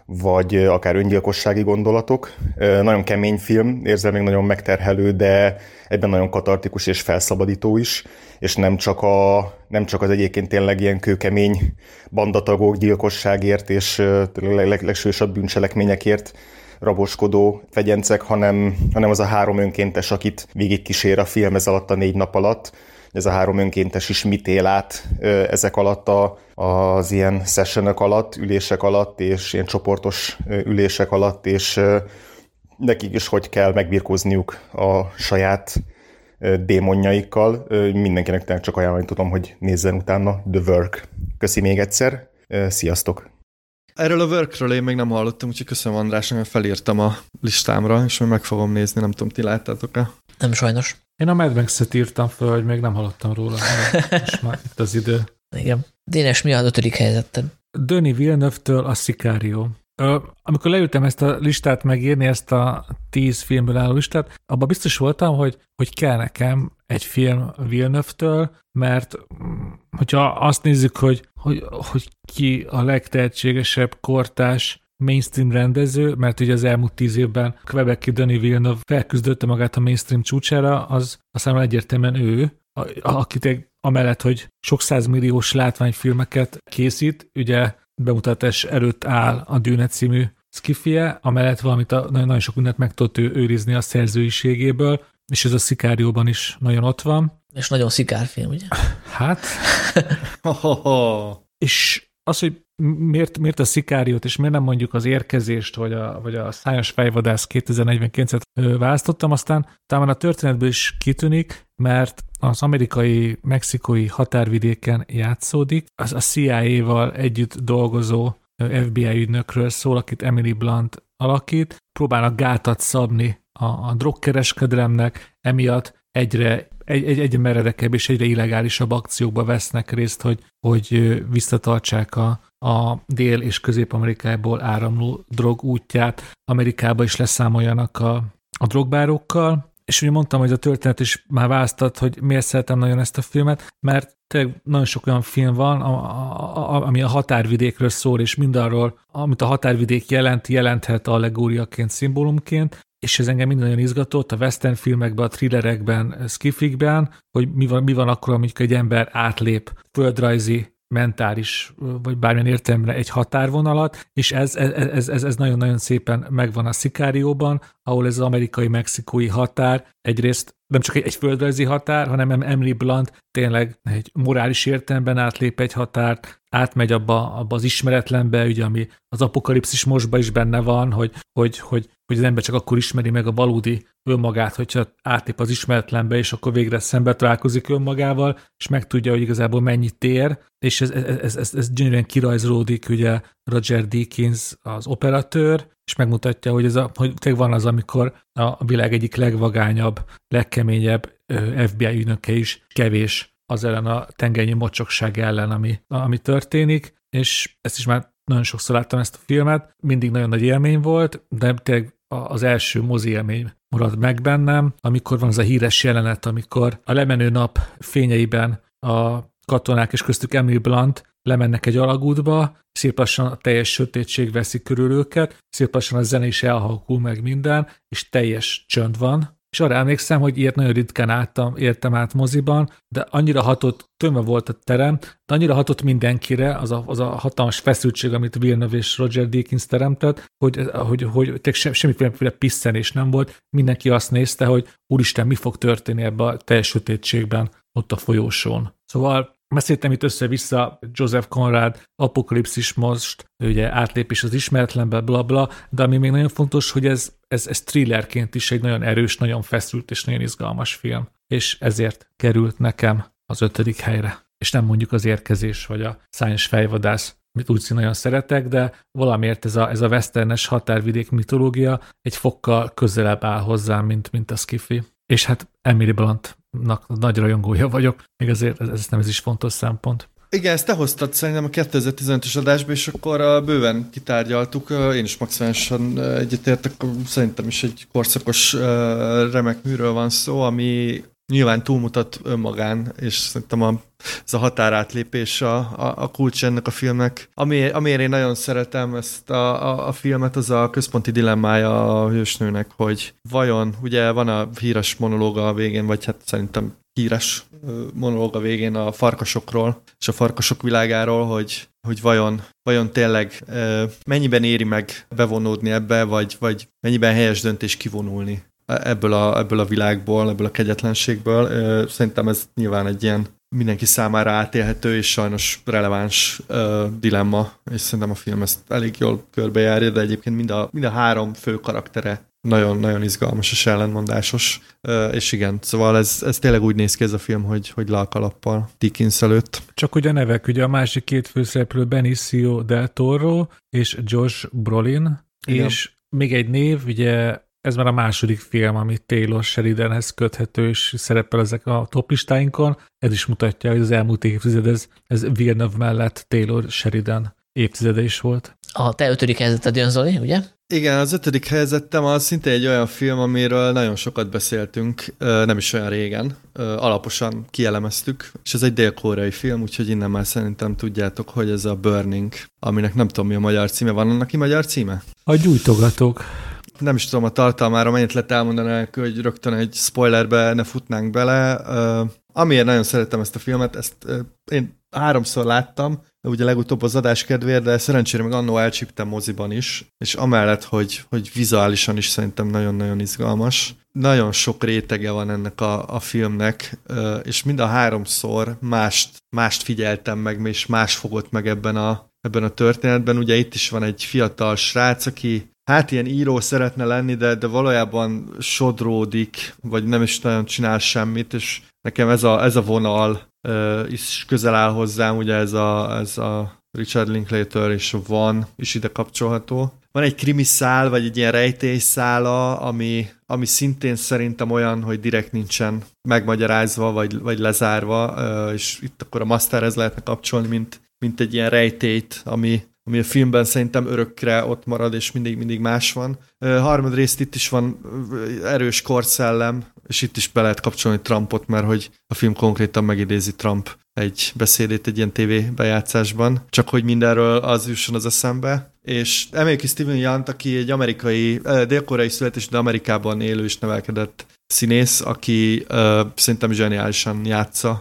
vagy akár öngyilkossági gondolatok. Nagyon kemény film, még nagyon megterhelő, de ebben nagyon katartikus és felszabadító is, és nem csak, a, nem csak az egyébként tényleg ilyen kőkemény bandatagok gyilkosságért és leg, leg, legsősabb bűncselekményekért raboskodó fegyencek, hanem, hanem az a három önkéntes, akit végigkísér a film ez alatt a négy nap alatt, ez a három önkéntes is mit él át ezek alatt a, az ilyen sessionök alatt, ülések alatt, és ilyen csoportos ülések alatt, és nekik is hogy kell megbirkózniuk a saját démonjaikkal. Mindenkinek csak ajánlani tudom, hogy nézzen utána The Work. Köszi még egyszer, sziasztok! Erről a workről én még nem hallottam, úgyhogy köszönöm Andrásnak, hogy felírtam a listámra, és majd meg fogom nézni, nem tudom, ti láttátok-e? Nem sajnos. Én a Mad Max-et írtam fel, hogy még nem hallottam róla. Most már itt az idő. Igen. Dénes, mi az ötödik helyzeted? Döni Villeneuve-től a Sicario. Amikor leültem ezt a listát megírni, ezt a tíz filmből álló listát, abban biztos voltam, hogy, hogy kell nekem egy film Villeneuve-től, mert mm, hogyha azt nézzük, hogy, hogy, hogy ki a legtehetségesebb kortás mainstream rendező, mert ugye az elmúlt tíz évben Quebec Denis Villeneuve felküzdötte magát a mainstream csúcsára, az aztán egyértelműen ő, akit amellett, hogy sok százmilliós látványfilmeket készít, ugye bemutatás előtt áll a Dűne című skifie, amellett valamit a, nagyon, nagyon sok mindent meg tudott ő őrizni a szerzőiségéből, és ez a Szikárióban is nagyon ott van. És nagyon szikárfilm, ugye? Hát. és az, hogy miért, miért a szikáriót, és miért nem mondjuk az érkezést, vagy a, vagy a szájas fejvadász 2049-et választottam, aztán talán a történetből is kitűnik, mert az amerikai, mexikói határvidéken játszódik, az a CIA-val együtt dolgozó FBI ügynökről szól, akit Emily Blunt alakít, próbálnak gátat szabni a, a drogkereskedelemnek, emiatt egyre egy, egy, egyre meredekebb és egyre illegálisabb akciókba vesznek részt, hogy, hogy visszatartsák a, a Dél- és Közép-Amerikából áramló drog útját, Amerikába is leszámoljanak a, a drogbárokkal, és ugye mondtam, hogy a történet is már választott, hogy miért szeretem nagyon ezt a filmet, mert tényleg nagyon sok olyan film van, ami a határvidékről szól, és mindarról, amit a határvidék jelent, jelenthet allegóriaként, szimbólumként, és ez engem minden nagyon izgatott a western filmekben, a thrillerekben, skifikben, hogy mi van, mi van akkor, amikor egy ember átlép földrajzi mentális, vagy bármilyen értelemre egy határvonalat, és ez, ez, ez, ez nagyon-nagyon szépen megvan a Szikárióban, ahol ez az amerikai-mexikói határ egyrészt nem csak egy, egy földrajzi határ, hanem Emily Blunt tényleg egy morális értelemben átlép egy határt, átmegy abba, abba az ismeretlenbe, ugye, ami az apokalipszis mostban is benne van, hogy, hogy, hogy, hogy az ember csak akkor ismeri meg a valódi önmagát, hogyha átlép az ismeretlenbe, és akkor végre szembe találkozik önmagával, és megtudja, hogy igazából mennyit tér, és ez, ez, ez, ez, ez gyönyörűen kirajzolódik, ugye Roger Deakins az operatőr, és megmutatja, hogy, ez a, hogy van az, amikor a világ egyik legvagányabb, legkeményebb FBI ügynöke is kevés az ellen a tengernyi mocsokság ellen, ami, ami történik, és ezt is már nagyon sokszor láttam ezt a filmet, mindig nagyon nagy élmény volt, de tényleg az első mozi élmény marad meg bennem, amikor van az a híres jelenet, amikor a lemenő nap fényeiben a katonák, és köztük Emily Blunt lemennek egy alagútba, szép lassan a teljes sötétség veszi körül őket, szép lassan a zene is elhalkul meg minden, és teljes csönd van, és arra emlékszem, hogy ilyet nagyon ritkán álltam, értem át moziban, de annyira hatott, tömve volt a terem, de annyira hatott mindenkire az a, az a hatalmas feszültség, amit Villeneuve és Roger Deakins teremtett, hogy, hogy, hogy, hogy sem, semmiféle pisszenés nem volt, mindenki azt nézte, hogy úristen, mi fog történni ebbe a teljes sötétségben ott a folyósón. Szóval Beszéltem itt össze-vissza Joseph Conrad, apokalipszis most, ugye átlépés az ismeretlenbe, bla bla, de ami még nagyon fontos, hogy ez, ez, ez thrillerként is egy nagyon erős, nagyon feszült és nagyon izgalmas film. És ezért került nekem az ötödik helyre. És nem mondjuk az érkezés, vagy a szányos fejvadász, amit úgy nagyon szeretek, de valamiért ez a, ez a westernes határvidék mitológia egy fokkal közelebb áll hozzám, mint, mint a skifi. És hát Emily Blunt nagy rajongója vagyok, még azért ez, ez nem ez is fontos szempont. Igen, ezt te hoztad szerintem a 2015-ös adásba, és akkor a bőven kitárgyaltuk. Én is maximálisan egyetértek, szerintem is egy korszakos remek műről van szó, ami nyilván túlmutat önmagán, és szerintem a, ez a határátlépés a, a, a kulcs ennek a filmnek. Ami, amiért én nagyon szeretem ezt a, a, a filmet, az a központi dilemmája a hősnőnek, hogy vajon, ugye van a híres monológa a végén, vagy hát szerintem híres monológ a végén a farkasokról, és a farkasok világáról, hogy, hogy vajon, vajon tényleg mennyiben éri meg bevonódni ebbe, vagy, vagy mennyiben helyes döntés kivonulni ebből a, ebből a világból, ebből a kegyetlenségből. Szerintem ez nyilván egy ilyen mindenki számára átélhető és sajnos releváns uh, dilemma, és szerintem a film ezt elég jól körbejárja, de egyébként mind a, mind a három fő karaktere nagyon-nagyon izgalmas és ellenmondásos, uh, és igen, szóval ez, ez tényleg úgy néz ki ez a film, hogy, hogy lalkalappal Dickens előtt. Csak ugye a nevek, ugye a másik két főszereplő Benicio del Toro és Josh Brolin, igen. és még egy név, ugye ez már a második film, ami Taylor Sheridanhez köthető, és szerepel ezek a toplistáinkon. Ez is mutatja, hogy az elmúlt évtized ez, ez Villeneuve mellett Taylor Sheridan évtizede is volt. A te ötödik helyzeted jön, Zoli, ugye? Igen, az ötödik helyzetem az szinte egy olyan film, amiről nagyon sokat beszéltünk, nem is olyan régen, alaposan kielemeztük, és ez egy dél-koreai film, úgyhogy innen már szerintem tudjátok, hogy ez a Burning, aminek nem tudom mi a magyar címe. Van annak ki magyar címe? A gyújtogatók nem is tudom a tartalmára, mennyit lehet elmondani, hogy rögtön egy spoilerbe ne futnánk bele. Uh, amiért nagyon szeretem ezt a filmet, ezt uh, én háromszor láttam, ugye legutóbb az adás kedvéért, de szerencsére meg annó elcsíptem moziban is, és amellett, hogy, hogy vizuálisan is szerintem nagyon-nagyon izgalmas. Nagyon sok rétege van ennek a, a filmnek, és mind a háromszor mást, mást figyeltem meg, és más fogott meg ebben a, ebben a történetben. Ugye itt is van egy fiatal srác, aki hát ilyen író szeretne lenni, de, de valójában sodródik, vagy nem is nagyon csinál semmit, és nekem ez a, ez a vonal uh, is közel áll hozzám, ugye ez a, ez a Richard Linklater és van is ide kapcsolható. Van egy krimi szál, vagy egy ilyen rejtély szála, ami, ami szintén szerintem olyan, hogy direkt nincsen megmagyarázva, vagy, vagy lezárva, uh, és itt akkor a masterhez lehetne kapcsolni, mint, mint egy ilyen rejtélyt, ami, ami a filmben szerintem örökre ott marad, és mindig-mindig más van. Harmad részt itt is van erős korszellem, és itt is be lehet kapcsolni Trumpot, mert hogy a film konkrétan megidézi Trump egy beszédét egy ilyen TV bejátszásban, csak hogy mindenről az jusson az eszembe. És emeljük ki Steven Yant, aki egy amerikai, dél-koreai születésű, de Amerikában élő és nevelkedett színész, aki uh, szerintem zseniálisan játsza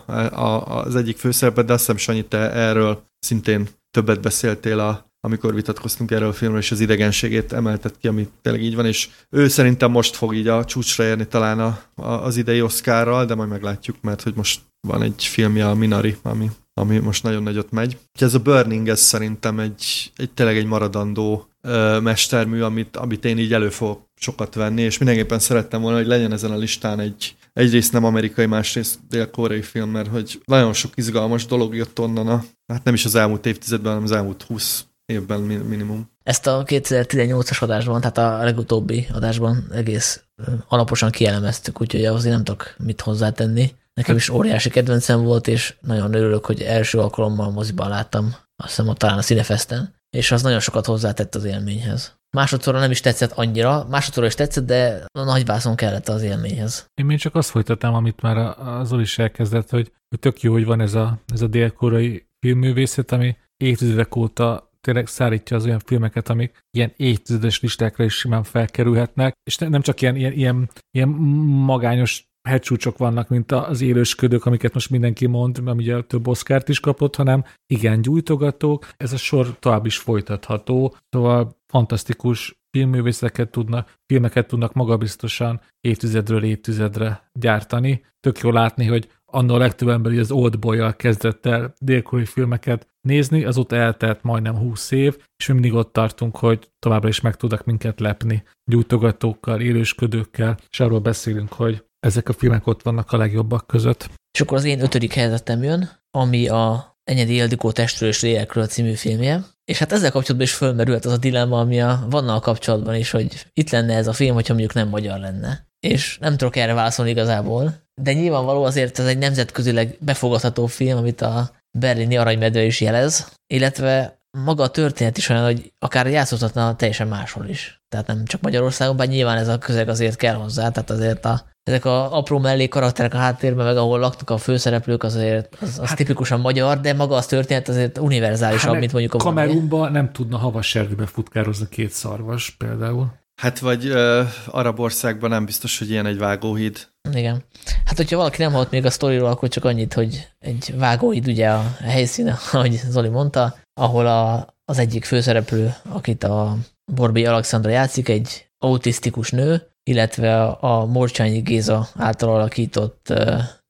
az egyik főszerepet, de azt hiszem, Sanyi, te erről szintén többet beszéltél, a, amikor vitatkoztunk erről a filmről, és az idegenségét emeltet ki, ami tényleg így van, és ő szerintem most fog így a csúcsra érni talán a, a, az idei Oscarral, de majd meglátjuk, mert hogy most van egy filmje, a Minari, ami, ami most nagyon nagyot megy. Ez a Burning, ez szerintem egy, egy tényleg egy maradandó ö, mestermű, amit, amit én így elő fogok sokat venni, és mindenképpen szerettem volna, hogy legyen ezen a listán egy, egyrészt nem amerikai, másrészt dél-koreai film, mert hogy nagyon sok izgalmas dolog jött onnan a, hát nem is az elmúlt évtizedben, hanem az elmúlt 20 évben minimum. Ezt a 2018-as adásban, tehát a legutóbbi adásban egész alaposan kielemeztük, úgyhogy ahhoz én nem tudok mit hozzátenni. Nekem is óriási kedvencem volt, és nagyon örülök, hogy első alkalommal moziban láttam, azt hiszem, talán a Cinefesten, és az nagyon sokat hozzátett az élményhez. Másodszorra nem is tetszett annyira, másodszorra is tetszett, de a nagyvászon kellett az élményhez. Én még csak azt folytattam, amit már az is elkezdett, hogy, hogy tök jó, hogy van ez a, ez a dél-koreai filmművészet, ami évtizedek óta tényleg szállítja az olyan filmeket, amik ilyen évtizedes listákra is simán felkerülhetnek, és nem csak ilyen, ilyen, ilyen, ilyen magányos hegycsúcsok vannak, mint az élősködők, amiket most mindenki mond, ami ugye több oszkárt is kapott, hanem igen, gyújtogatók. Ez a sor tovább is folytatható, szóval fantasztikus filmművészeket tudnak, filmeket tudnak magabiztosan évtizedről évtizedre gyártani. Tök jó látni, hogy annól legtöbb ember az Old boy kezdett el délkori filmeket nézni, azóta eltelt majdnem 20 év, és mi mindig ott tartunk, hogy továbbra is meg tudnak minket lepni gyújtogatókkal, élősködőkkel, és arról beszélünk, hogy ezek a filmek ott vannak a legjobbak között. És akkor az én ötödik helyzetem jön, ami a Enyedi Ildikó Testről és Lélekről című filmje. És hát ezzel kapcsolatban is fölmerült az a dilemma, ami a Vannal kapcsolatban is, hogy itt lenne ez a film, hogyha mondjuk nem magyar lenne. És nem tudok erre válaszolni igazából, de nyilvánvaló azért ez egy nemzetközileg befogadható film, amit a berlini aranymedve is jelez, illetve maga a történet is olyan, hogy akár játszhatna teljesen máshol is. Tehát nem csak Magyarországon, bár nyilván ez a közeg azért kell hozzá, tehát azért a, ezek a apró mellé karakterek a háttérben, meg ahol laknak a főszereplők, azért az, az hát, tipikusan magyar, de maga az történet azért univerzálisabb, hát, mint mondjuk a Kamerunban nem tudna havas erdőbe futkározni két szarvas például. Hát vagy uh, arab országban nem biztos, hogy ilyen egy vágóhíd. Igen. Hát, hogyha valaki nem hallott még a sztoriról, akkor csak annyit, hogy egy vágóhíd ugye a helyszíne, ahogy Zoli mondta, ahol a, az egyik főszereplő, akit a Borbi Alexandra játszik, egy autisztikus nő, illetve a Morcsányi Géza által alakított,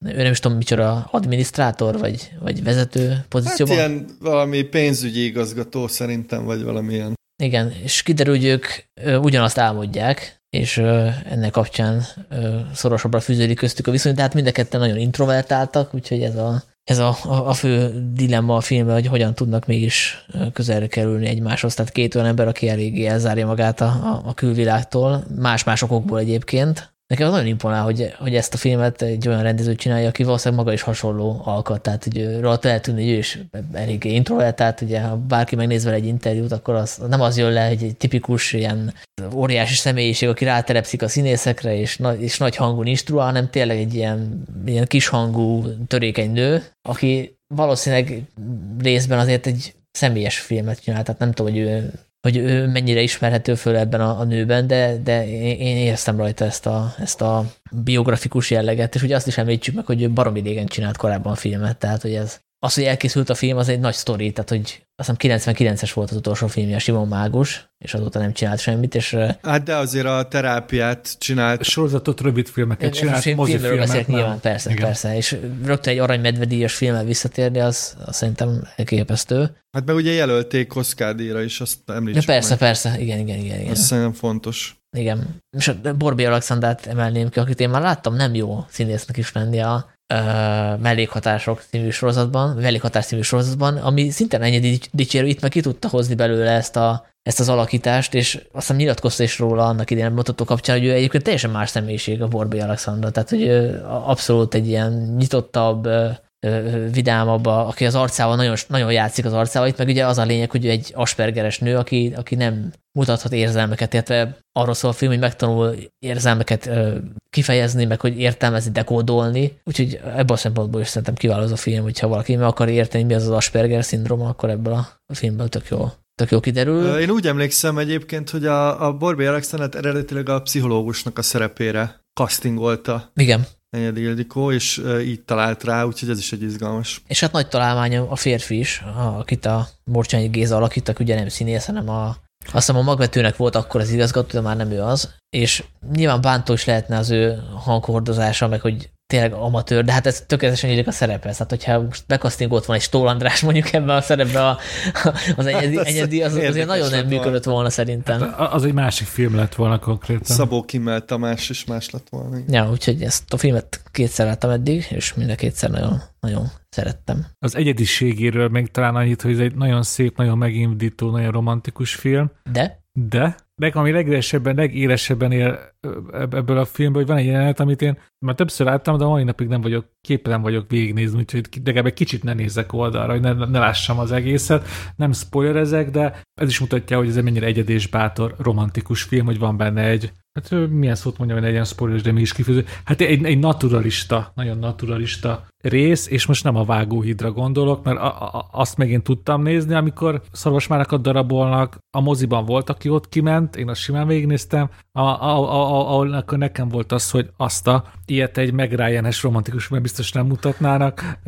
ő nem is tudom micsoda, adminisztrátor, vagy, vagy vezető pozícióban. Hát ilyen valami pénzügyi igazgató szerintem, vagy valamilyen. Igen, és kiderül, hogy ők ugyanazt álmodják, és ennek kapcsán szorosabbra fűződik köztük a viszony, de hát mind a ketten nagyon introvertáltak, úgyhogy ez a, ez a, a, a fő dilemma a filmben, hogy hogyan tudnak mégis közelre kerülni egymáshoz. Tehát két olyan ember, aki eléggé elzárja magát a, a, külvilágtól, más-más okokból egyébként, Nekem nagyon imponál, hogy, hogy ezt a filmet egy olyan rendező csinálja, aki valószínűleg maga is hasonló alkat, tehát hogy rajta lehet tűnni, hogy ő is eléggé introvertált, ugye ha bárki megnéz vele egy interjút, akkor az nem az jön le, hogy egy tipikus ilyen óriási személyiség, aki ráterepszik a színészekre, és, nagy, és nagy hangon instruál, hanem tényleg egy ilyen, ilyen kis hangú, törékeny nő, aki valószínűleg részben azért egy személyes filmet csinál, tehát nem tudom, hogy ő hogy ő mennyire ismerhető föl ebben a, a nőben, de, de én éreztem rajta ezt a, ezt a biografikus jelleget, és ugye azt is említsük meg, hogy ő baromi régen csinált korábban filmet, tehát hogy ez az, hogy elkészült a film, az egy nagy sztori, tehát hogy azt hiszem 99-es volt az utolsó filmje, a Simon Mágus, és azóta nem csinált semmit, és... Hát de azért a terápiát csinált. Sorozatot, rövid filmeket csinált, film, mozifilmet. Beszélek, nyilván, persze, Igen. persze, és rögtön egy aranymedvedíjas filmmel visszatérni, az, az szerintem elképesztő. Hát meg ugye jelölték Oscar díjra is, azt említsük De persze, meg. persze, igen, igen, igen. igen. Ez szerintem fontos. Igen. És a Borbi Alexandrát emelném ki, akit én már láttam, nem jó színésznek is lenni a mellékhatások című sorozatban, mellékhatás című sorozatban, ami szintén ennyi dicsérő, itt meg ki tudta hozni belőle ezt, a, ezt az alakítást, és aztán nyilatkozta is róla annak idején mutató kapcsán, hogy ő egyébként teljesen más személyiség a Borbi Alexandra, tehát hogy abszolút egy ilyen nyitottabb, vidámabb, aki az arcával nagyon, nagyon játszik az arcával. Itt meg ugye az a lényeg, hogy egy aspergeres nő, aki, aki nem mutathat érzelmeket, illetve arról szól a film, hogy megtanul érzelmeket kifejezni, meg hogy értelmezni, dekódolni. Úgyhogy ebből a szempontból is szerintem kiváló az a film, hogyha valaki meg akar érteni, mi az az Asperger szindróma, akkor ebből a filmből tök jó tök jó kiderül. Én úgy emlékszem egyébként, hogy a, a Borbi Alexandert eredetileg a pszichológusnak a szerepére castingolta. Igen. Enyedi Ildikó, és így talált rá, úgyhogy ez is egy izgalmas. És hát nagy találmány a férfi is, akit a Morcsányi Géza alakítak, ugye nem színész, hanem a azt hiszem a magvetőnek volt akkor az igazgató, de már nem ő az, és nyilván bántó is lehetne az ő hanghordozása, meg hogy tényleg amatőr, de hát ez tökéletesen illik a szerephez. Tehát, hogyha most bekasztingolt van egy Stól András mondjuk ebben a szerepben a, az egyedi, hát egyedi az azért nagyon nem működött volna szerintem. Hát az egy másik film lett volna konkrétan. Szabó Kimmel Tamás is más lett volna. Ja, úgyhogy ezt a filmet kétszer láttam eddig, és mind a kétszer nagyon, nagyon szerettem. Az egyediségéről még talán annyit, hogy ez egy nagyon szép, nagyon megindító, nagyon romantikus film. De? De meg ami legélesebben, legélesebben él ebből a filmből, hogy van egy jelenet, amit én már többször láttam, de mai napig nem vagyok, képtelen vagyok végignézni, úgyhogy legalább egy kicsit ne nézzek oldalra, hogy ne, ne lássam az egészet. Nem spoilerezek, de ez is mutatja, hogy ez egy mennyire egyedi és bátor, romantikus film, hogy van benne egy Hát milyen szót mondjam, hogy legyen spoiler, de mi is kifejező. Hát egy, egy naturalista, nagyon naturalista rész, és most nem a vágóhidra gondolok, mert a, a, azt megint tudtam nézni, amikor szarvasmárakat darabolnak, a moziban volt, aki ott kiment, én azt simán végignéztem, ahol akkor nekem volt az, hogy azt a ilyet egy meg romantikus, mert biztos nem mutatnának,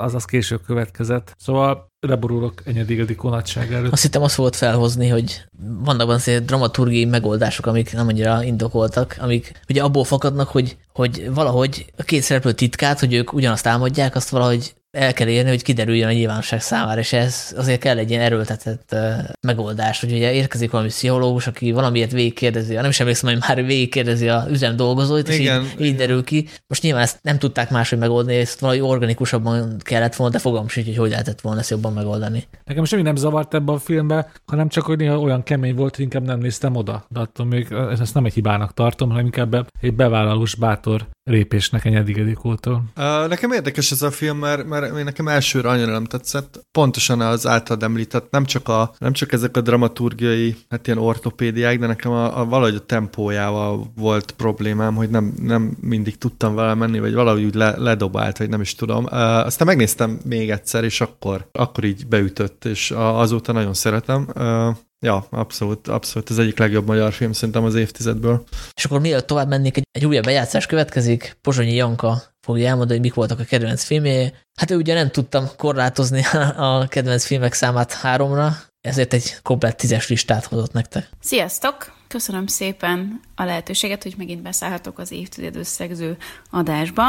az az később következett. Szóval leborulok Enyedi Ildikó nagyság előtt. Azt hittem azt volt felhozni, hogy vannak azért dramaturgiai megoldások, amik nem annyira indokoltak, amik ugye abból fakadnak, hogy, hogy valahogy a két szereplő titkát, hogy ők ugyanazt álmodják, azt valahogy el kell érni, hogy kiderüljön a nyilvánosság számára, és ez azért kell egy ilyen erőltetett uh, megoldás, hogy ugye érkezik valami pszichológus, aki valamiért végigkérdezi, nem is emlékszem, hogy már végigkérdezi a üzem dolgozóit, és igen, így, így derül ki. Most nyilván ezt nem tudták máshogy megoldani, ezt valahogy organikusabban kellett volna, de fogalmam sincs, hogy hogy lehetett volna ezt jobban megoldani. Nekem semmi nem zavart ebben a filmben, hanem csak, hogy néha olyan kemény volt, hogy inkább nem néztem oda. De attól még ezt nem egy hibának tartom, hanem inkább egy bevállalós, bátor lépésnek egy Edikótól. Uh, nekem érdekes ez a film, mert, mert nekem elsőre annyira nem tetszett. Pontosan az általad említett, nem csak, a, nem csak ezek a dramaturgiai, hát ilyen ortopédiák, de nekem a, a valahogy a tempójával volt problémám, hogy nem, nem mindig tudtam vele menni, vagy valahogy úgy le, ledobált, vagy nem is tudom. Uh, aztán megnéztem még egyszer, és akkor, akkor így beütött, és azóta nagyon szeretem. Uh, Ja, abszolút, abszolút. Ez egyik legjobb magyar film szerintem az évtizedből. És akkor mielőtt tovább mennék, egy, egy újabb bejátszás következik. Pozsonyi Janka fogja elmondani, hogy mik voltak a kedvenc filmjei. Hát ő ugye nem tudtam korlátozni a kedvenc filmek számát háromra, ezért egy komplett tízes listát hozott nektek. Sziasztok! Köszönöm szépen a lehetőséget, hogy megint beszállhatok az évtized összegző adásba.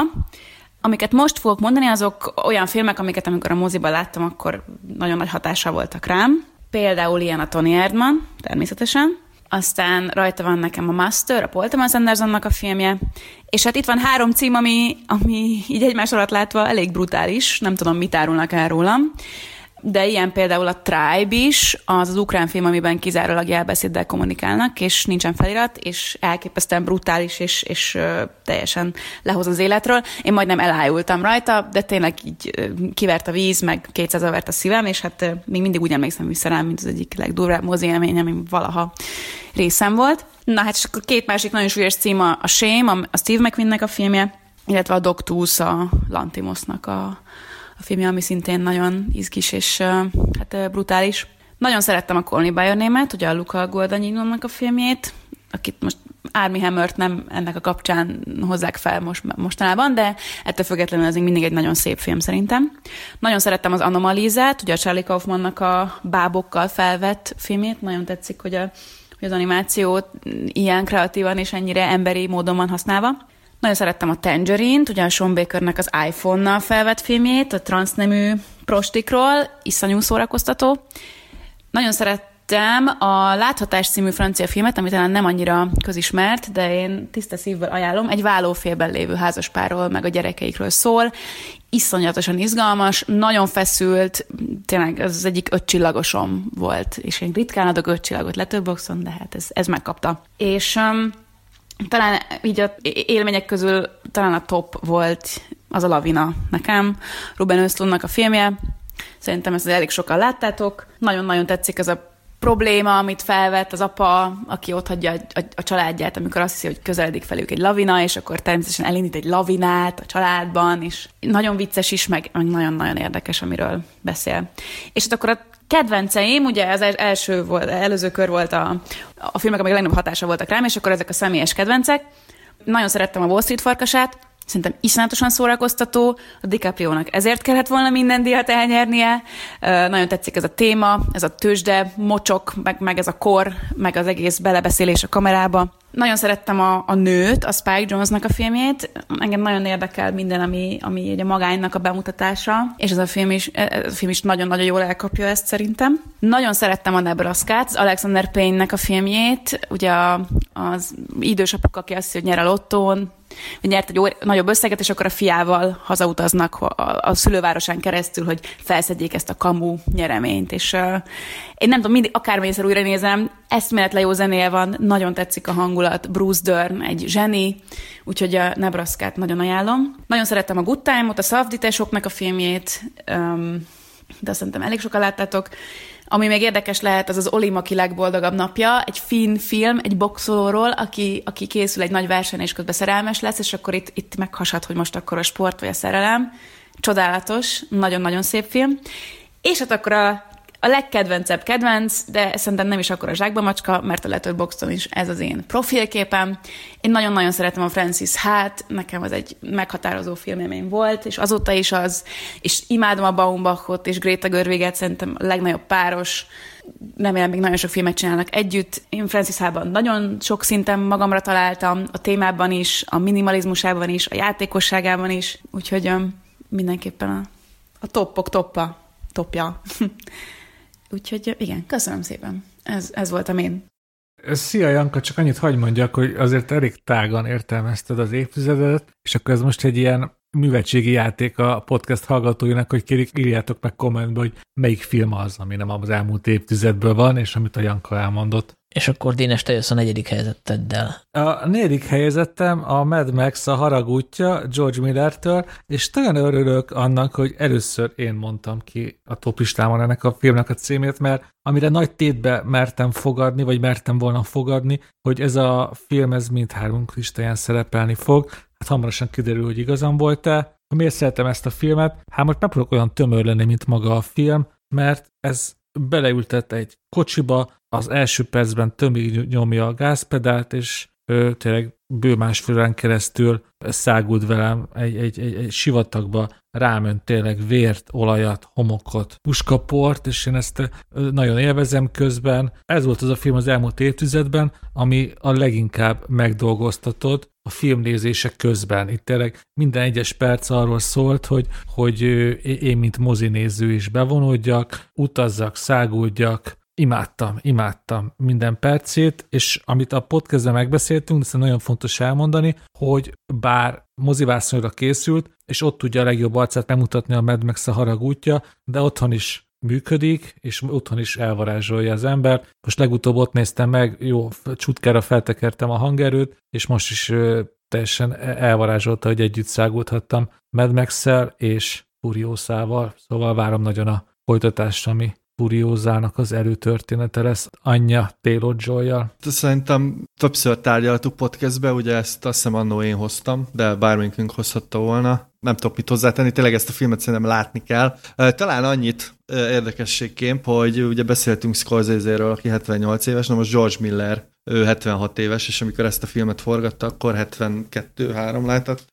Amiket most fogok mondani, azok olyan filmek, amiket amikor a moziban láttam, akkor nagyon nagy hatása voltak rám. Például ilyen a Tony Erdman, természetesen. Aztán rajta van nekem a Master, a Paul Thomas Andersonnak a filmje. És hát itt van három cím, ami, ami így egymás alatt látva elég brutális, nem tudom, mit árulnak el rólam de ilyen például a Tribe is, az az ukrán film, amiben kizárólag jelbeszéddel kommunikálnak, és nincsen felirat, és elképesztően brutális, és, és ö, teljesen lehoz az életről. Én majdnem elájultam rajta, de tényleg így ö, kivert a víz, meg 200 vert a szívem, és hát ö, még mindig úgy emlékszem vissza rám, mint az egyik legdurvább mozi élmény, ami valaha részem volt. Na hát, és akkor két másik nagyon súlyos cím a, a Shame, a Steve McQueennek a filmje, illetve a Doctus a Lantimosnak a, a filmje, ami szintén nagyon izgis és hát brutális. Nagyon szerettem a Colny By Name-et, ugye a Luca Guadagninonak a filmjét, akit most Army Hammert nem ennek a kapcsán hozzák fel most, mostanában, de ettől függetlenül ez még mindig egy nagyon szép film szerintem. Nagyon szerettem az Anomalízát, ugye a Charlie Kaufmannak a bábokkal felvett filmét, nagyon tetszik, hogy, a, hogy az animáció ilyen kreatívan és ennyire emberi módon van használva. Nagyon szerettem a Tangerine-t, ugye a Sean Bakernek az iPhone-nal felvett filmjét, a transznemű prostikról, iszonyú szórakoztató. Nagyon szerettem a Láthatás című francia filmet, ami talán nem annyira közismert, de én tiszta szívvel ajánlom. Egy vállófélben lévő házaspárról, meg a gyerekeikről szól. Iszonyatosan izgalmas, nagyon feszült, tényleg ez az egyik ötcsillagosom volt, és én ritkán adok ötcsillagot Letterboxon, de hát ez, ez megkapta. És um, talán így a élmények közül talán a top volt az a Lavina nekem, Ruben Östlundnak a filmje. Szerintem ezt elég sokan láttátok. Nagyon-nagyon tetszik ez a probléma, amit felvett az apa, aki ott hagyja a, a, a családját, amikor azt hiszi, hogy közeledik felük egy lavina, és akkor természetesen elindít egy lavinát a családban, és nagyon vicces is, meg, meg nagyon-nagyon érdekes, amiről beszél. És hát akkor a kedvenceim, ugye az első volt, előző kör volt a, a filmek, amik a legnagyobb hatása voltak rám, és akkor ezek a személyes kedvencek. Nagyon szerettem a Wall Street farkasát, Szerintem iszonyatosan szórakoztató, a DiCaprio-nak ezért kellett volna minden díjat elnyernie. Nagyon tetszik ez a téma, ez a tőzsde, mocsok, meg, meg ez a kor, meg az egész belebeszélés a kamerába. Nagyon szerettem a, a nőt, a Spike Jonesnak a filmjét. Engem nagyon érdekel minden, ami, ami a magánynak a bemutatása, és ez a film is, ez a film is nagyon-nagyon jól elkapja ezt szerintem. Nagyon szerettem a Nebraska-t, az Alexander Payne-nek a filmjét, ugye az idős apuk, aki azt hogy nyer a lottón, hogy nyert egy óri, nagyobb összeget, és akkor a fiával hazautaznak a, a szülővárosán keresztül, hogy felszedjék ezt a kamu nyereményt. És én nem tudom, mindig akármilyen újra nézem, eszméletlen jó zenéje van, nagyon tetszik a hangulat, Bruce Dern egy zseni, úgyhogy a nebraska nagyon ajánlom. Nagyon szerettem a Good Time-ot, a Szavditesoknak a filmjét, de azt szerintem elég sokan láttátok. Ami még érdekes lehet, az az Oli Maki legboldogabb napja, egy finn film, egy boxolóról, aki, aki készül egy nagy verseny, és közben szerelmes lesz, és akkor itt, itt meghasad, hogy most akkor a sport vagy a szerelem. Csodálatos, nagyon-nagyon szép film. És hát akkor a a legkedvencebb kedvenc, de szerintem nem is akkor a zsákba macska, mert a Letter Boxton is ez az én profilképem. Én nagyon-nagyon szeretem a Francis Hát, nekem az egy meghatározó filmélmény volt, és azóta is az, és imádom a Baumbachot és Greta Görvéget, szerintem a legnagyobb páros, remélem még nagyon sok filmet csinálnak együtt. Én Francis Hában nagyon sok szinten magamra találtam, a témában is, a minimalizmusában is, a játékosságában is, úgyhogy mindenképpen a, a toppok toppa, topja. Úgyhogy igen, köszönöm szépen. Ez, ez voltam én. Szia Janka, csak annyit hagy mondjak, hogy azért elég tágan értelmezted az évtizedet, és akkor ez most egy ilyen művetségi játék a podcast hallgatóinak, hogy kérik, írjátok meg kommentbe, hogy melyik film az, ami nem az elmúlt évtizedből van, és amit a Janka elmondott. És akkor Dénes, te jössz a negyedik helyezetteddel. A negyedik helyezettem a Mad Max a haragútja George Miller-től, és nagyon örülök annak, hogy először én mondtam ki a topistámon ennek a filmnek a címét, mert amire nagy tétbe mertem fogadni, vagy mertem volna fogadni, hogy ez a film, ez mindhármunk listáján szerepelni fog, hát hamarosan kiderül, hogy igazam volt-e. Miért szeretem ezt a filmet? Hát most megpróbálok olyan tömör lenni, mint maga a film, mert ez beleültett egy kocsiba, az első percben tömig nyomja a gázpedált, és ő tényleg bő másfél keresztül szágult velem egy, egy, egy, egy sivatagba, ráment tényleg vért, olajat, homokot, puskaport, és én ezt nagyon élvezem közben. Ez volt az a film az elmúlt évtizedben, ami a leginkább megdolgoztatott a filmnézések közben. Itt tényleg minden egyes perc arról szólt, hogy, hogy én, mint mozinéző is bevonódjak, utazzak, száguldjak, imádtam, imádtam minden percét, és amit a podcastben megbeszéltünk, de nagyon fontos elmondani, hogy bár mozivászonyra készült, és ott tudja a legjobb arcát megmutatni a Mad Max a haragútja, de otthon is működik, és otthon is elvarázsolja az ember. Most legutóbb ott néztem meg, jó, csutkára feltekertem a hangerőt, és most is teljesen elvarázsolta, hogy együtt szágulthattam Mad max és Furiószával, szóval várom nagyon a folytatást, ami Furiózának az előtörténete lesz anyja Taylor Joy-jal. Szerintem többször tárgyaltuk podcastbe, ugye ezt azt hiszem annó én hoztam, de bárminkünk hozhatta volna. Nem tudok mit hozzátenni, tényleg ezt a filmet szerintem látni kell. Talán annyit érdekességként, hogy ugye beszéltünk Scorsese-ről, aki 78 éves, na most George Miller ő 76 éves, és amikor ezt a filmet forgatta, akkor 72-3 lehetett.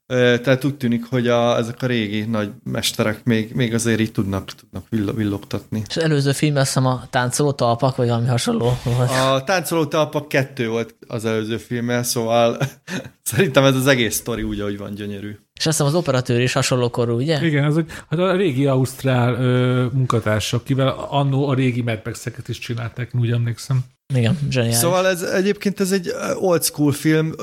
Tehát úgy tűnik, hogy a, ezek a régi nagy mesterek még, még azért így tudnak, tudnak villogtatni. És az előző film azt hiszem a táncoló talpak, vagy valami hasonló volt. A táncoló talpak kettő volt az előző filmmel, szóval szerintem ez az egész sztori úgy, ahogy van gyönyörű. És azt hiszem az operatőr is hasonló korú, ugye? Igen, az, hát a régi ausztrál ö, munkatársak, kivel annó a régi Mad is csinálták, úgy emlékszem. Igen, zseniális. Szóval ez egyébként ez egy old school film,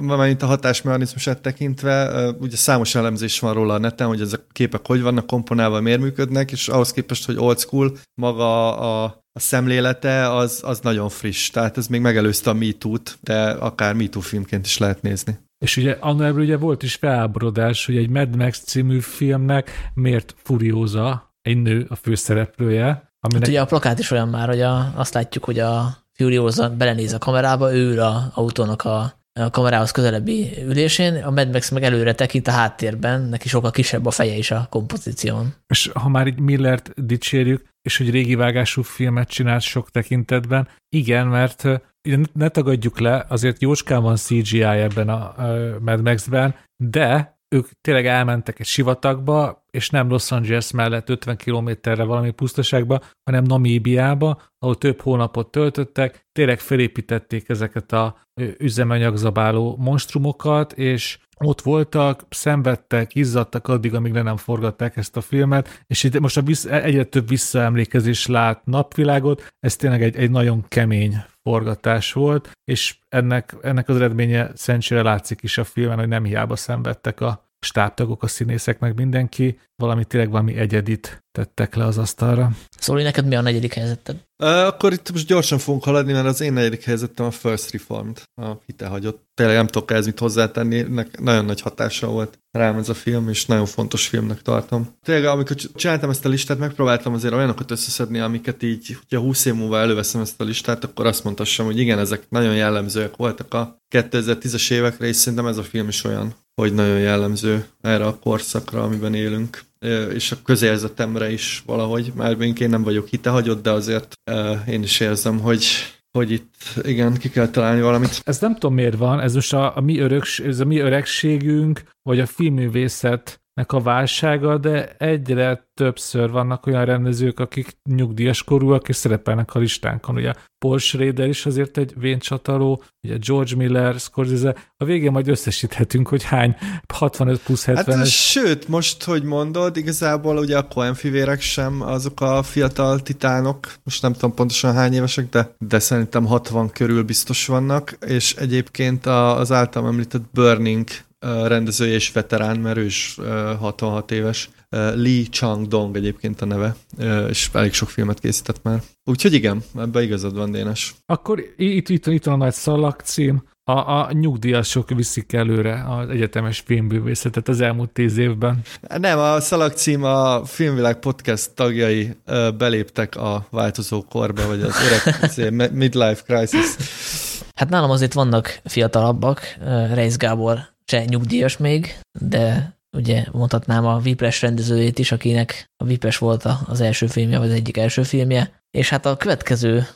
mint a hatásmechanizmusát tekintve, ugye számos elemzés van róla a neten, hogy ezek a képek hogy vannak komponálva, miért működnek, és ahhoz képest, hogy old school, maga a, a szemlélete az, az nagyon friss. Tehát ez még megelőzte a MeToo-t, de akár MeToo filmként is lehet nézni. És ugye annak ugye volt is felháborodás, hogy egy Mad Max című filmnek miért furióza egy nő a főszereplője, Aminek... Hát ugye a plakát is olyan már, hogy a, azt látjuk, hogy a Furiosa belenéz a kamerába, ő a autónak a, a kamerához közelebbi ülésén, a Mad Max meg előre tekint a háttérben, neki sokkal kisebb a feje is a kompozíción. És ha már így Millert dicsérjük, és hogy régi vágású filmet csinált sok tekintetben, igen, mert ne tagadjuk le, azért jócskán van CGI ebben a Mad Max-ben, de ők tényleg elmentek egy sivatagba, és nem Los Angeles mellett 50 kilométerre valami pusztaságba, hanem Namíbiába, ahol több hónapot töltöttek, tényleg felépítették ezeket a üzemanyagzabáló monstrumokat, és ott voltak, szenvedtek, izzadtak addig, amíg le nem forgatták ezt a filmet, és itt most a vissz, egyre több visszaemlékezés lát napvilágot, ez tényleg egy, egy nagyon kemény forgatás volt, és ennek, ennek az eredménye szerencsére látszik is a filmen, hogy nem hiába szenvedtek a stábtagok, a színészek, meg mindenki valami tényleg valami egyedit tettek le az asztalra. Szóval neked mi a negyedik helyzeted? Akkor itt most gyorsan fogunk haladni, mert az én negyedik helyzetem a First Reformed, a hitehagyott. Tényleg nem tudok ez mit hozzátenni, nagyon nagy hatása volt rám ez a film, és nagyon fontos filmnek tartom. Tényleg, amikor csináltam ezt a listát, megpróbáltam azért olyanokat összeszedni, amiket így, hogyha 20 év múlva előveszem ezt a listát, akkor azt mondhassam, hogy igen, ezek nagyon jellemzőek voltak a 2010-es évekre, és szerintem ez a film is olyan, hogy nagyon jellemző erre a korszakra, amiben élünk. És a közérzetemre is valahogy, már én nem vagyok hitehagyott, de azért én is érzem, hogy hogy itt igen, ki kell találni valamit. Ez nem tudom miért van, ez most a, a, mi, öröks, ez a mi öregségünk, vagy a filmművészet a válsága, de egyre többször vannak olyan rendezők, akik nyugdíjas korúak, és szerepelnek a listánkon. Ugye Paul Schrader is azért egy véncsataló, ugye George Miller, Scorsese, a végén majd összesíthetünk, hogy hány 65 plusz 70 hát, Sőt, most, hogy mondod, igazából ugye a Coen fivérek sem azok a fiatal titánok, most nem tudom pontosan hány évesek, de, de szerintem 60 körül biztos vannak, és egyébként az általam említett Burning rendezője és veterán, mert ő is 66 éves. Lee Chang-dong egyébként a neve, és elég sok filmet készített már. Úgyhogy igen, ebben igazad van, Dénes. Akkor itt, itt, itt van a nagy szalak cím. A, a nyugdíjasok viszik előre az egyetemes filmbűvészetet az elmúlt tíz évben. Nem, a szalag cím a Filmvilág podcast tagjai beléptek a változó korba, vagy az öreg midlife crisis. Hát nálam azért vannak fiatalabbak, Reis Gábor se nyugdíjas még, de ugye mondhatnám a Vipres rendezőjét is, akinek a Vipres volt az első filmje, vagy az egyik első filmje, és hát a következő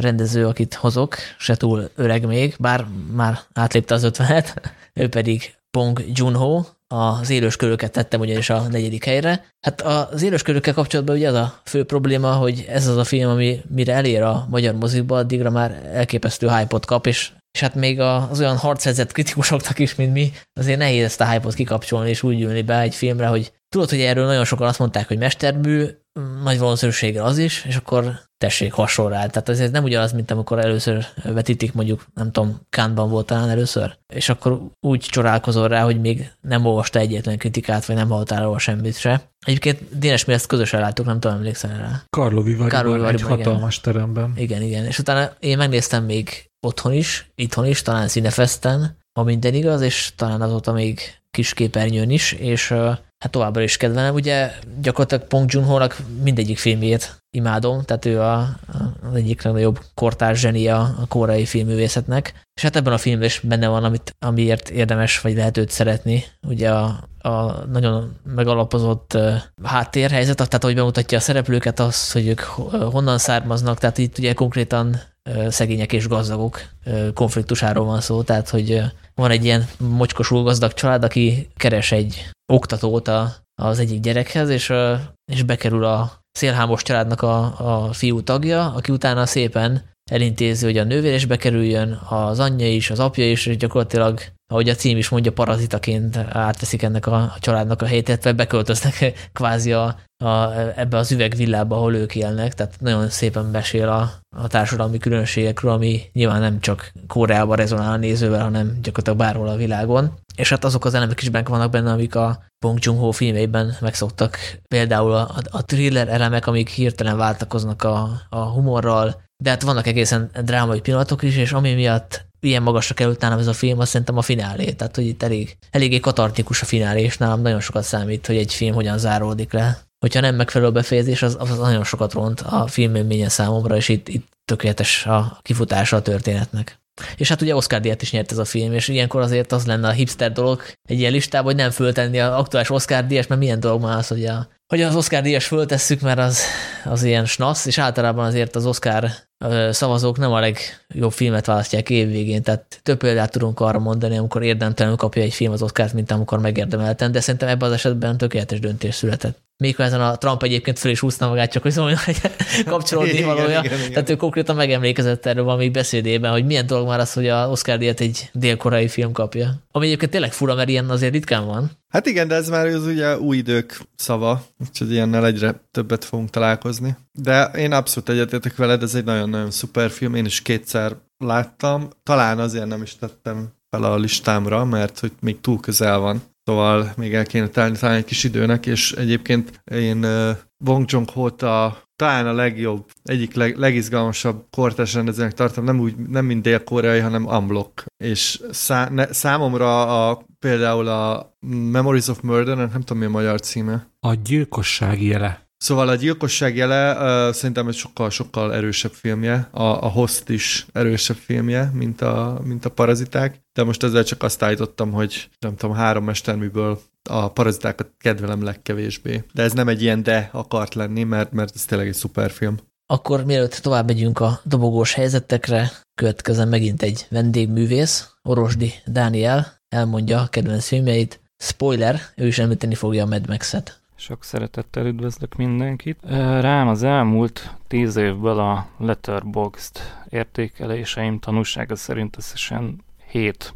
rendező, akit hozok, se túl öreg még, bár már átlépte az ötvenet, ő pedig Pong Junho, az élős köröket tettem ugyanis a negyedik helyre. Hát az élős körökkel kapcsolatban ugye az a fő probléma, hogy ez az a film, ami mire elér a magyar mozikba, addigra már elképesztő hype kap, és és hát még az olyan harchelyzet kritikusoknak is, mint mi, azért nehéz ezt a hype kikapcsolni és úgy ülni be egy filmre, hogy tudod, hogy erről nagyon sokan azt mondták, hogy mestermű, nagy valószínűséggel az is, és akkor tessék hasonló rá. Tehát azért nem ugyanaz, mint amikor először vetítik, mondjuk, nem tudom, Kánban volt talán először, és akkor úgy csorálkozol rá, hogy még nem olvasta egyetlen kritikát, vagy nem hallottál róla semmit se. Egyébként Dénes, mi ezt közösen láttuk, nem tudom, emlékszel rá. Karlovi vagy egy hatalmas igen. teremben. Igen, igen. És utána én megnéztem még otthon is, itthon is, talán Cinefesten, ha minden igaz, és talán azóta még kis képernyőn is, és hát továbbra is kedvelem. Ugye gyakorlatilag Pong joon mindegyik filmjét imádom, tehát ő a, az egyik legnagyobb kortárs zsenia a koreai filmművészetnek, és hát ebben a filmben is benne van, amit, amiért érdemes vagy lehet őt szeretni. Ugye a, a nagyon megalapozott háttérhelyzet, tehát hogy bemutatja a szereplőket, az, hogy ők honnan származnak, tehát itt ugye konkrétan szegények és gazdagok konfliktusáról van szó, tehát hogy van egy ilyen mocskosul gazdag család, aki keres egy oktatót a, az egyik gyerekhez, és, és bekerül a szélhámos családnak a, a fiú tagja, aki utána szépen elintézi, hogy a nővér is bekerüljön, az anyja is, az apja is, és gyakorlatilag, ahogy a cím is mondja, parazitaként átveszik ennek a családnak a helyét, illetve beköltöznek kvázi a, a, ebbe az üvegvillába, ahol ők élnek, tehát nagyon szépen besél a, a társadalmi különbségekről, ami nyilván nem csak Koreában rezonál a nézővel, hanem gyakorlatilag bárhol a világon. És hát azok az elemek is benne vannak benne, amik a Bong Joon-ho filmeiben megszoktak. Például a, a thriller elemek, amik hirtelen váltakoznak a, a humorral, de hát vannak egészen drámai pillanatok is, és ami miatt ilyen magasra került nálam ez a film, azt szerintem a finálé. Tehát, hogy itt elég, eléggé katartikus a finálé, és nálam nagyon sokat számít, hogy egy film hogyan záródik le. Hogyha nem megfelelő a befejezés, az, az nagyon sokat ront a filmélménye számomra, és itt, itt tökéletes a kifutása a történetnek. És hát ugye Oscar díjat is nyert ez a film, és ilyenkor azért az lenne a hipster dolog egy ilyen listában, hogy nem föltenni az aktuális Oscar díjas, mert milyen dolog már az, hogy, a, hogy az Oscar díjas föltesszük, mert az, az ilyen snasz, és általában azért az Oscar szavazók nem a legjobb filmet választják évvégén, tehát több példát tudunk arra mondani, amikor érdemtelenül kapja egy film az Oscárt, mint amikor megérdemelten, de szerintem ebben az esetben tökéletes döntés született. Még ezen a Trump egyébként föl is húzta magát, csak hogy szóljon, hogy kapcsolódni valója. Igen, igen, Tehát ő konkrétan megemlékezett erről valami beszédében, hogy milyen dolog már az, hogy a Oscar díjat egy dél-koreai film kapja. Ami egyébként tényleg fura, mert ilyen azért ritkán van. Hát igen, de ez már az ugye új idők szava, úgyhogy ilyennel egyre többet fogunk találkozni. De én abszolút egyetértek veled, ez egy nagyon-nagyon szuper film, én is kétszer láttam, talán azért nem is tettem fel a listámra, mert hogy még túl közel van Szóval még el kéne találni, találni egy kis időnek, és egyébként én Bong joon ho a talán a legjobb, egyik leg, legizgalmasabb kortás rendezőnek tartom, nem úgy, nem mint dél-koreai, hanem unblock. És szá, ne, számomra a, például a Memories of Murder, nem tudom mi a magyar címe. A gyilkosság jele. Szóval a gyilkosság jele uh, szerintem egy sokkal-sokkal erősebb filmje. A, a Host is erősebb filmje, mint a, mint a Paraziták. De most ezzel csak azt állítottam, hogy nem tudom, három mesterműből a parazitákat kedvelem legkevésbé. De ez nem egy ilyen de akart lenni, mert, mert ez tényleg egy szuper film. Akkor mielőtt tovább megyünk a dobogós helyzetekre, következzen megint egy vendégművész, Orosdi Dániel, elmondja a kedvenc filmjeit. Spoiler, ő is említeni fogja a Mad Max-et. Sok szeretettel üdvözlök mindenkit. Rám az elmúlt tíz évből a Letterboxd értékeléseim tanúsága szerint összesen hét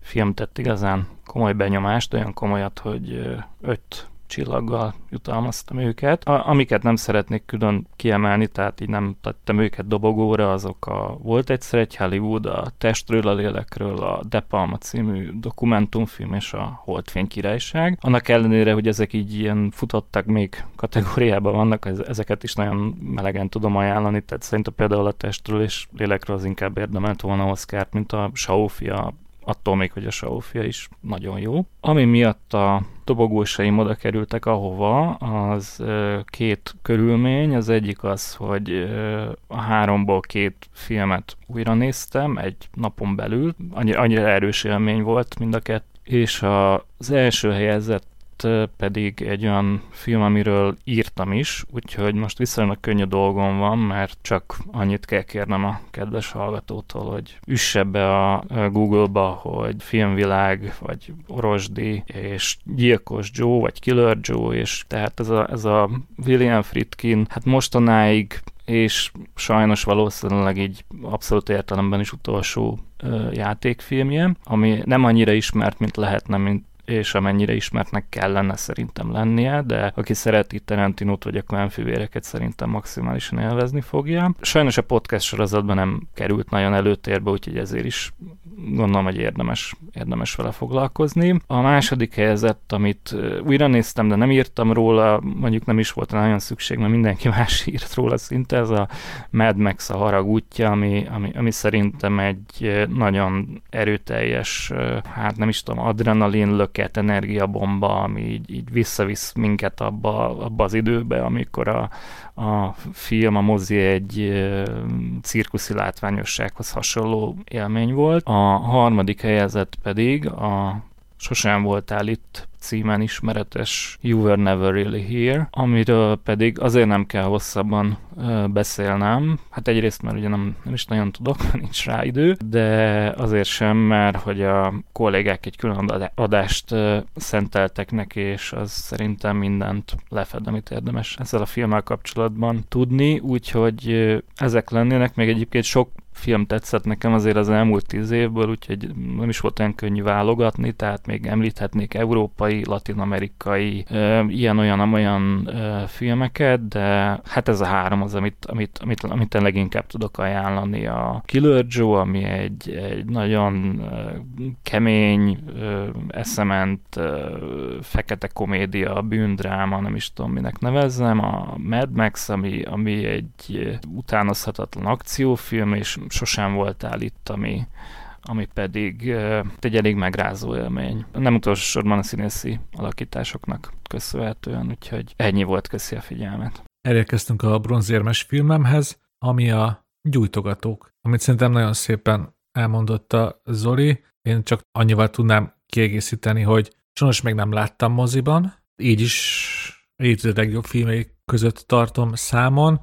film tett igazán komoly benyomást, olyan komolyat, hogy öt csillaggal jutalmaztam őket. A, amiket nem szeretnék külön kiemelni, tehát így nem tettem őket dobogóra, azok a volt egyszer egy Hollywood, a Testről a lélekről, a De Palma című dokumentumfilm és a Holdfény királyság. Annak ellenére, hogy ezek így ilyen futottak még kategóriában vannak, ezeket is nagyon melegen tudom ajánlani, tehát szerintem például a Testről és lélekről az inkább érdemelt volna Oscar, mint a Saufia attól még, hogy a Saufia is nagyon jó. Ami miatt a dobogósaim oda kerültek ahova, az két körülmény. Az egyik az, hogy a háromból két filmet újra néztem egy napon belül. Annyira, annyira erős élmény volt mind a kettő. És az első helyezett pedig egy olyan film, amiről írtam is, úgyhogy most viszonylag könnyű dolgom van, mert csak annyit kell kérnem a kedves hallgatótól, hogy üsse be a Google-ba, hogy filmvilág, vagy Orosdi, és Gyilkos Joe, vagy Killer Joe, és tehát ez a, ez a William Friedkin, hát mostanáig és sajnos valószínűleg így abszolút értelemben is utolsó ö, játékfilmje, ami nem annyira ismert, mint lehetne, mint és amennyire ismertnek kellene szerintem lennie, de aki szereti Tarantinót vagy a klemfivéreket szerintem maximálisan élvezni fogja. Sajnos a podcast sorozatban nem került nagyon előtérbe, úgyhogy ezért is gondolom, hogy érdemes, érdemes vele foglalkozni. A második helyzet, amit újra néztem, de nem írtam róla, mondjuk nem is volt nagyon szükség, mert mindenki más írt róla szinte, ez a Mad Max a harag útja, ami, ami, ami szerintem egy nagyon erőteljes, hát nem is tudom, adrenalin lök löket, energiabomba, ami így, így visszavisz minket abba, abba az időbe, amikor a, a film, a mozi egy cirkuszi látványossághoz hasonló élmény volt. A harmadik helyezett pedig a Sosem voltál itt címen ismeretes You Were Never Really Here, amiről pedig azért nem kell hosszabban ö, beszélnem. Hát egyrészt, mert ugye nem, nem is nagyon tudok, nincs rá idő, de azért sem, mert hogy a kollégák egy külön adást ö, szenteltek neki, és az szerintem mindent lefed, amit érdemes ezzel a filmmel kapcsolatban tudni, úgyhogy ö, ezek lennének, még egyébként sok film tetszett nekem azért az elmúlt tíz évből, úgyhogy nem is volt olyan könnyű válogatni, tehát még említhetnék európai, latinamerikai, ilyen-olyan-olyan filmeket, de hát ez a három az, amit, amit, amit, amit leginkább tudok ajánlani. A Killer Joe, ami egy, egy nagyon kemény, eszement, fekete komédia, bűndráma, nem is tudom minek nevezzem, a Mad Max, ami, ami egy utánozhatatlan akciófilm, és sosem voltál itt, ami, ami pedig egy elég megrázó élmény. Nem utolsó sorban a színészi alakításoknak köszönhetően, úgyhogy ennyi volt, köszi a figyelmet. Elérkeztünk a bronzérmes filmemhez, ami a gyújtogatók, amit szerintem nagyon szépen elmondotta Zoli. Én csak annyival tudnám kiegészíteni, hogy sajnos még nem láttam moziban, így is évtized legjobb filmei között tartom számon,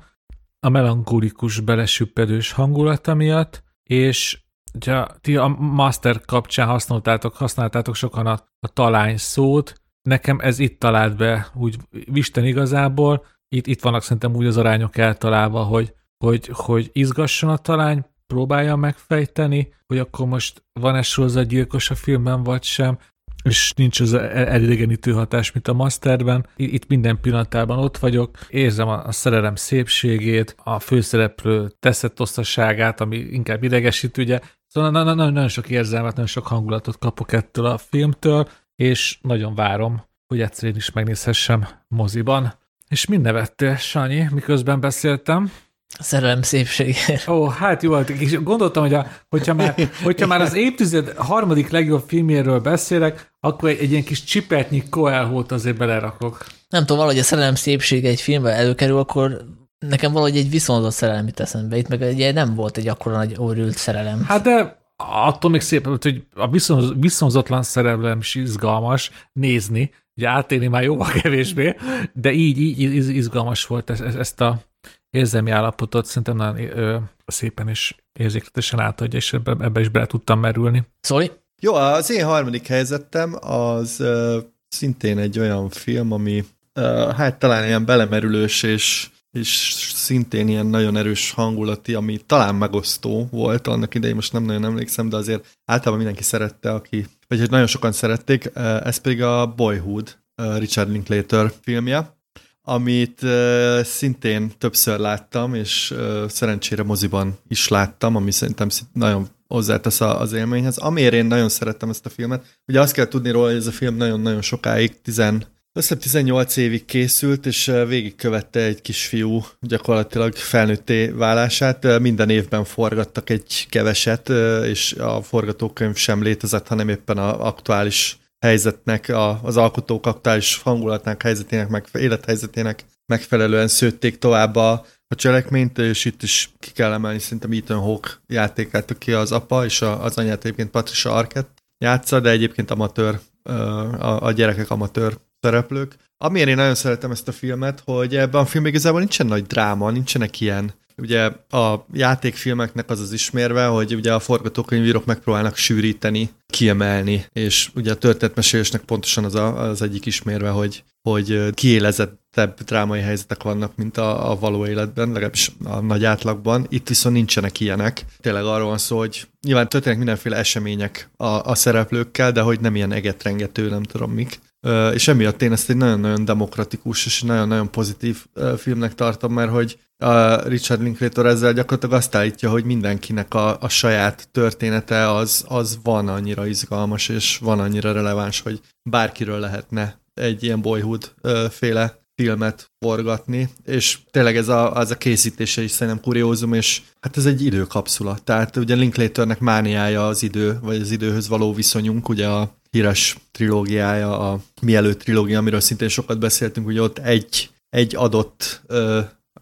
a melankolikus belesüppedős hangulata miatt, és ugye, ti a Master kapcsán használtátok, használtátok sokan a, a talány szót, nekem ez itt talált be úgy Visten igazából, itt, itt vannak szerintem úgy az arányok eltalálva, hogy, hogy, hogy izgasson a talány, próbálja megfejteni, hogy akkor most van-e sorozatgyilkos a filmben, vagy sem, és nincs az elidegenítő hatás, mint a Masterben. Itt minden pillanatában ott vagyok, érzem a szerelem szépségét, a főszereplő teszett ami inkább idegesít, ugye. Szóval nagyon, nagyon sok érzelmet, nagyon sok hangulatot kapok ettől a filmtől, és nagyon várom, hogy egyszer én is megnézhessem moziban. És mind nevettél, Sanyi, miközben beszéltem? Szerelem szépsége. Ó, hát jó, és gondoltam, hogy a, hogyha, már, hogyha már az évtized harmadik legjobb filmjéről beszélek, akkor egy, egy ilyen kis csipetnyi Coelho-t azért belerakok. Nem tudom, valahogy a szerelem szépsége egy filmben előkerül, akkor nekem valahogy egy viszonzott szerelem jut eszembe. Itt meg ugye nem volt egy akkora nagy őrült szerelem. Hát de attól még szép, hogy a viszonzatlan szerelem is izgalmas nézni, ugye átélni már jóval kevésbé, de így, így izgalmas volt ezt, ezt a érzelmi állapotot szerintem nagyon ö, szépen és érzékletesen átadja, és ebbe, ebbe is bele tudtam merülni. Szóli? Jó, az én harmadik helyzetem az ö, szintén egy olyan film, ami ö, hát talán ilyen belemerülős és és szintén ilyen nagyon erős hangulati, ami talán megosztó volt annak idején, most nem nagyon emlékszem, de azért általában mindenki szerette, aki, vagy hogy nagyon sokan szerették, ez pedig a Boyhood, Richard Linklater filmje, amit uh, szintén többször láttam, és uh, szerencsére moziban is láttam, ami szerintem nagyon hozzátesz az élményhez. Amiért én nagyon szerettem ezt a filmet, ugye azt kell tudni róla, hogy ez a film nagyon-nagyon sokáig, 10, azt 18 évig készült, és végigkövette egy kisfiú gyakorlatilag felnőtté válását. Minden évben forgattak egy keveset, és a forgatókönyv sem létezett, hanem éppen az aktuális helyzetnek, a, az alkotók aktuális hangulatnak, helyzetének, meg, élethelyzetének megfelelően szőtték tovább a, a cselekményt, és itt is ki kell emelni szerintem Ethan Hawke játékát, aki az apa, és a, az anyát egyébként Patricia Arquette játsza, de egyébként amatőr, a, a gyerekek amatőr szereplők. Amiért én nagyon szeretem ezt a filmet, hogy ebben a filmben igazából nincsen nagy dráma, nincsenek ilyen Ugye a játékfilmeknek az az ismérve, hogy ugye a forgatókönyvírók megpróbálnak sűríteni, kiemelni, és ugye a történetmesélésnek pontosan az a, az egyik ismérve, hogy, hogy kiélezettebb drámai helyzetek vannak, mint a, a való életben, legalábbis a nagy átlagban. Itt viszont nincsenek ilyenek. Tényleg arról van szó, hogy nyilván történnek mindenféle események a, a szereplőkkel, de hogy nem ilyen egetrengető, nem tudom mik és emiatt én ezt egy nagyon-nagyon demokratikus és nagyon-nagyon pozitív filmnek tartom, mert hogy a Richard Linklater ezzel gyakorlatilag azt állítja, hogy mindenkinek a, a saját története az, az van annyira izgalmas, és van annyira releváns, hogy bárkiről lehetne egy ilyen boyhood féle filmet forgatni, és tényleg ez a, az a készítése is szerintem kuriózum, és hát ez egy időkapszula. Tehát ugye Linklaternek mániája az idő, vagy az időhöz való viszonyunk, ugye a híres trilógiája, a Mielőtt trilógia, amiről szintén sokat beszéltünk, hogy ott egy, egy adott ö,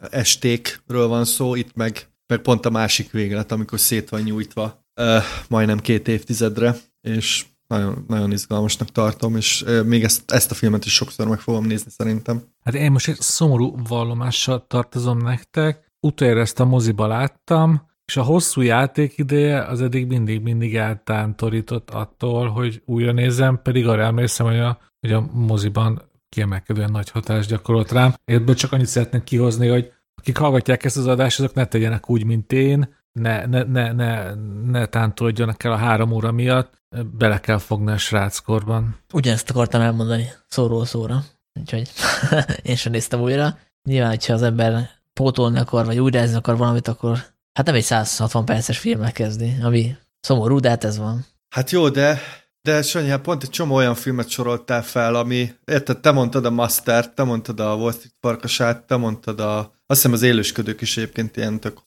estékről van szó, itt meg, meg pont a másik véglet, amikor szét van nyújtva ö, majdnem két évtizedre, és nagyon, nagyon izgalmasnak tartom, és még ezt, ezt a filmet is sokszor meg fogom nézni szerintem. Hát én most egy szomorú vallomással tartozom nektek. Utoljára ezt a moziba láttam, és a hosszú játék ideje az eddig mindig-mindig eltántorított attól, hogy újra nézem, pedig arra emlékszem, hogy a, hogy a moziban kiemelkedően nagy hatást gyakorolt rám. Ebből csak annyit szeretnék kihozni, hogy akik hallgatják ezt az adást, azok ne tegyenek úgy, mint én, ne, ne, ne, ne, ne tántorodjanak el a három óra miatt, bele kell fogni a sráckorban. Ugyanezt akartam elmondani szóról szóra, úgyhogy én sem néztem újra. Nyilván, hogyha az ember pótolni akar, vagy újrázni akar valamit, akkor hát nem egy 160 perces filmmel kezdi, ami szomorú, de hát ez van. Hát jó, de de Sanyi, hát pont egy csomó olyan filmet soroltál fel, ami, érted, te mondtad a Master, te mondtad a Wall Street Parkasát, te mondtad a, azt hiszem az élősködők is egyébként ilyen tök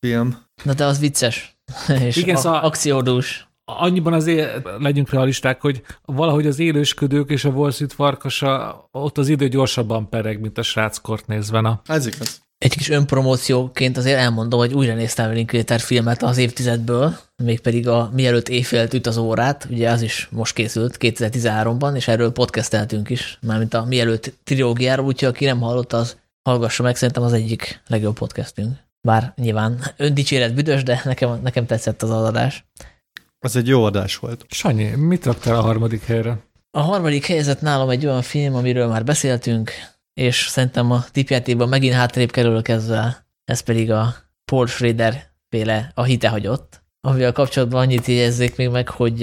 film. Na de az vicces, és Igen, a- szóval akciódús annyiban azért legyünk realisták, hogy valahogy az élősködők és a Wall Street farkasa, ott az idő gyorsabban pereg, mint a sráckort nézve. Na. Ez igaz. Egy kis önpromócióként azért elmondom, hogy újra néztem Linklater filmet az évtizedből, mégpedig a Mielőtt éjfélt üt az órát, ugye az is most készült 2013-ban, és erről podcasteltünk is, mármint a Mielőtt trilógiáról, úgyhogy aki nem hallott, az hallgassa meg, szerintem az egyik legjobb podcastünk. Bár nyilván öndicséret büdös, de nekem, nekem tetszett az adás. Az egy jó adás volt. Sanyi, mit raktál a harmadik helyre? A harmadik helyzet nálam egy olyan film, amiről már beszéltünk, és szerintem a tipjátékban megint hátrébb kerülök ezzel, ez pedig a Paul Schrader féle A hite hagyott, amivel kapcsolatban annyit jegyezzék még meg, hogy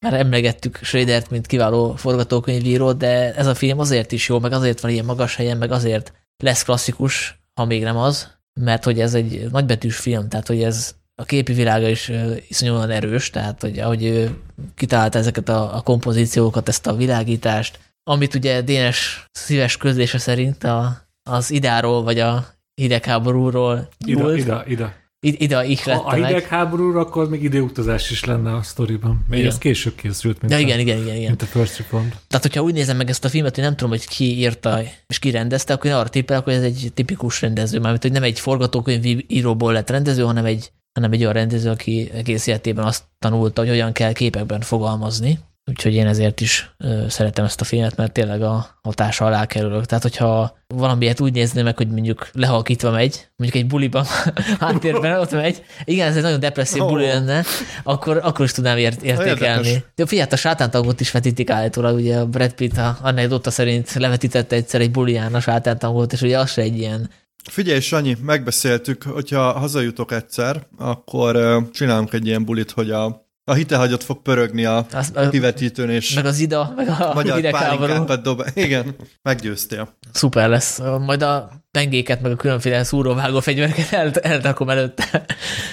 már emlegettük Schradert, mint kiváló forgatókönyvírót, de ez a film azért is jó, meg azért van ilyen magas helyen, meg azért lesz klasszikus, ha még nem az, mert hogy ez egy nagybetűs film, tehát hogy ez a képi világa is iszonyúan erős, tehát hogy ahogy ő kitalálta ezeket a, a kompozíciókat, ezt a világítást, amit ugye Dénes szíves közlése szerint a, az idáról, vagy a hidegháborúról Ida, ida, ida. Ide a Ha a hidegháborúra, akkor még időutazás is lenne a sztoriban. Még ez később készült, mint, ja, a, igen, igen, igen, igen. mint a First Reformed. Tehát, hogyha úgy nézem meg ezt a filmet, hogy nem tudom, hogy ki írta és ki rendezte, akkor én arra tippelek, hogy ez egy tipikus rendező, mármint, hogy nem egy forgatókönyv íróból lett rendező, hanem egy, hanem egy olyan rendező, aki egész életében azt tanulta, hogy hogyan kell képekben fogalmazni. Úgyhogy én ezért is szeretem ezt a filmet, mert tényleg a hatása alá kerülök. Tehát, hogyha valamiért úgy nézném meg, hogy mondjuk lehalkítva megy, mondjuk egy buliban háttérben ott megy, igen, ez egy nagyon depresszív buli lenne, akkor, akkor is tudnám ért, értékelni. De figyelj, a sátántangot is vetítik állítólag, ugye a Brad Pitt a anekdota szerint levetítette egyszer egy buliján a sátántangot, és ugye az se egy ilyen Figyelj, Sanyi, megbeszéltük, hogyha hazajutok egyszer, akkor csinálunk egy ilyen bulit, hogy a a hitehagyat fog pörögni a Azt, kivetítőn, és meg az ida, meg a magyar pálinkákat dob. Igen, meggyőztél. Szuper lesz. Majd a pengéket, meg a különféle szúróvágó fegyvereket el, eltakom előtte.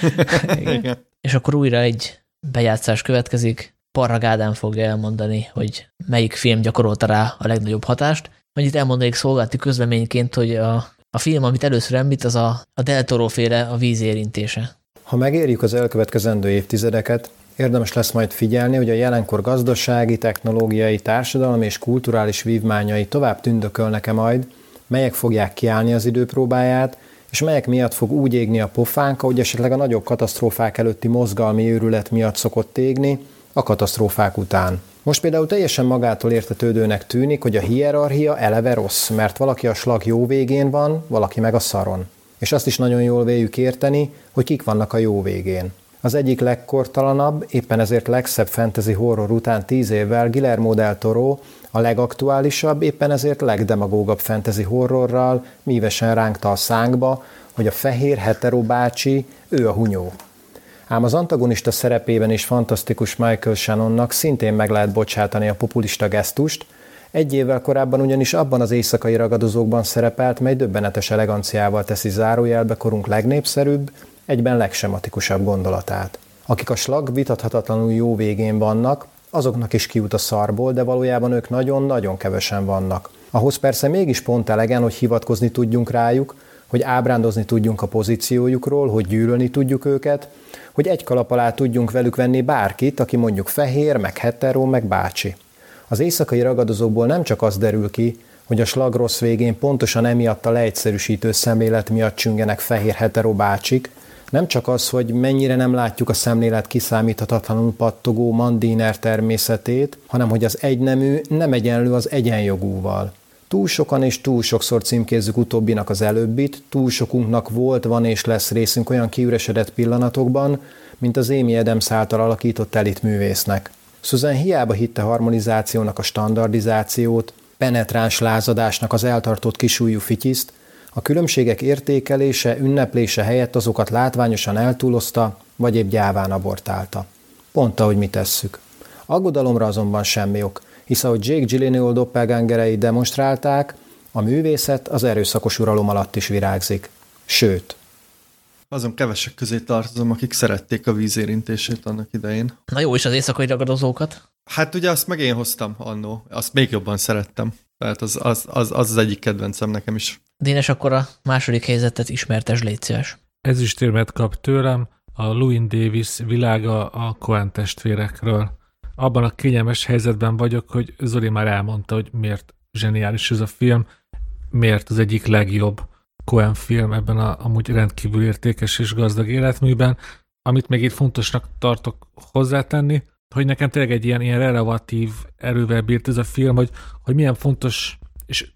Igen. Igen. És akkor újra egy bejátszás következik. Parra Gádán fogja elmondani, hogy melyik film gyakorolta rá a legnagyobb hatást. Annyit elmondanék szolgálati közleményként, hogy a, a film, amit először említ, az a, a Del Toro féle a víz érintése. Ha megérjük az elkövetkezendő évtizedeket, Érdemes lesz majd figyelni, hogy a jelenkor gazdasági, technológiai, társadalmi és kulturális vívmányai tovább tündökölnek-e majd, melyek fogják kiállni az időpróbáját, és melyek miatt fog úgy égni a pofánk, ahogy esetleg a nagyobb katasztrófák előtti mozgalmi őrület miatt szokott égni a katasztrófák után. Most például teljesen magától értetődőnek tűnik, hogy a hierarchia eleve rossz, mert valaki a slag jó végén van, valaki meg a szaron. És azt is nagyon jól véljük érteni, hogy kik vannak a jó végén. Az egyik legkortalanabb, éppen ezért legszebb fantasy horror után tíz évvel Guillermo del Toro a legaktuálisabb, éppen ezért legdemagógabb fantasy horrorral mívesen ránkta a szánkba, hogy a fehér hetero bácsi, ő a hunyó. Ám az antagonista szerepében is fantasztikus Michael Shannonnak szintén meg lehet bocsátani a populista gesztust, egy évvel korábban ugyanis abban az éjszakai ragadozókban szerepelt, mely döbbenetes eleganciával teszi zárójelbe korunk legnépszerűbb, egyben legsematikusabb gondolatát. Akik a slag vitathatatlanul jó végén vannak, azoknak is kiút a szarból, de valójában ők nagyon-nagyon kevesen vannak. Ahhoz persze mégis pont elegen, hogy hivatkozni tudjunk rájuk, hogy ábrándozni tudjunk a pozíciójukról, hogy gyűlölni tudjuk őket, hogy egy kalap alá tudjunk velük venni bárkit, aki mondjuk fehér, meg hetero, meg bácsi. Az éjszakai ragadozókból nem csak az derül ki, hogy a slag rossz végén pontosan emiatt a leegyszerűsítő szemlélet miatt csüngenek fehér hetero bácsik, nem csak az, hogy mennyire nem látjuk a szemlélet kiszámíthatatlanul pattogó mandiner természetét, hanem hogy az egynemű nem egyenlő az egyenjogúval. Túl sokan és túl sokszor címkézzük utóbbinak az előbbit, túl sokunknak volt, van és lesz részünk olyan kiüresedett pillanatokban, mint az Amy Adams által alakított elit művésznek. Susan hiába hitte harmonizációnak a standardizációt, penetráns lázadásnak az eltartott kisújú fityiszt, a különbségek értékelése, ünneplése helyett azokat látványosan eltúlozta, vagy épp gyáván abortálta. Pont ahogy mi tesszük. Aggodalomra azonban semmi ok, hisz ahogy Jake Gyllenhaal doppelgangerei demonstrálták, a művészet az erőszakos uralom alatt is virágzik. Sőt. Azon kevesek közé tartozom, akik szerették a vízérintését annak idején. Na jó, és az éjszakai ragadozókat? Hát ugye azt meg én hoztam annó, azt még jobban szerettem. Tehát az az, az, az, az egyik kedvencem nekem is. Dénes, akkor a második helyzetet ismertes, légy szíves. Ez is térmet kap tőlem a Louis Davis világa a Coen testvérekről. Abban a kényelmes helyzetben vagyok, hogy Zoli már elmondta, hogy miért zseniális ez a film, miért az egyik legjobb Coen film ebben a amúgy rendkívül értékes és gazdag életműben. Amit még itt fontosnak tartok hozzátenni, hogy nekem tényleg egy ilyen, ilyen relevatív erővel bírt ez a film, hogy, hogy milyen fontos, és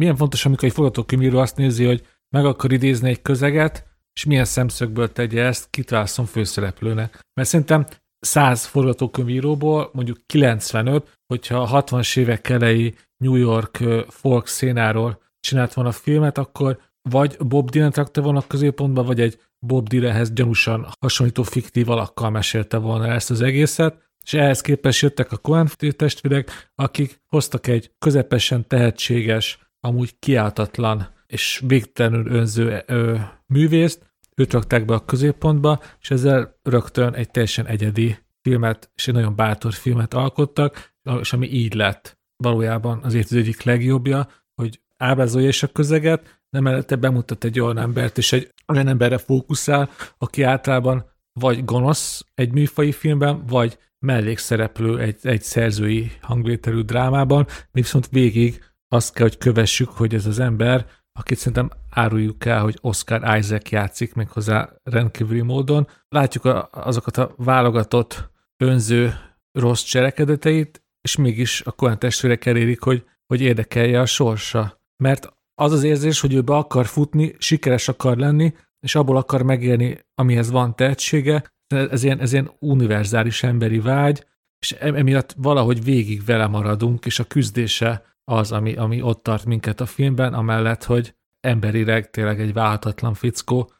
milyen fontos, amikor egy forgatókönyvíró azt nézi, hogy meg akar idézni egy közeget, és milyen szemszögből tegye ezt, kit válaszom főszereplőnek. Mert szerintem 100 forgatókönyvíróból mondjuk 95, hogyha a 60-as évek elejé New York folk szénáról csinált volna a filmet, akkor vagy Bob Dylan rakta volna a középpontba, vagy egy Bob Dylanhez gyanúsan hasonlító fiktív alakkal mesélte volna ezt az egészet, és ehhez képest jöttek a Coen testvérek, akik hoztak egy közepesen tehetséges, amúgy kiáltatlan és végtelenül önző ö, művészt, őt rakták be a középpontba, és ezzel rögtön egy teljesen egyedi filmet, és egy nagyon bátor filmet alkottak, és ami így lett. Valójában az évtized egyik legjobbja, hogy ábrázolja is a közeget, de mellette bemutat egy olyan embert, és egy olyan emberre fókuszál, aki általában vagy gonosz egy műfai filmben, vagy mellékszereplő egy, egy szerzői hangvételű drámában, viszont végig azt kell, hogy kövessük, hogy ez az ember, akit szerintem áruljuk el, hogy Oscar Isaac játszik méghozzá rendkívüli módon. Látjuk a, azokat a válogatott önző rossz cselekedeteit, és mégis a Coen testvérek elérik, hogy, hogy érdekelje a sorsa. Mert az az érzés, hogy ő be akar futni, sikeres akar lenni, és abból akar megélni, amihez van tehetsége, ez ilyen, ez ilyen univerzális emberi vágy, és emiatt valahogy végig vele maradunk, és a küzdése az, ami, ami ott tart minket a filmben, amellett, hogy emberileg tényleg egy válhatatlan fickó.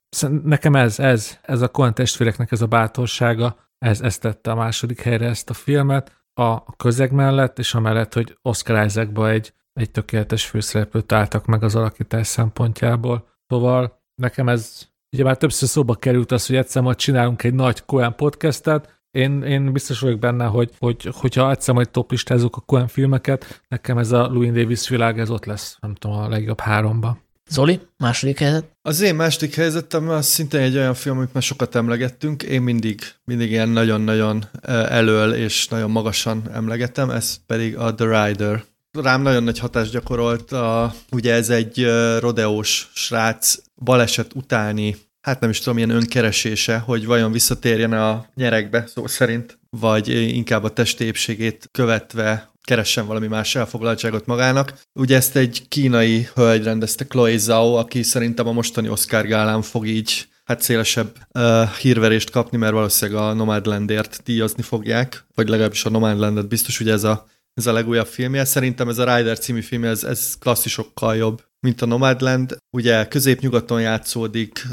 Nekem ez, ez, ez a Coen testvéreknek ez a bátorsága, ez, ez tette a második helyre ezt a filmet, a közeg mellett, és amellett, hogy Oscar Isaacba egy, egy tökéletes főszereplőt álltak meg az alakítás szempontjából. Szóval nekem ez, ugye már többször szóba került az, hogy egyszer majd csinálunk egy nagy Coen podcastet, én, én biztos vagyok benne, hogy, hogy hogyha egyszer majd toplistázunk a Coen filmeket, nekem ez a Louis Davis világ, ez ott lesz, nem tudom, a legjobb háromba. Zoli, második helyzet? Az én második helyzetem az szintén egy olyan film, amit már sokat emlegettünk. Én mindig, mindig ilyen nagyon-nagyon elől és nagyon magasan emlegetem, ez pedig a The Rider. Rám nagyon nagy hatást gyakorolt, a, ugye ez egy rodeós srác baleset utáni hát nem is tudom, ilyen önkeresése, hogy vajon visszatérjen a nyerekbe, szó szerint, vagy inkább a testépségét követve keressen valami más elfoglaltságot magának. Ugye ezt egy kínai hölgy rendezte, Chloe Zhao, aki szerintem a mostani Oscar gálán fog így hát szélesebb uh, hírverést kapni, mert valószínűleg a Nomadlandért díjazni fogják, vagy legalábbis a Nomadlandet biztos, ugye ez a, ez a legújabb filmje. Szerintem ez a Rider című film, ez, ez klasszisokkal jobb, mint a Nomadland. Ugye középnyugaton játszódik,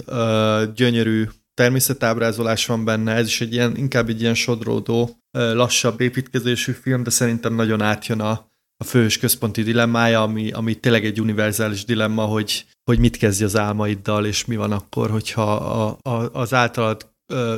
gyönyörű természetábrázolás van benne, ez is egy ilyen, inkább egy ilyen sodródó, lassabb építkezésű film, de szerintem nagyon átjön a, a fős központi dilemmája, ami, ami tényleg egy univerzális dilemma, hogy, hogy mit kezdj az álmaiddal, és mi van akkor, hogyha a, a, az általad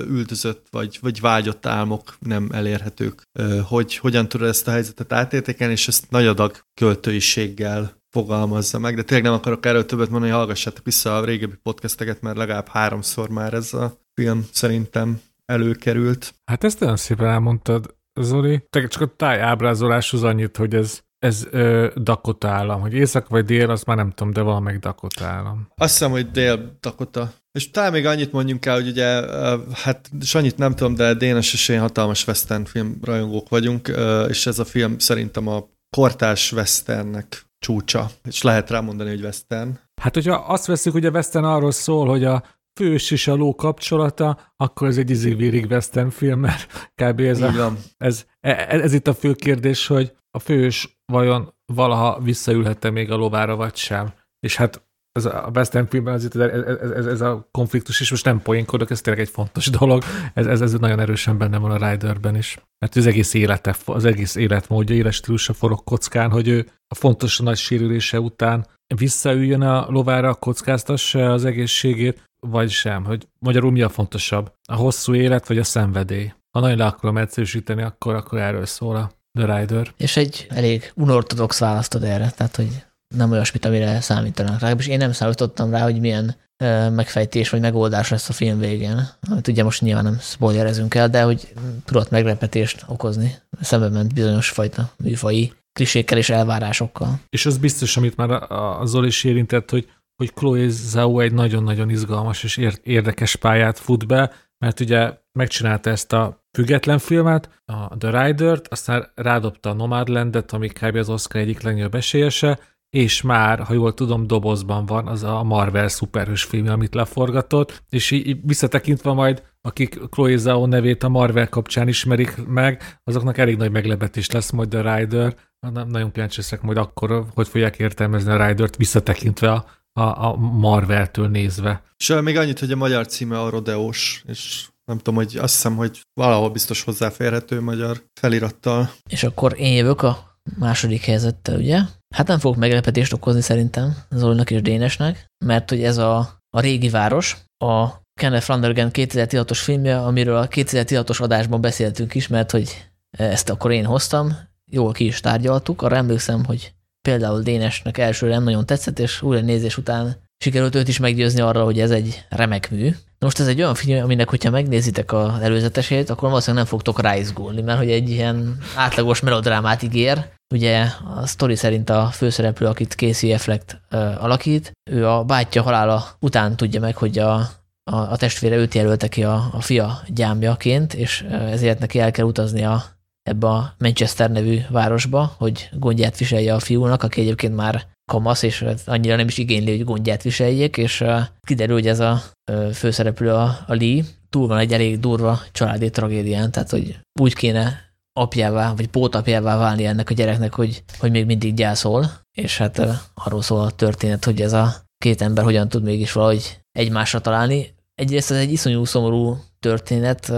üldözött vagy, vagy vágyott álmok nem elérhetők. Hogy hogyan tudod ezt a helyzetet átértékelni, és ezt nagy adag költőiséggel fogalmazza meg, de tényleg nem akarok erről többet mondani, hallgassátok vissza a régebbi podcasteket, mert legalább háromszor már ez a film szerintem előkerült. Hát ezt nagyon szépen elmondtad, Zoli. Te csak a táj ábrázoláshoz annyit, hogy ez ez ö, Dakota állam, hogy észak vagy dél, azt már nem tudom, de valamelyik Dakota állam. Azt hiszem, hogy dél Dakota. És talán még annyit mondjunk el, hogy ugye, hát annyit nem tudom, de Dénes és én hatalmas western film rajongók vagyunk, és ez a film szerintem a kortás westernnek csúcsa, és lehet rámondani, hogy western. Hát, hogyha azt veszük, hogy a western arról szól, hogy a fős és a ló kapcsolata, akkor ez egy izévérig western film, mert kb. ez, a, ez, ez, ez itt a fő kérdés, hogy a fős vajon valaha visszaülhette még a lovára, vagy sem. És hát ez a western filmben azért ez, ez, ez, a konfliktus, és most nem poénkodok, ez tényleg egy fontos dolog, ez, ez, ez nagyon erősen benne van a Riderben is. Mert az egész élete, az egész életmódja, életstílusa forog kockán, hogy ő a fontos nagy sérülése után visszaüljön a lovára, kockáztassa az egészségét, vagy sem, hogy magyarul mi a fontosabb, a hosszú élet vagy a szenvedély. Ha nagyon le akarom egyszerűsíteni, akkor, akkor erről szól a The Rider. És egy elég unortodox választod erre, tehát hogy nem olyasmit, amire számítanak. És én nem számítottam rá, hogy milyen megfejtés vagy megoldás lesz a film végén. Amit ugye most nyilván nem spoilerezünk el, de hogy tudott meglepetést okozni. Szembe ment bizonyos fajta műfai klisékkel és elvárásokkal. És az biztos, amit már a Zoli is érintett, hogy, hogy Chloe Zhao egy nagyon-nagyon izgalmas és érdekes pályát fut be, mert ugye megcsinálta ezt a független filmet, a The Rider-t, aztán rádobta a Nomadland-et, ami kb. az Oscar egyik legnagyobb esélyese, és már, ha jól tudom, dobozban van az a Marvel szuperhős film, amit leforgatott, és így visszatekintve majd, akik Chloe Zhao nevét a Marvel kapcsán ismerik meg, azoknak elég nagy meglepetés lesz majd a Rider. Nem nagyon kíváncsi leszek majd akkor, hogy fogják értelmezni a Rider-t visszatekintve a, a, a Marvel-től nézve. És még annyit, hogy a magyar címe a Rodeós, és nem tudom, hogy azt hiszem, hogy valahol biztos hozzáférhető magyar felirattal. És akkor én jövök a második helyzettel, ugye? Hát nem fogok meglepetést okozni szerintem Zolinak és Dénesnek, mert hogy ez a, a régi város, a Kenneth Flanagan 2016-os filmje, amiről a 2016-os adásban beszéltünk is, mert hogy ezt akkor én hoztam, jól ki is tárgyaltuk. Arra emlékszem, hogy például Dénesnek elsőre nem nagyon tetszett, és újra nézés után sikerült őt is meggyőzni arra, hogy ez egy remek mű. Most ez egy olyan film, aminek, hogyha megnézitek az előzetesét, akkor valószínűleg nem fogtok ráizgulni, mert hogy egy ilyen átlagos melodrámát ígér. Ugye a sztori szerint a főszereplő, akit Casey Affleck alakít, ő a bátyja halála után tudja meg, hogy a, a, a testvére őt jelölte ki a, a fia gyámjaként, és ezért neki el kell utaznia ebbe a Manchester nevű városba, hogy gondját viselje a fiúnak, aki egyébként már kamasz, és annyira nem is igényli, hogy gondját viseljék, és kiderül, hogy ez a főszereplő a, a Lee túl van egy elég durva családi tragédián, tehát hogy úgy kéne apjává, vagy pótapjává válni ennek a gyereknek, hogy, hogy még mindig gyászol, és hát arról szól a történet, hogy ez a két ember hogyan tud mégis valahogy egymásra találni. Egyrészt ez egy iszonyú szomorú történet,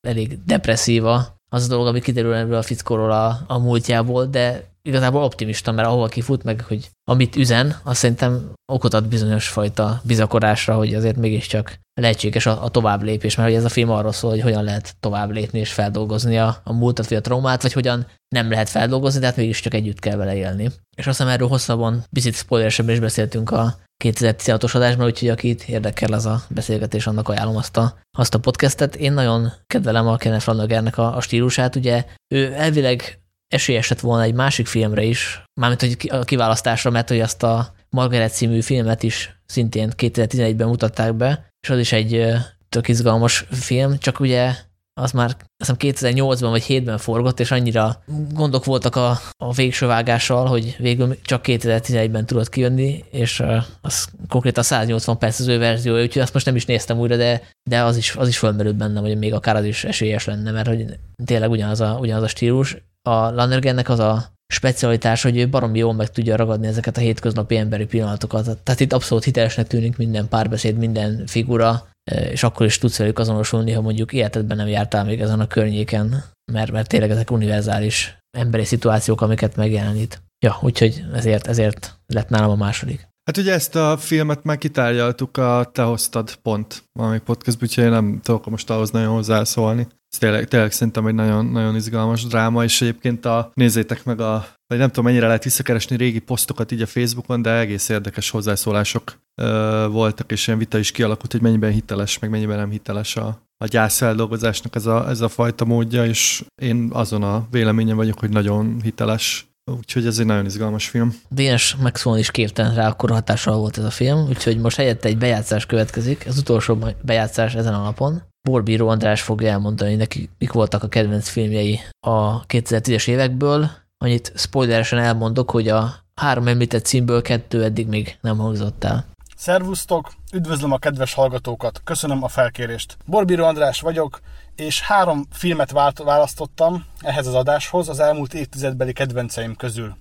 elég depresszíva az a dolog, ami kiderül ebből a fickóról a, a múltjából, de igazából optimista, mert ahova kifut meg, hogy amit üzen, azt szerintem okot ad bizonyos fajta bizakodásra, hogy azért mégiscsak lehetséges a, a tovább lépés, mert hogy ez a film arról szól, hogy hogyan lehet tovább lépni és feldolgozni a, a múltat vagy a traumát, vagy hogyan nem lehet feldolgozni, de hát mégiscsak együtt kell vele élni. És azt hiszem erről hosszabban, picit spoileresebben is beszéltünk a 2016-os adásban, úgyhogy akit érdekel az a beszélgetés, annak ajánlom azt a, azt a podcastet. Én nagyon kedvelem a Kenneth Flanagannek a, a stílusát, ugye ő elvileg esélyes lett volna egy másik filmre is, mármint hogy a kiválasztásra, mert hogy azt a Margaret című filmet is szintén 2011-ben mutatták be, és az is egy tök izgalmas film, csak ugye az már azt 2008-ban vagy 7-ben forgott, és annyira gondok voltak a, a végső vágással, hogy végül csak 2011-ben tudott kijönni, és az konkrétan 180 perc az ő verzió, úgyhogy azt most nem is néztem újra, de, de az is, az is fölmerült bennem, hogy még akár az is esélyes lenne, mert hogy tényleg ugyanaz a, ugyanaz a stílus. A Lannergennek az a specialitás, hogy ő baromi jól meg tudja ragadni ezeket a hétköznapi emberi pillanatokat. Tehát itt abszolút hitelesnek tűnik minden párbeszéd, minden figura, és akkor is tudsz velük azonosulni, ha mondjuk életedben nem jártál még ezen a környéken, mert, mert tényleg ezek univerzális emberi szituációk, amiket megjelenít. Ja, úgyhogy ezért, ezért lett nálam a második. Hát ugye ezt a filmet már kitárgyaltuk, a Te hoztad pont valami podcast, úgyhogy én nem tudok most ahhoz nagyon hozzászólni. Ez tényleg, tényleg szerintem egy nagyon, nagyon izgalmas dráma, és egyébként a, nézzétek meg a, vagy nem tudom mennyire lehet visszakeresni régi posztokat így a Facebookon, de egész érdekes hozzászólások ö, voltak, és ilyen vita is kialakult, hogy mennyiben hiteles, meg mennyiben nem hiteles a, a gyászfeldolgozásnak ez a, ez a fajta módja, és én azon a véleményem vagyok, hogy nagyon hiteles Úgyhogy ez egy nagyon izgalmas film. Dénes megszólni is képtelen rá, akkor hatással volt ez a film, úgyhogy most helyette egy bejátszás következik, az utolsó bejátszás ezen a napon. Borbíró András fogja elmondani, neki mik voltak a kedvenc filmjei a 2010-es évekből. Annyit spoileresen elmondok, hogy a három említett címből kettő eddig még nem hangzott el. Szervusztok, üdvözlöm a kedves hallgatókat, köszönöm a felkérést. Borbíró András vagyok, és három filmet választottam ehhez az adáshoz az elmúlt évtizedbeli kedvenceim közül.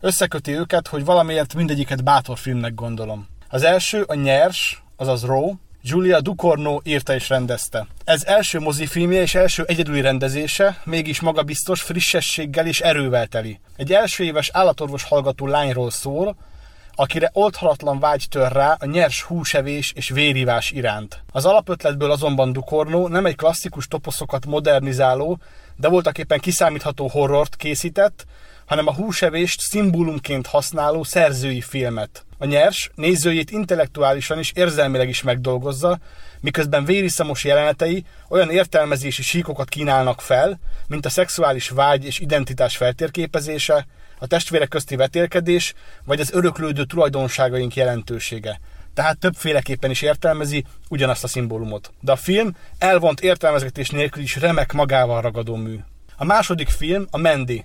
Összeköti őket, hogy valamiért mindegyiket bátor filmnek gondolom. Az első a Nyers, azaz Raw, Julia Ducorno írta és rendezte. Ez első mozifilmje és első egyedüli rendezése, mégis magabiztos, frissességgel és erővel teli. Egy első éves állatorvos hallgató lányról szól, akire oldhatatlan vágy tör rá a nyers húsevés és vérivás iránt. Az alapötletből azonban Dukornó nem egy klasszikus toposzokat modernizáló, de voltak éppen kiszámítható horrort készített, hanem a húsevést szimbólumként használó szerzői filmet. A nyers nézőjét intellektuálisan és érzelmileg is megdolgozza, miközben vériszamos jelenetei olyan értelmezési síkokat kínálnak fel, mint a szexuális vágy és identitás feltérképezése, a testvérek közti vetélkedés, vagy az öröklődő tulajdonságaink jelentősége. Tehát többféleképpen is értelmezi ugyanazt a szimbólumot. De a film elvont értelmezgetés nélkül is remek magával ragadó mű. A második film a Mandy.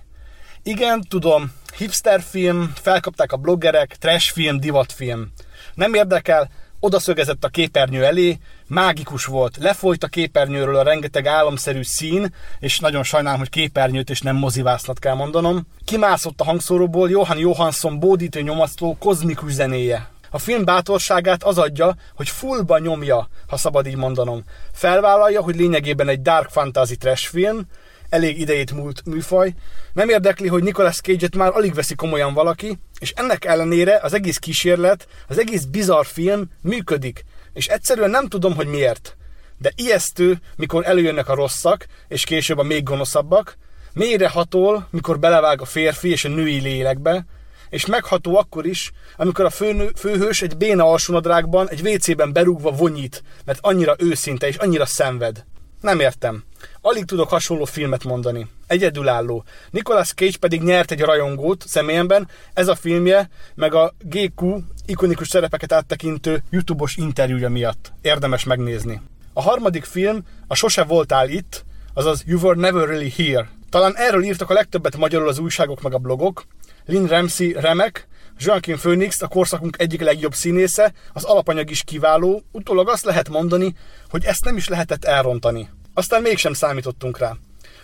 Igen, tudom, hipster film, felkapták a bloggerek, trash film, divatfilm. Nem érdekel, odaszögezett a képernyő elé, mágikus volt, lefolyt a képernyőről a rengeteg álomszerű szín, és nagyon sajnálom, hogy képernyőt és nem mozivászlat kell mondanom. Kimászott a hangszóróból Johan Johansson bódítő nyomasztó kozmikus zenéje. A film bátorságát az adja, hogy fullba nyomja, ha szabad így mondanom. Felvállalja, hogy lényegében egy dark fantasy trash film, elég idejét múlt műfaj. Nem érdekli, hogy Nicolas Cage-et már alig veszi komolyan valaki, és ennek ellenére az egész kísérlet, az egész bizarr film működik. és egyszerűen nem tudom, hogy miért. De ijesztő, mikor előjönnek a rosszak, és később a még gonoszabbak, mélyre hatol, mikor belevág a férfi és a női lélekbe, és megható akkor is, amikor a főnő, főhős egy béna alsónadrágban, egy WC-ben berúgva vonyít, mert annyira őszinte és annyira szenved. Nem értem. Alig tudok hasonló filmet mondani. Egyedülálló. Nicolas Cage pedig nyert egy rajongót személyemben, ez a filmje, meg a GQ ikonikus szerepeket áttekintő YouTube-os interjúja miatt. Érdemes megnézni. A harmadik film a Sose voltál itt, azaz You Were Never Really Here. Talán erről írtak a legtöbbet magyarul az újságok meg a blogok. Lynn Ramsey remek, Joaquin Phoenix a korszakunk egyik legjobb színésze, az alapanyag is kiváló, utólag azt lehet mondani, hogy ezt nem is lehetett elrontani. Aztán mégsem számítottunk rá.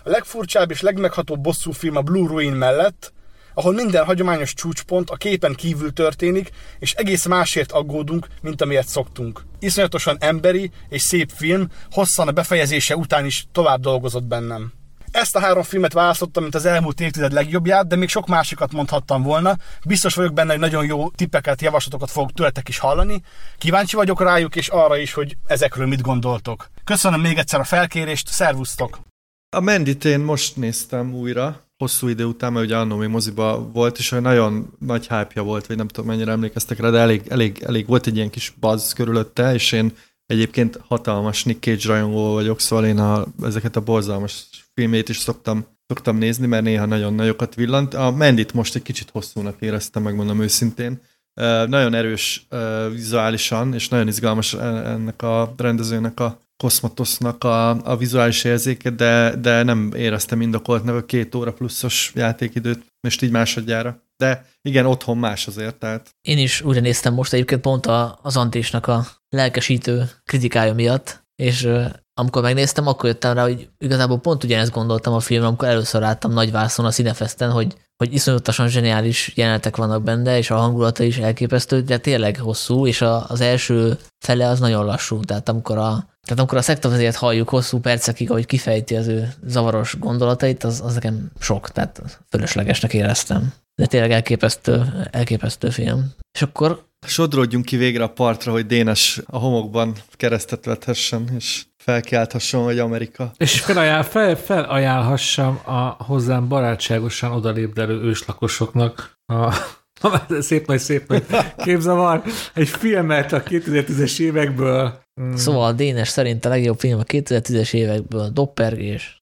A legfurcsább és legmeghatóbb bosszú film a Blue Ruin mellett, ahol minden hagyományos csúcspont a képen kívül történik, és egész másért aggódunk, mint amiért szoktunk. Iszonyatosan emberi és szép film, hosszan a befejezése után is tovább dolgozott bennem. Ezt a három filmet választottam, mint az elmúlt évtized legjobbját, de még sok másikat mondhattam volna. Biztos vagyok benne, hogy nagyon jó tippeket, javaslatokat fogok tőletek is hallani. Kíváncsi vagyok rájuk, és arra is, hogy ezekről mit gondoltok. Köszönöm még egyszer a felkérést, szervusztok! A Mendit én most néztem újra, hosszú idő után, mert ugye annó még moziba volt, és olyan nagyon nagy hype volt, vagy nem tudom mennyire emlékeztek rá, de elég, elég, elég volt egy ilyen kis buzz körülötte, és én egyébként hatalmas Nick Cage rajongó vagyok, szóval én a, ezeket a borzalmas filmét is szoktam, szoktam nézni, mert néha nagyon nagyokat villant. A Mendit most egy kicsit hosszúnak éreztem, megmondom őszintén. Nagyon erős vizuálisan, és nagyon izgalmas ennek a rendezőnek a Cosmotosnak a, a vizuális érzéke, de, de nem éreztem indokoltnak a két óra pluszos játékidőt, most így másodjára. De igen, otthon más azért, tehát. Én is újra néztem most egyébként pont a, az Antisnak a lelkesítő kritikája miatt, és amikor megnéztem, akkor jöttem rá, hogy igazából pont ugyanezt gondoltam a filmről, amikor először láttam nagy vászon a Cinefesten, hogy, hogy iszonyatosan zseniális jelenetek vannak benne, és a hangulata is elképesztő, de tényleg hosszú, és a, az első fele az nagyon lassú, tehát amikor a, tehát amikor a szektavezért halljuk hosszú percekig, ahogy kifejti az ő zavaros gondolatait, az, az nekem sok, tehát fölöslegesnek éreztem. De tényleg elképesztő, elképesztő film. És akkor Sodródjunk ki végre a partra, hogy Dénes a homokban keresztet vethessen, és felkiálthasson, hogy Amerika. És felajánl, fel, felajánlhassam a hozzám barátságosan odalépdelő őslakosoknak a, szép nagy, szép nagy képzavar, egy filmet a 2010-es évekből. Mm. Szóval Dénes szerint a legjobb film a 2010-es évekből, Doppergés.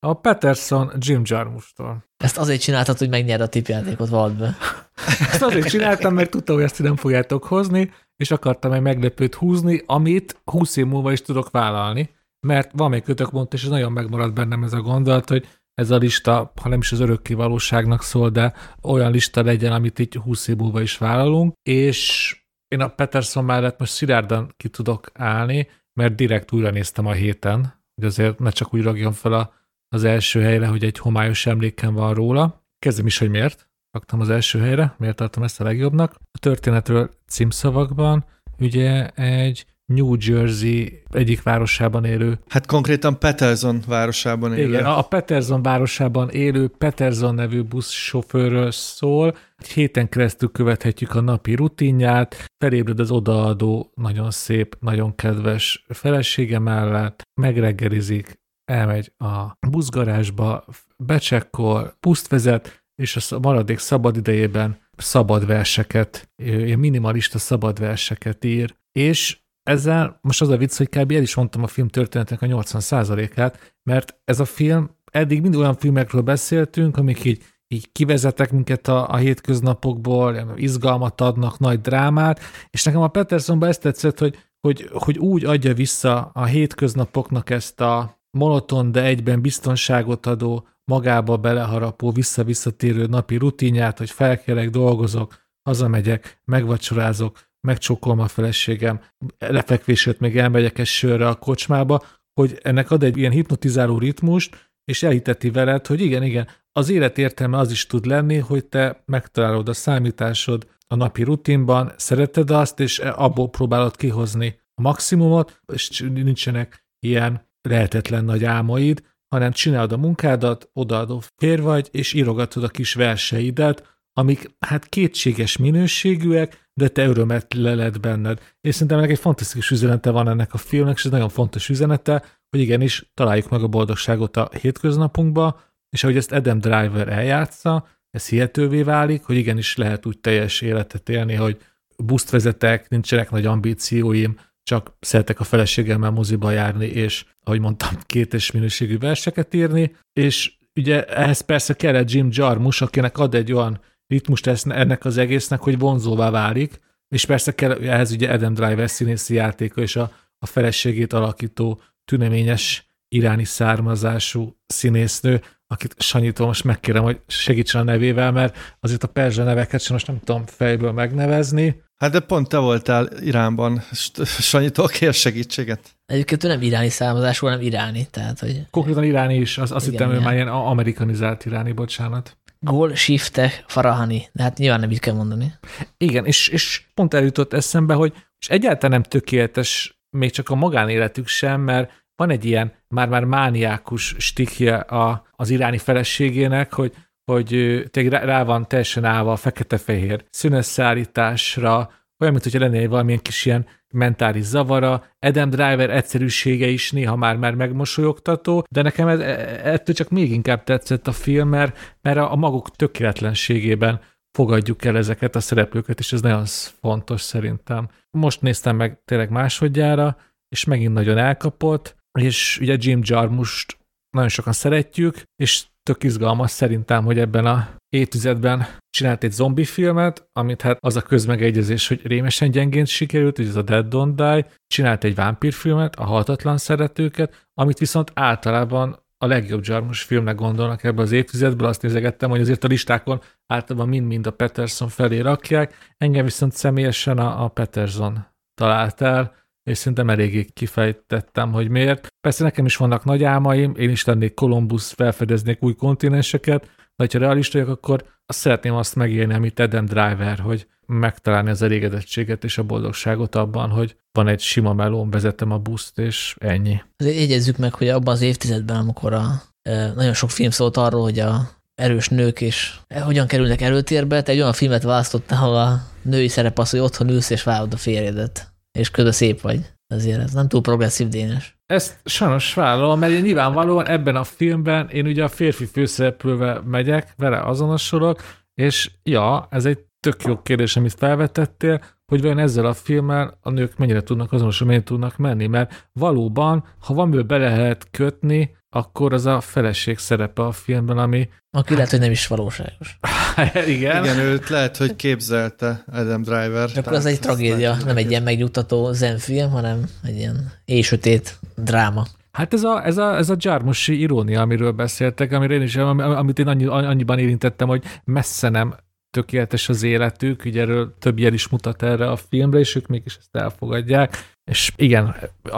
A Peterson Jim Jarmusch-tól. Ezt azért csináltad, hogy megnyerd a tipjátékot, vald be. Ezt azért csináltam, mert tudtam, hogy ezt nem fogjátok hozni, és akartam egy meglepőt húzni, amit 20 év múlva is tudok vállalni, mert még kötök mondta, és nagyon megmaradt bennem ez a gondolat, hogy ez a lista, ha nem is az örökké valóságnak szól, de olyan lista legyen, amit így 20 év múlva is vállalunk, és én a Peterson mellett most szilárdan ki tudok állni, mert direkt újra néztem a héten, hogy azért ne csak úgy ragjon fel a az első helyre, hogy egy homályos emlékem van róla. Kezdem is, hogy miért raktam az első helyre, miért tartom ezt a legjobbnak. A történetről címszavakban ugye egy New Jersey egyik városában élő. Hát konkrétan Peterson városában élő. Igen, a Peterson városában élő Peterson nevű buszsofőrről szól. Egy héten keresztül követhetjük a napi rutinját, felébred az odaadó nagyon szép, nagyon kedves felesége mellett, megreggelizik, elmegy a buszgarázsba, becsekkol, puszt vezet, és a maradék szabad idejében szabad verseket, minimalista szabad verseket ír, és ezzel most az a vicc, hogy kb. el is mondtam a film történetek a 80%-át, mert ez a film, eddig mind olyan filmekről beszéltünk, amik így, így kivezetek minket a, a hétköznapokból, izgalmat adnak, nagy drámát, és nekem a Petersonban ezt tetszett, hogy, hogy, hogy úgy adja vissza a hétköznapoknak ezt a, monoton, de egyben biztonságot adó, magába beleharapó, visszavisszatérő napi rutinját, hogy felkelek, dolgozok, hazamegyek, megvacsorázok, megcsókolom a feleségem, lefekvését még elmegyek egy sörre a kocsmába, hogy ennek ad egy ilyen hipnotizáló ritmust, és elhiteti veled, hogy igen, igen, az élet értelme az is tud lenni, hogy te megtalálod a számításod a napi rutinban, szereted azt, és abból próbálod kihozni a maximumot, és nincsenek ilyen lehetetlen nagy álmaid, hanem csinálod a munkádat, odaadó fér vagy, és írogatod a kis verseidet, amik hát kétséges minőségűek, de te örömet leled benned. És szerintem ennek egy fantasztikus üzenete van ennek a filmnek, és ez nagyon fontos üzenete, hogy igenis találjuk meg a boldogságot a hétköznapunkba, és ahogy ezt Adam Driver eljátsza, ez hihetővé válik, hogy igenis lehet úgy teljes életet élni, hogy buszt vezetek, nincsenek nagy ambícióim, csak szeretek a feleségemmel moziba járni, és ahogy mondtam, kétes minőségű verseket írni, és ugye ehhez persze kell egy Jim Jarmus, akinek ad egy olyan ritmust ennek az egésznek, hogy vonzóvá válik, és persze kell ehhez ugye Adam Driver színészi játéka és a, a feleségét alakító tüneményes iráni származású színésznő, akit Sanyitól most megkérem, hogy segítsen a nevével, mert azért a perzsa neveket sem most nem tudom fejből megnevezni. Hát de pont te voltál Iránban, Sanyitól kér segítséget. Egyébként ő nem iráni származású, hanem iráni, tehát hogy... Konkrétan iráni is, az, azt igen, hittem, ő már ilyen amerikanizált iráni, bocsánat. Gól, Shifte, Farahani, de hát nyilván nem így kell mondani. Igen, és, és pont eljutott eszembe, hogy és egyáltalán nem tökéletes még csak a magánéletük sem, mert van egy ilyen már-már mániákus stikje a, az iráni feleségének, hogy hogy tényleg rá van teljesen állva a fekete-fehér színesszállításra, olyan, mint hogyha lenne valamilyen kis ilyen mentális zavara. Adam Driver egyszerűsége is néha már már megmosolyogtató, de nekem ez, e, ettől csak még inkább tetszett a film, mert, mert a maguk tökéletlenségében fogadjuk el ezeket a szereplőket, és ez nagyon fontos szerintem. Most néztem meg tényleg másodjára, és megint nagyon elkapott, és ugye Jim Jarmust nagyon sokan szeretjük, és tök izgalmas szerintem, hogy ebben a évtizedben csinált egy zombi filmet, amit hát az a közmegegyezés, hogy rémesen gyengén sikerült, hogy ez a Dead Don't Die, csinált egy vámpírfilmet, a Haltatlan Szeretőket, amit viszont általában a legjobb Jarmus filmnek gondolnak ebbe az évtizedből, azt nézegettem, hogy azért a listákon általában mind-mind a Peterson felé rakják, engem viszont személyesen a, a Peterson talált el, és szerintem eléggé kifejtettem, hogy miért. Persze nekem is vannak nagy álmaim, én is tennék Kolumbusz, felfedeznék új kontinenseket, de ha realista akkor azt szeretném azt megélni, amit Adam Driver, hogy megtalálni az elégedettséget és a boldogságot abban, hogy van egy sima melón, vezetem a buszt, és ennyi. Azért jegyezzük meg, hogy abban az évtizedben, amikor a, e, nagyon sok film szólt arról, hogy a erős nők és hogyan kerülnek előtérbe, te egy olyan filmet választottál, ahol a női szerep az, hogy otthon ülsz és várod a férjedet és közben szép vagy. Azért ez nem túl progresszív dénes. Ezt sajnos vállalom, mert nyilvánvalóan ebben a filmben én ugye a férfi főszereplővel megyek, vele azonosulok, és ja, ez egy tök jó kérdés, amit felvetettél, hogy vajon ezzel a filmmel a nők mennyire tudnak azonosulni, mennyire tudnak menni, mert valóban, ha valamiből bele lehet kötni, akkor az a feleség szerepe a filmben, ami... Aki lehet, hogy nem is valóságos. Igen. Igen, őt lehet, hogy képzelte Adam Driver. De akkor az egy tragédia, nem egy ilyen megnyugtató zenfilm, hanem egy ilyen éjsötét dráma. Hát ez a, ez a, ez a Jarmusi irónia, amiről beszéltek, amire én is, amit én annyi, annyiban érintettem, hogy messze nem tökéletes az életük, ugye erről több jel is mutat erre a filmre, és ők mégis ezt elfogadják. És igen,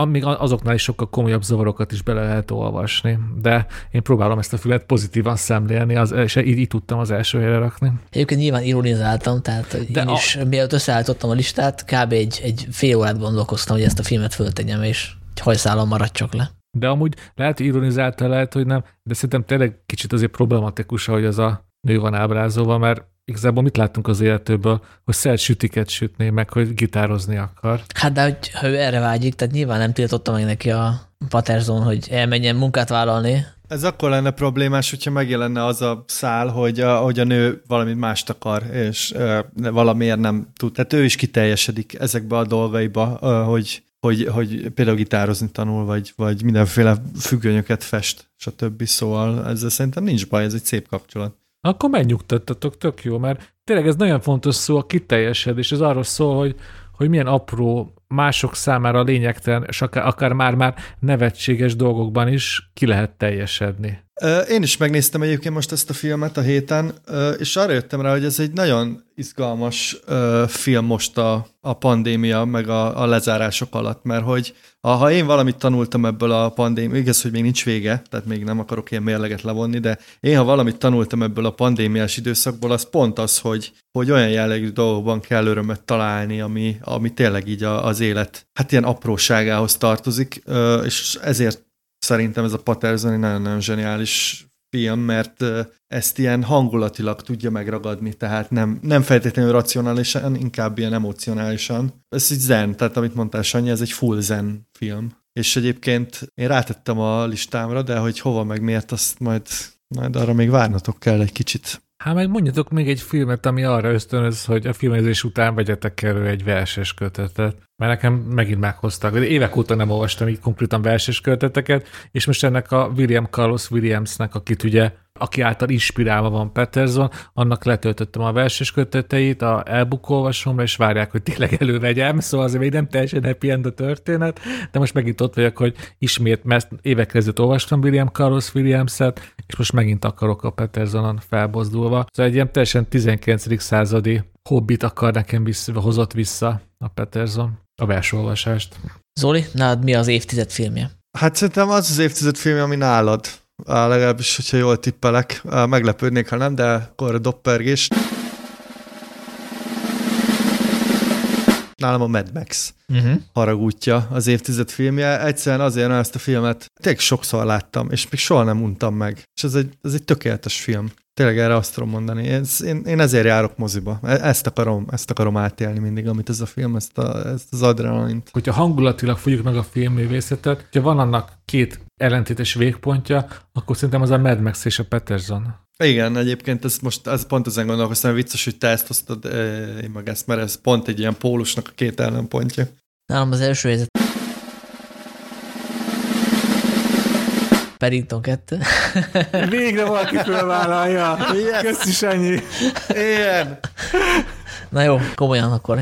még azoknál is sokkal komolyabb zavarokat is bele lehet olvasni, de én próbálom ezt a filmet pozitívan szemlélni, az, és így, így tudtam az első helyre rakni. Egyébként nyilván ironizáltam, tehát de én a... is, mielőtt összeállítottam a listát, kb. egy, egy fél órát gondolkoztam, hogy ezt a filmet föltegyem, és egy hajszálon maradj csak le. De amúgy lehet, hogy ironizálta, lehet, hogy nem, de szerintem tényleg kicsit azért problematikus, hogy az a nő van ábrázolva, mert igazából mit láttunk az életőből, hogy szeret sütiket sütni, meg hogy gitározni akar. Hát de hogy, ha ő erre vágyik, tehát nyilván nem tiltotta meg neki a Patterson, hogy elmenjen munkát vállalni. Ez akkor lenne problémás, hogyha megjelenne az a szál, hogy a, hogy a nő valamit mást akar, és uh, valamiért nem tud. Tehát ő is kiteljesedik ezekbe a dolgaiba, uh, hogy hogy, hogy például gitározni tanul, vagy, vagy mindenféle függönyöket fest, stb. Szóval ezzel szerintem nincs baj, ez egy szép kapcsolat akkor megnyugtattatok, tök jó, mert tényleg ez nagyon fontos szó, a kiteljesedés. Ez arról szól, hogy, hogy milyen apró, mások számára lényegtelen, és akár, akár már-már nevetséges dolgokban is ki lehet teljesedni. Én is megnéztem egyébként most ezt a filmet a héten, és arra jöttem rá, hogy ez egy nagyon izgalmas film most a, a pandémia, meg a, a lezárások alatt, mert hogy ha én valamit tanultam ebből a pandémia, igaz, hogy még nincs vége, tehát még nem akarok ilyen mérleget levonni, de én ha valamit tanultam ebből a pandémiás időszakból, az pont az, hogy, hogy olyan jellegű dolgokban kell örömet találni, ami, ami tényleg így az élet, hát ilyen apróságához tartozik, és ezért szerintem ez a Patterson nagyon-nagyon zseniális film, mert ezt ilyen hangulatilag tudja megragadni, tehát nem, nem feltétlenül racionálisan, inkább ilyen emocionálisan. Ez egy zen, tehát amit mondtál, Sanyi, ez egy full zen film. És egyébként én rátettem a listámra, de hogy hova meg miért, azt majd, majd arra még várnatok kell egy kicsit. Hát meg mondjatok még egy filmet, ami arra ösztönöz, hogy a filmezés után vegyetek elő egy verses kötetet. Mert nekem megint meghoztak. Évek óta nem olvastam így konkrétan verses köteteket, és most ennek a William Carlos Williamsnek, akit ugye aki által inspirálva van Peterson, annak letöltöttem a verses köteteit, a elbook olvasomra, és várják, hogy tényleg elővegyem, szóval azért még nem teljesen happy end a történet, de most megint ott vagyok, hogy ismét, mert évek ezelőtt olvastam William Carlos Williams-et, és most megint akarok a Petersonon felbozdulva. Szóval egy ilyen teljesen 19. századi hobbit akar nekem vissza, hozott vissza a Peterson, a versolvasást. Zoli, nálad mi az évtized filmje? Hát szerintem az az évtized filmje, ami nálad legalábbis, hogyha jól tippelek, meglepődnék, ha nem, de akkor a doppergés. Nálam a Mad Max uh-huh. haragútja az évtized filmje. Egyszerűen azért, mert ezt a filmet tényleg sokszor láttam, és még soha nem untam meg. És ez egy, ez egy tökéletes film. Tényleg erre azt tudom mondani. Ez, én, én ezért járok moziba. E, ezt akarom, ezt akarom átélni mindig, amit ez a film, ezt, a, ezt az adrenalint. Hogyha hangulatilag fogjuk meg a filmművészetet, hogyha van annak két ellentétes végpontja, akkor szerintem az a Mad Max és a Peterson. Igen, egyébként ez most ez pont ezen gondolkoztam, vicces, hogy te ezt hoztad, én meg ezt, mert ez pont egy ilyen pólusnak a két ellenpontja. Nálam az első helyzet Paddington 2. Végre valaki fölvállalja. Yes. Köszi, Sanyi. Igen. Na jó, komolyan akkor.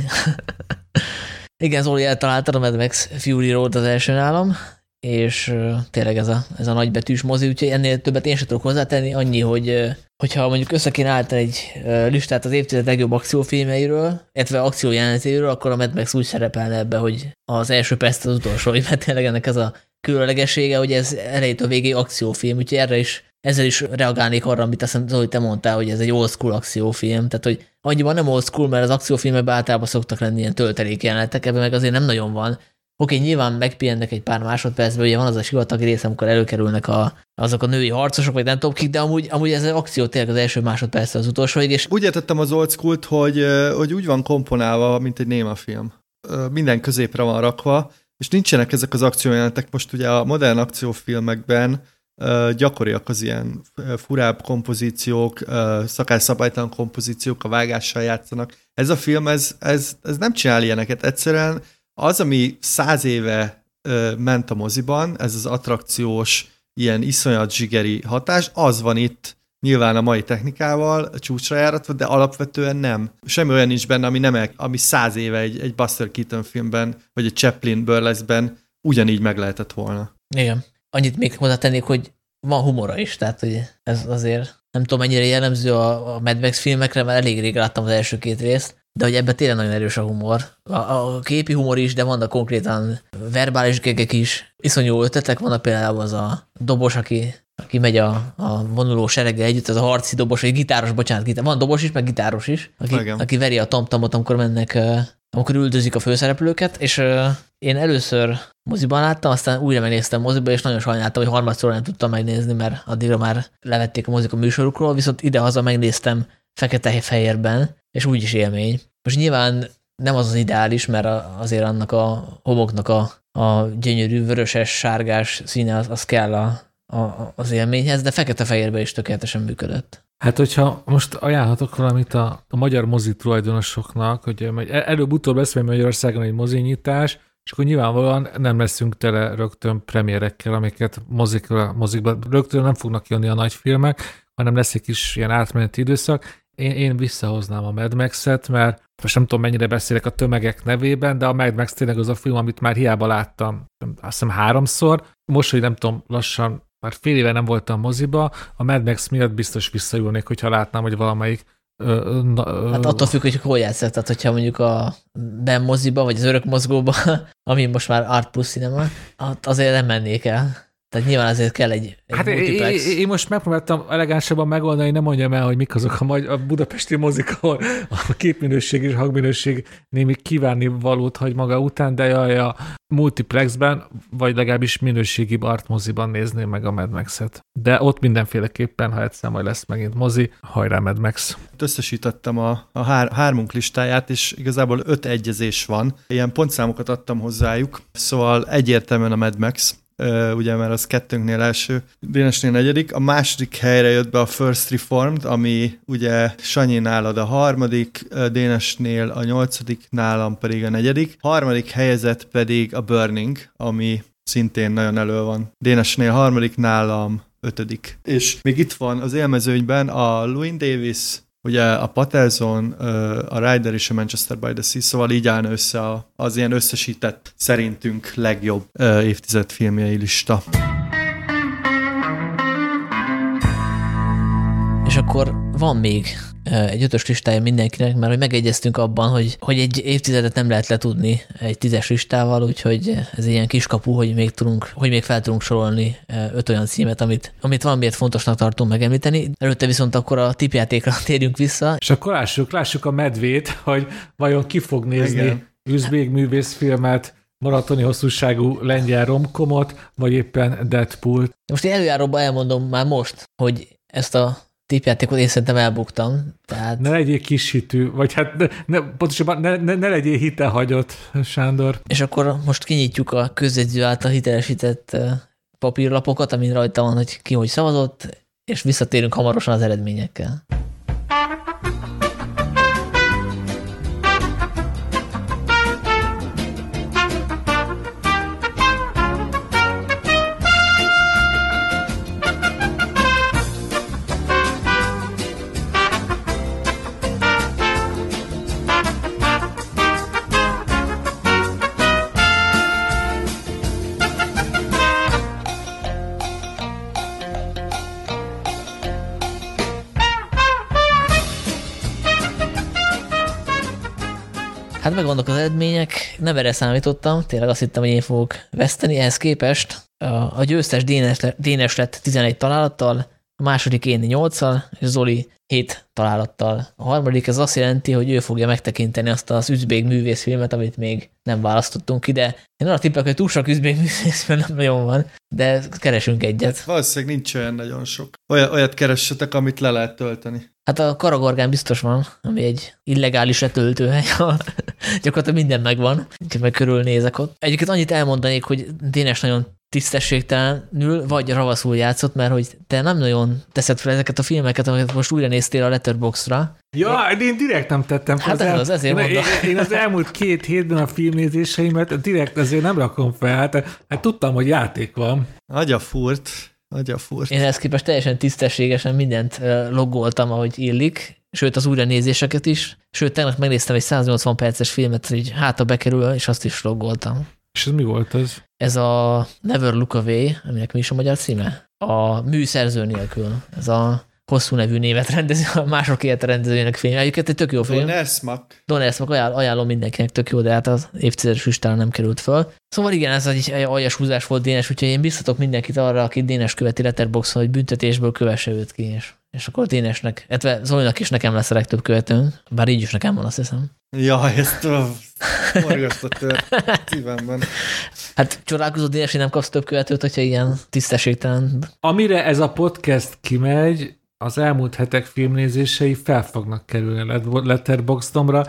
Igen, Zoli eltaláltad a Mad Max Fury Road az első nálam, és tényleg ez a, ez a nagybetűs mozi, úgyhogy ennél többet én sem tudok hozzátenni, annyi, hogy hogyha mondjuk össze kéne állítani egy listát az évtized legjobb akciófilmeiről, illetve akciójelenetéről, akkor a Mad Max úgy szerepelne ebbe, hogy az első perc az utolsó, mert tényleg ennek ez a különlegessége, hogy ez elejétől végéig akciófilm, úgyhogy erre is ezzel is reagálnék arra, amit azt hogy te mondtál, hogy ez egy old school akciófilm, tehát hogy annyiban nem old school, mert az akciófilmekben általában szoktak lenni ilyen töltelék jelenetek, ebben meg azért nem nagyon van. Oké, nyilván megpihennek egy pár másodpercben, ugye van az a sivatagi rész, amikor előkerülnek a, azok a női harcosok, vagy nem tudom kik, de amúgy, amúgy ez az akció tényleg az első másodperc az utolsóig. És... Úgy értettem az old school hogy, hogy úgy van komponálva, mint egy néma film. Minden középre van rakva, és nincsenek ezek az akciójelentek. Most ugye a modern akciófilmekben uh, gyakoriak az ilyen furább kompozíciók, uh, szakásszabálytalan kompozíciók, a vágással játszanak. Ez a film, ez, ez, ez nem csinál ilyeneket. Egyszerűen az, ami száz éve ment a moziban, ez az attrakciós, ilyen iszonyat zsigeri hatás, az van itt nyilván a mai technikával csúcsra járatva, de alapvetően nem. Semmi olyan nincs benne, ami, nem, ami száz éve egy, egy Buster Keaton filmben, vagy egy Chaplin burlesque ugyanígy meg lehetett volna. Igen. Annyit még hozzátennék, hogy van humora is, tehát hogy ez azért nem tudom mennyire jellemző a, a Mad Max filmekre, mert elég rég láttam az első két részt, de hogy ebben tényleg nagyon erős a humor. A, a képi humor is, de vannak konkrétan verbális gegek is. Iszonyú ötletek vannak például az a dobos, aki aki megy a, a vonuló sereggel együtt, az a harci dobos, vagy gitáros, bocsánat, gitár. van dobos is, meg gitáros is, aki, aki veri a tamtamot, amikor mennek, amikor üldözik a főszereplőket, és én először moziban láttam, aztán újra megnéztem moziba, és nagyon sajnáltam, hogy harmadszor nem tudtam megnézni, mert addigra már levették a mozik a műsorukról, viszont ide-haza megnéztem fekete-fehérben, és úgy is élmény. Most nyilván nem az az ideális, mert azért annak a homoknak a, a gyönyörű vöröses, sárgás színe az, az kell a, a, az élményhez, de fekete-fehérbe is tökéletesen működött. Hát, hogyha most ajánlhatok valamit a, a magyar mozi tulajdonosoknak, hogy előbb-utóbb lesz Magyarországon egy mozinyitás, és akkor nyilvánvalóan nem leszünk tele rögtön premierekkel, amiket mozikra, mozikba rögtön nem fognak jönni a nagy filmek, hanem lesz egy kis ilyen átmeneti időszak. Én, én visszahoznám a Mad Max-et, mert most nem tudom, mennyire beszélek a tömegek nevében, de a Mad Max tényleg az a film, amit már hiába láttam, azt hiszem háromszor. Most, hogy nem tudom, lassan már fél éve nem voltam moziba, a Mad Max miatt biztos visszajulnék, hogyha látnám, hogy valamelyik na, hát attól függ, hogy hol játszol, tehát hogyha mondjuk a Ben moziba, vagy az örök mozgóba, ami most már Art Plus Cinema, azért nem mennék el. Tehát nyilván azért kell egy, egy Hát én, multiplex. én, én most megpróbáltam elegánsabban megoldani, nem mondjam el, hogy mik azok a, magy- a budapesti mozik, ahol a képminőség és hangminőség némi kívánni valót hagy maga után, de jaj, a multiplexben, vagy legalábbis minőségi art moziban nézném meg a Mad Max-et. De ott mindenféleképpen, ha egyszer majd lesz megint mozi, hajrá Mad Max. Összesítettem a, a hár, hármunk listáját, és igazából öt egyezés van. Ilyen pontszámokat adtam hozzájuk, szóval egyértelműen a Mad Max, ugye, mert az kettőnknél első, Dénesnél negyedik. A második helyre jött be a First Reformed, ami ugye Sanyi nálad a harmadik, Dénesnél a nyolcadik, nálam pedig a negyedik. Harmadik helyezett pedig a Burning, ami szintén nagyon elő van. Dénesnél harmadik, nálam ötödik. És még itt van az élmezőnyben a Louis Davis, ugye a Patterson, a Ryder és a Manchester by the Sea, szóval így állna össze az ilyen összesített, szerintünk legjobb évtized filmjei lista. Akkor van még egy ötös listája mindenkinek, mert hogy megegyeztünk abban, hogy, hogy egy évtizedet nem lehet letudni egy tízes listával, úgyhogy ez egy ilyen kiskapu, hogy még, tudunk, hogy még fel tudunk sorolni öt olyan címet, amit, amit valamiért fontosnak tartunk megemlíteni. Előtte viszont akkor a tipjátékra térjünk vissza. És akkor lássuk, lássuk a medvét, hogy vajon ki fog nézni Igen. üzbég művészfilmet, maratoni hosszúságú lengyel romkomot, vagy éppen Deadpool. Most én előjáróban elmondom már most, hogy ezt a tippjátékot én szerintem elbuktam. Tehát... Ne legyél kis hitű, vagy hát ne, ne, pontosabban ne, ne, ne legyél hitelhagyott, Sándor. És akkor most kinyitjuk a közjegyző által hitelesített papírlapokat, amin rajta van, hogy ki hogy szavazott, és visszatérünk hamarosan az eredményekkel. Megvannak az eredmények, nem erre számítottam, tényleg azt hittem, hogy én fogok veszteni, ehhez képest. A, győztes Dénes, Dénes lett 11 találattal, a második én 8-al, és Zoli 7 találattal. A harmadik ez azt jelenti, hogy ő fogja megtekinteni azt az üzbég művészfilmet, amit még nem választottunk ide. Én arra tippek, hogy túl sok üzbég művészfilm nem nagyon van, de keresünk egyet. Hát valószínűleg nincs olyan nagyon sok. Olyat, olyat keressetek, amit le lehet tölteni. Hát a Karagorgán biztos van, ami egy illegális letöltőhely, gyakorlatilag minden megvan, úgyhogy meg körülnézek ott. Egyébként annyit elmondanék, hogy Dénes nagyon tisztességtelenül, vagy ravaszul játszott, mert hogy te nem nagyon teszed fel ezeket a filmeket, amiket most újra néztél a Letterboxdra. Ja, én direkt nem tettem fel. Hát ez az, ezért én, én, én az elmúlt két hétben a filmnézéseimet direkt azért nem rakom fel. Hát, hát tudtam, hogy játék van. Agyafúrt. Agyafúrt. Én ezt képest teljesen tisztességesen mindent logoltam, ahogy illik, sőt az újranézéseket is. Sőt, tegnap megnéztem egy 180 perces filmet, hogy hátra bekerül, és azt is logoltam. És ez mi volt ez? Ez a Never Look Away, aminek mi is a magyar címe? A műszerző nélkül. Ez a hosszú nevű névet rendező, a mások élet rendezőjének film. Egyébként egy tök jó film. Don Esmak. Don Esmak, ajánl, ajánlom mindenkinek, tök jó, de hát az évtizedes listára nem került föl. Szóval igen, ez egy, egy aljas húzás volt Dénes, úgyhogy én biztatok mindenkit arra, aki Dénes követi Letterboxon, hogy büntetésből kövesse őt ki, és, és akkor Dénesnek, illetve Zolinak is nekem lesz a legtöbb követőnk, bár így is nekem van, azt hiszem. Ja, ezt a morgasztott szívemben. Hát csodálkozó Dénes, nem kapsz több követőt, hogyha ilyen tisztességtelen. Amire ez a podcast kimegy, az elmúlt hetek filmnézései fel fognak kerülni a Letterboxdomra.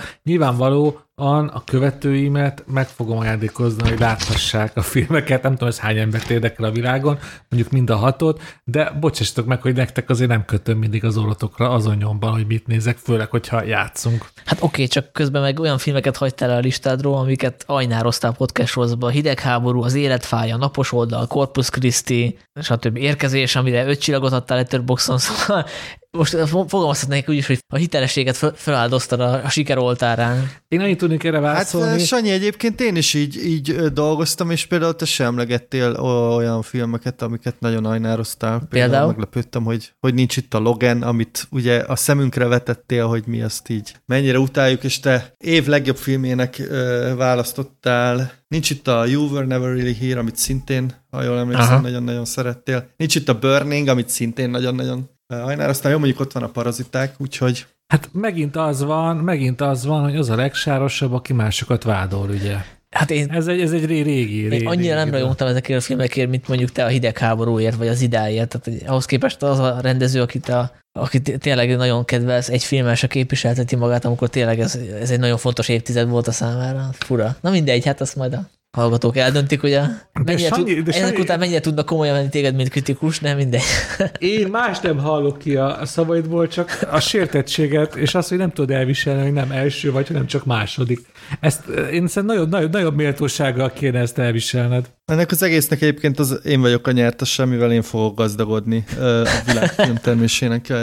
Nyilvánvalóan a követőimet meg fogom ajándékozni, hogy láthassák a filmeket. Nem tudom, ez hány embert érdekel a világon, mondjuk mind a hatot, de bocsássatok meg, hogy nektek azért nem kötöm mindig az orrotokra azon nyomban, hogy mit nézek, főleg, hogyha játszunk. Hát oké, okay, csak közben meg olyan filmeket hagytál el a listádról, amiket ajnároztál podcast sorozatba. Hidegháború, az életfája, napos oldal, Corpus Christi, stb. érkezés, amire öt csillagot adtál Letterboxon, szóval most fogalmazhatnék úgy is, hogy a hitelességet feláldoztad a, a siker oltárán. Én annyit tudnék erre válaszolni. Hát Sanyi, egyébként én is így, így dolgoztam, és például te sem emlegettél olyan filmeket, amiket nagyon ajnároztál. Például, például? meglepődtem, hogy, hogy nincs itt a Logan, amit ugye a szemünkre vetettél, hogy mi azt így mennyire utáljuk, és te év legjobb filmének ö, választottál. Nincs itt a You Were Never Really Here, amit szintén, ha jól emlékszem, nagyon-nagyon szerettél. Nincs itt a Burning, amit szintén nagyon-nagyon ajnároztál. Jó, mondjuk ott van a paraziták, úgyhogy Hát megint az van, megint az van, hogy az a legsárosabb, aki másokat vádol, ugye. Hát én, ez egy, ez egy régi, régi Én annyira régi nem rajongtam ezekért a filmekért, mint mondjuk te a hidegháborúért, vagy az idáért. Tehát ahhoz képest az a rendező, akit, a, akit tényleg nagyon kedvelsz, egy filmmel se képviselteti magát, amikor tényleg ez, ez egy nagyon fontos évtized volt a számára. Fura. Na mindegy, hát azt majd a hallgatók eldöntik, hogy a, mennyire Sanyi, tud, Sanyi, ezek után mennyire tudnak komolyan venni téged, mint kritikus, nem mindegy. Én más nem hallok ki a, szavaidból, csak a sértettséget, és azt, hogy nem tudod elviselni, hogy nem első vagy, hanem csak második. Ezt én szerintem nagyon, nagyon, nagyobb méltósággal kéne ezt elviselned. Ennek az egésznek egyébként az én vagyok a nyertes, amivel én fogok gazdagodni a világ termésének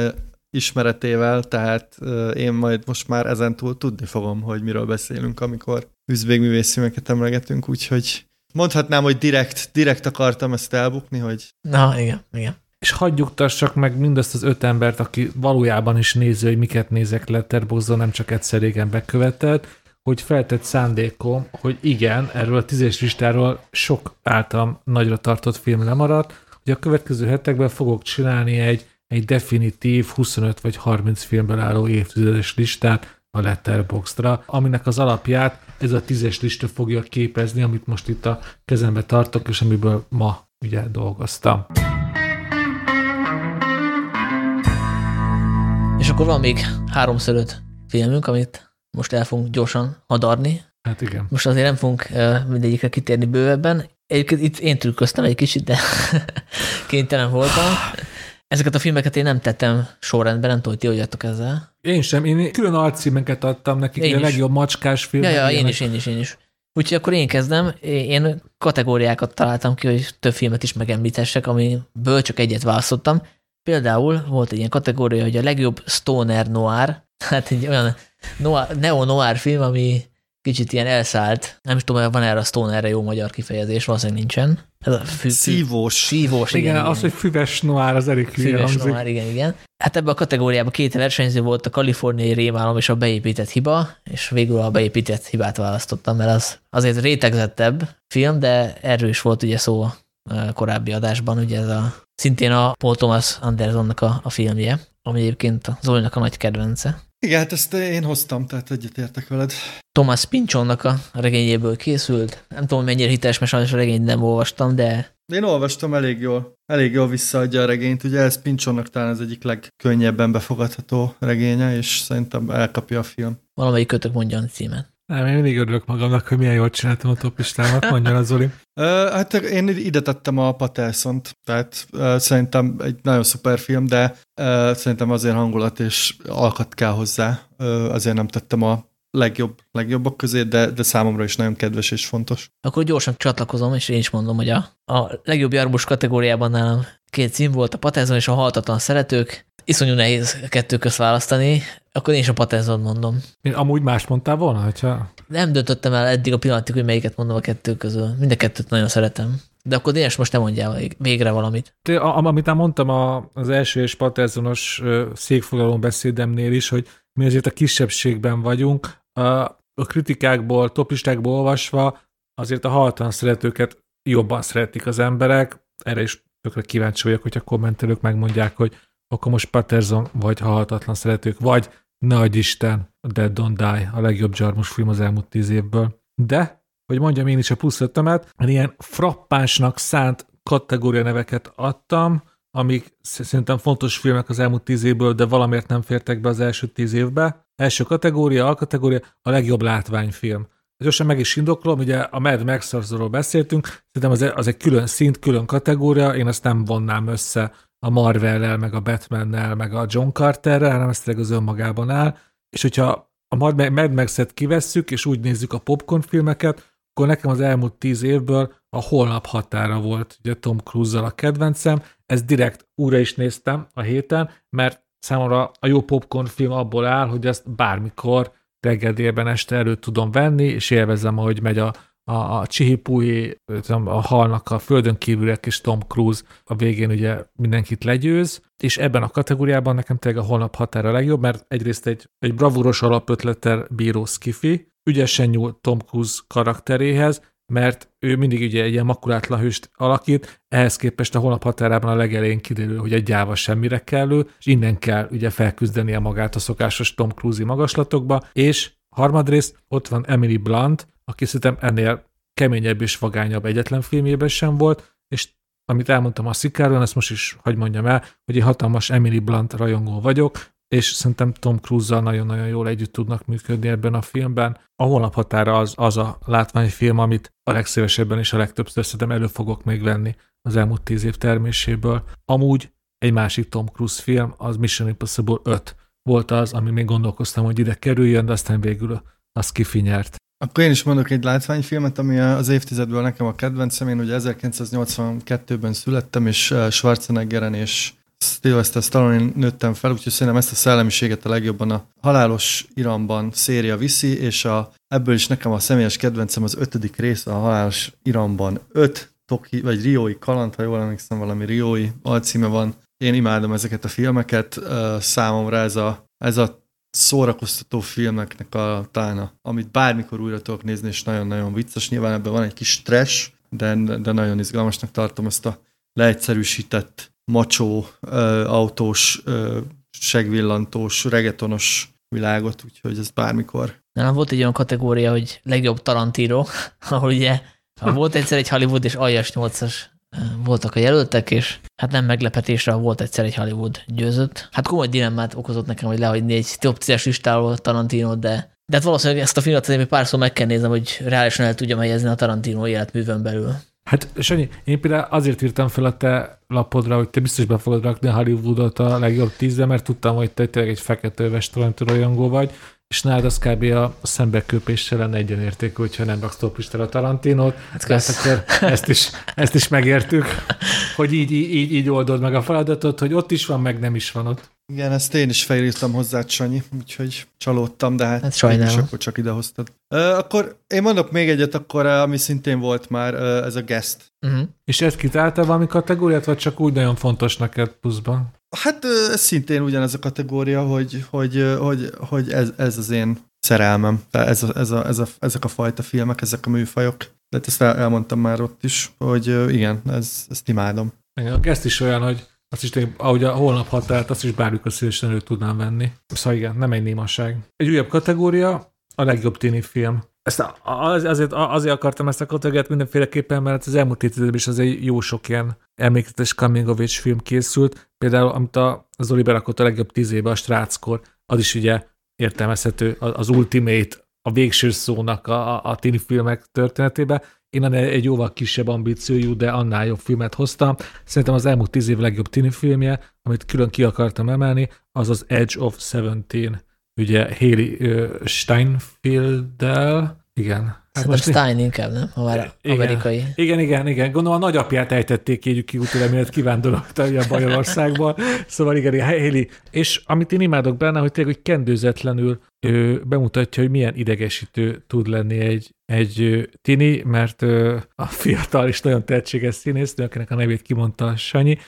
ismeretével, tehát én majd most már ezentúl tudni fogom, hogy miről beszélünk, amikor üzvégművészfilmeket emlegetünk, úgyhogy mondhatnám, hogy direkt, direkt akartam ezt elbukni, hogy... Na, igen, igen. És hagyjuktassak meg mindazt az öt embert, aki valójában is nézi, hogy miket nézek Letterboxdon, nem csak egyszer régen bekövetett, hogy feltett szándékom, hogy igen, erről a tízes listáról sok általam nagyra tartott film lemaradt, hogy a következő hetekben fogok csinálni egy, egy definitív 25 vagy 30 filmből álló évtizedes listát a Letterboxdra, aminek az alapját ez a tízes lista fogja képezni, amit most itt a kezembe tartok, és amiből ma ugye dolgoztam. És akkor van még háromszor filmünk, amit most el fogunk gyorsan hadarni. Hát igen. Most azért nem fogunk mindegyikre kitérni bővebben. Egyébként itt én trükköztem egy kicsit, de kénytelen voltam. Ezeket a filmeket én nem tettem sorrendben, nem tudom, hogy ti ezzel. Én sem, én külön alcímeket adtam nekik, én a legjobb macskás film. Ja, ja, én is, én is, én is. Úgyhogy akkor én kezdem. Én kategóriákat találtam ki, hogy több filmet is megemlítessek, amiből csak egyet választottam. Például volt egy ilyen kategória, hogy a legjobb stoner noir, hát egy olyan noir, neo-noir film, ami kicsit ilyen elszállt. Nem is tudom, hogy van erre a Stonerre jó magyar kifejezés, valószínűleg nincsen. Ez a fü- szívós. Szívós, igen. Igen, igen. az, hogy füves noir, az elég Füves noir, igen, igen. Hát ebben a kategóriában két versenyző volt a kaliforniai rémálom és a beépített hiba, és végül a beépített hibát választottam, mert az azért rétegzettebb film, de erről is volt ugye szó korábbi adásban, ugye ez a szintén a Paul Thomas Andersonnak a, a filmje, ami egyébként a Zolinak a nagy kedvence. Igen, hát ezt én hoztam, tehát egyetértek veled. Thomas Pinchonnak a regényéből készült. Nem tudom, mennyire hiteles, mert sajnos a regényt nem olvastam, de... Én olvastam elég jól. Elég jól visszaadja a regényt. Ugye ez Pinchonnak talán az egyik legkönnyebben befogadható regénye, és szerintem elkapja a film. Valamelyik kötök mondja a címet. Nem, én mindig örülök magamnak, hogy milyen jól csináltam a topistámat, mondja az Zoli. Uh, hát én ide tettem a Paterson-t, tehát uh, szerintem egy nagyon szuper film, de uh, szerintem azért hangulat és alkat kell hozzá. Azért nem tettem a legjobb, legjobbak közé, de, de számomra is nagyon kedves és fontos. Akkor gyorsan csatlakozom, és én is mondom, hogy a, a legjobb jarbus kategóriában nálam két cím volt, a Patterson és a Haltatlan Szeretők. Iszonyú nehéz kettő közt választani, akkor én is a Patterson mondom. Én amúgy más mondtál volna, hogyha... Nem döntöttem el eddig a pillanatig, hogy melyiket mondom a kettő közül. Mind a kettőt nagyon szeretem. De akkor Dénes, most te mondjál végre valamit. Te, amit már mondtam a, az első és Pattersonos székfoglalón beszédemnél is, hogy mi azért a kisebbségben vagyunk, a, a kritikákból, topistákból olvasva azért a haltan szeretőket jobban szeretik az emberek. Erre is tökre kíváncsi vagyok, hogyha kommentelők megmondják, hogy akkor most Patterson vagy halhatatlan szeretők, vagy nagy Isten, a Dead Don't Die, a legjobb Jarmus film az elmúlt tíz évből. De, hogy mondjam én is a plusz ötömet, ilyen frappánsnak szánt kategória neveket adtam, amik szerintem fontos filmek az elmúlt tíz évből, de valamiért nem fértek be az első tíz évbe. Első kategória, alkategória, a legjobb látványfilm. Gyorsan meg is indoklom, ugye a Mad max beszéltünk, szerintem az, az egy külön szint, külön kategória, én azt nem vonnám össze a Marvel-lel, meg a Batman-nel, meg a John Carterrel, hanem ezt tényleg az önmagában áll. És hogyha a Mad Max-et kivesszük, és úgy nézzük a popcorn filmeket, akkor nekem az elmúlt tíz évből a holnap határa volt ugye Tom Cruise-zal a kedvencem. Ez direkt újra is néztem a héten, mert számomra a jó popcorn film abból áll, hogy ezt bármikor reggel délben este elő tudom venni, és élvezem, ahogy megy a, a, a Csihipui, a halnak a földön kívülek, és Tom Cruise a végén ugye mindenkit legyőz, és ebben a kategóriában nekem tényleg a holnap határa a legjobb, mert egyrészt egy, egy bravúros alapötlettel bíró skifi, ügyesen nyúl Tom Cruise karakteréhez, mert ő mindig ugye egy ilyen makulátlan hőst alakít, ehhez képest a holnap határában a legelején kiderül, hogy egy gyáva semmire kellő, és innen kell ugye felküzdenie magát a szokásos Tom Cruise magaslatokba, és harmadrészt ott van Emily Blunt, aki szerintem ennél keményebb és vagányabb egyetlen filmjében sem volt, és amit elmondtam a Szikáron, ezt most is, hogy mondjam el, hogy egy hatalmas Emily Blunt rajongó vagyok, és szerintem Tom Cruise-zal nagyon-nagyon jól együtt tudnak működni ebben a filmben. A holnap határa az, az a látványfilm, amit a legszívesebben és a legtöbbször szerintem elő fogok még venni az elmúlt tíz év terméséből. Amúgy egy másik Tom Cruise film, az Mission Impossible 5 volt az, ami még gondolkoztam, hogy ide kerüljön, de aztán végül az kifinyert. Akkor én is mondok egy látványfilmet, ami az évtizedből nekem a kedvencem. Én ugye 1982-ben születtem, és Schwarzeneggeren és Sylvester Stallone nőttem fel, úgyhogy szerintem ezt a szellemiséget a legjobban a Halálos Iramban széria viszi, és a, ebből is nekem a személyes kedvencem az ötödik rész, a Halálos Iramban öt Toki, vagy Riói kaland, ha jól emlékszem, valami Riói alcíme van. Én imádom ezeket a filmeket, számomra ez a, ez a szórakoztató filmeknek a talán, amit bármikor újra tudok nézni, és nagyon-nagyon vicces. Nyilván ebben van egy kis stress, de, de nagyon izgalmasnak tartom ezt a leegyszerűsített macsó, autós, segvillantós, regetonos világot, úgyhogy ez bármikor. Nem, volt egy olyan kategória, hogy legjobb Tarantino, ahol ugye volt egyszer egy Hollywood és aljas 8-as voltak a jelöltek, és hát nem meglepetésre volt egyszer egy Hollywood győzött. Hát komoly dilemmát okozott nekem, hogy lehagyni egy top 10-es listáról Tarantino, de de hát valószínűleg ezt a filmet azért még párszor meg kell néznem, hogy reálisan el tudjam helyezni a Tarantino életművön belül. Hát Sanyi, én például azért írtam fel a te lapodra, hogy te biztos be fogod rakni a Hollywoodot a legjobb tízre, mert tudtam, hogy te tényleg egy fekete öves rajongó vagy, és nálad az kb. a szembeköpéssel lenne egyenértékű, hogyha nem raksz topistára a Tarantinót. Hát, hát akkor ezt is, ezt is megértük, hogy így, így, így oldod meg a feladatot, hogy ott is van, meg nem is van ott. Igen, ezt én is felírtam hozzá, Sanyi, úgyhogy csalódtam, de hát, hát sajnálom. akkor csak idehoztad. Uh, akkor én mondok még egyet, akkor ami szintén volt már, uh, ez a guest. Uh-huh. És ezt kitálta valami kategóriát, vagy csak úgy nagyon fontos neked pluszban? Hát ez szintén ugyanez a kategória, hogy, hogy, hogy, hogy ez, ez az én szerelmem. Ez a, ez a, ez a, ezek a fajta filmek, ezek a műfajok. De ezt elmondtam már ott is, hogy igen, ez, ezt imádom. Igen, ezt is olyan, hogy azt is tényleg, ahogy a holnap határt, azt is bármikor szívesen elő tudnám venni. Szóval igen, nem egy némaság. Egy újabb kategória, a legjobb tini film. Ezt az, azért, azért akartam ezt a kategóriát mindenféleképpen, mert az elmúlt évtizedben is azért jó sok ilyen emlékezetes coming of age film készült. Például, amit a Zoli berakott a legjobb tíz éve, a Stráckor, az is ugye értelmezhető, az Ultimate, a végső szónak a, a, tini filmek történetébe. Én egy jóval kisebb ambíciójú, de annál jobb filmet hoztam. Szerintem az elmúlt tíz év legjobb tini filmje, amit külön ki akartam emelni, az az Edge of Seventeen ugye Haley Steinfeld-del, igen. Hát most Stein inkább, nem? Ha már igen, amerikai. Igen, igen, igen. Gondolom a nagyapját ejtették ki egy kiútira, miért kivándorolt a Bajorországba. Szóval igen, Haley. És amit én imádok benne, hogy tényleg, hogy kendőzetlenül ő bemutatja, hogy milyen idegesítő tud lenni egy, egy tini, mert a fiatal és nagyon tehetséges színésznő, akinek a nevét kimondta Sanyi,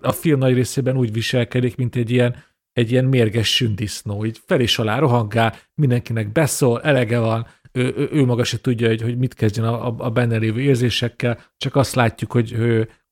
a film nagy részében úgy viselkedik, mint egy ilyen egy ilyen mérges sündisznó, így fel és alá rohangál, mindenkinek beszól, elege van, ő, ő, ő maga se tudja, hogy, hogy mit kezdjen a, a, a benne lévő érzésekkel, csak azt látjuk, hogy,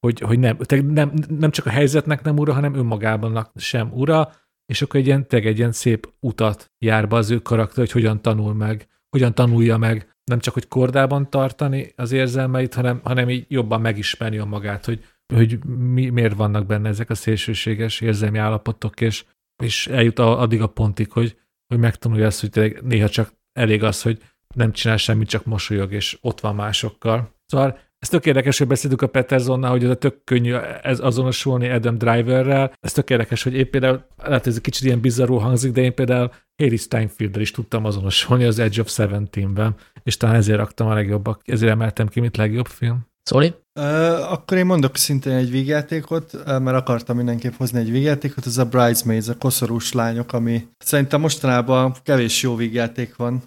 hogy, hogy nem, nem, nem csak a helyzetnek nem ura, hanem önmagában sem ura, és akkor egy ilyen, egy ilyen szép utat jár be az ő karakter, hogy hogyan tanul meg, hogyan tanulja meg. Nem csak, hogy kordában tartani az érzelmeit, hanem, hanem így jobban megismerni a magát, hogy, hogy mi, miért vannak benne ezek a szélsőséges érzelmi állapotok, és és eljut addig a pontig, hogy, hogy megtanulja azt, hogy néha csak elég az, hogy nem csinál semmit, csak mosolyog, és ott van másokkal. Szóval ez tök érdekes, hogy beszéltük a Petersonnál, hogy ez a tök könnyű ez azonosulni Adam Driverrel. Ez tök érdekes, hogy én például, lehet ez egy kicsit ilyen bizarró hangzik, de én például Harry steinfeld is tudtam azonosulni az Edge of Seventeen-ben, és talán ezért raktam a legjobbak, ezért emeltem ki, mint legjobb film. Szóli? Akkor én mondok szintén egy vígjátékot, uh, mert akartam mindenképp hozni egy vígjátékot, ez a Bridesmaids, a koszorús lányok, ami szerintem mostanában kevés jó vígjáték van,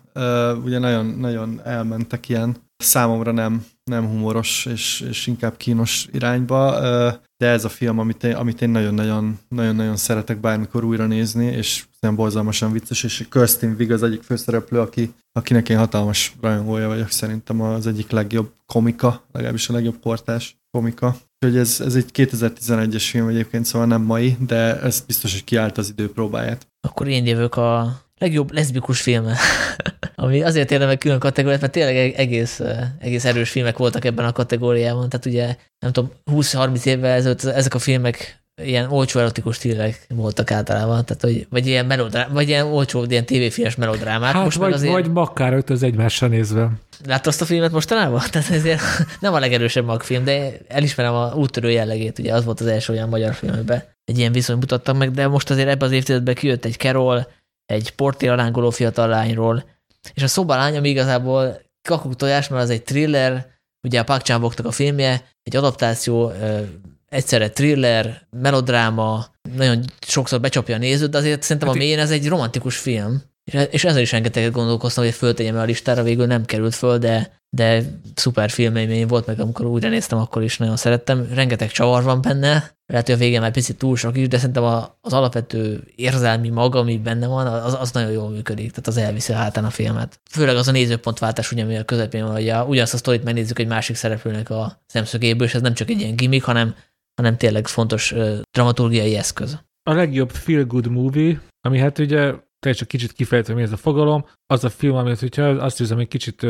ugye nagyon, nagyon elmentek ilyen számomra nem, nem humoros és, és inkább kínos irányba, de ez a film, amit én, amit én nagyon-nagyon, nagyon-nagyon szeretek bármikor újra nézni, és nem borzalmasan vicces, és Kirsten Wig az egyik főszereplő, aki, akinek én hatalmas rajongója vagyok, szerintem az egyik legjobb komika, legalábbis a legjobb kortás komika. Úgyhogy ez, ez egy 2011-es film egyébként, szóval nem mai, de ez biztos, hogy kiállt az idő próbáját. Akkor én jövök a legjobb leszbikus filme, ami azért érdemel külön kategóriát, mert tényleg egész, egész erős filmek voltak ebben a kategóriában. Tehát ugye, nem tudom, 20-30 évvel ezelőtt ezek a filmek ilyen olcsó erotikus stílek voltak általában, tehát, hogy, vagy ilyen, melodrá, vagy ilyen olcsó, ilyen tévéfilmes melodrámák. Hát Most vagy, azért... vagy bakkár öt az egymásra nézve. Látta azt a filmet mostanában? Tehát ezért nem a legerősebb magfilm, de elismerem a úttörő jellegét, ugye az volt az első olyan magyar film, amiben egy ilyen viszony mutattak meg, de most azért ebben az évtizedben kijött egy Carol, egy portéra lángoló fiatal lányról, és a szobalány, ami igazából kakuk tojás, mert az egy thriller, ugye a Park chan a filmje, egy adaptáció, egyszerre thriller, melodráma, nagyon sokszor becsapja a nézőt, de azért szerintem hát a mélyén ez egy romantikus film. És ezzel is rengeteget gondolkoztam, hogy föltegyem a listára, végül nem került föl, de, de szuper filmélmény volt, meg amikor újra néztem, akkor is nagyon szerettem. Rengeteg csavar van benne, lehet, hogy a végén már picit túl sok is, de szerintem az alapvető érzelmi maga, ami benne van, az, az nagyon jól működik, tehát az elviszi hátán a filmet. Főleg az a nézőpontváltás, ugye, ami a közepén van, hogy a, ugyanazt a sztorit megnézzük egy másik szereplőnek a szemszögéből, és ez nem csak egy ilyen gimmick, hanem, hanem tényleg fontos dramaturgiai eszköz. A legjobb feel good movie, ami hát ugye te csak kicsit kifejtve, mi ez a fogalom, az a film, amit, hogyha azt hiszem, hogy kicsit,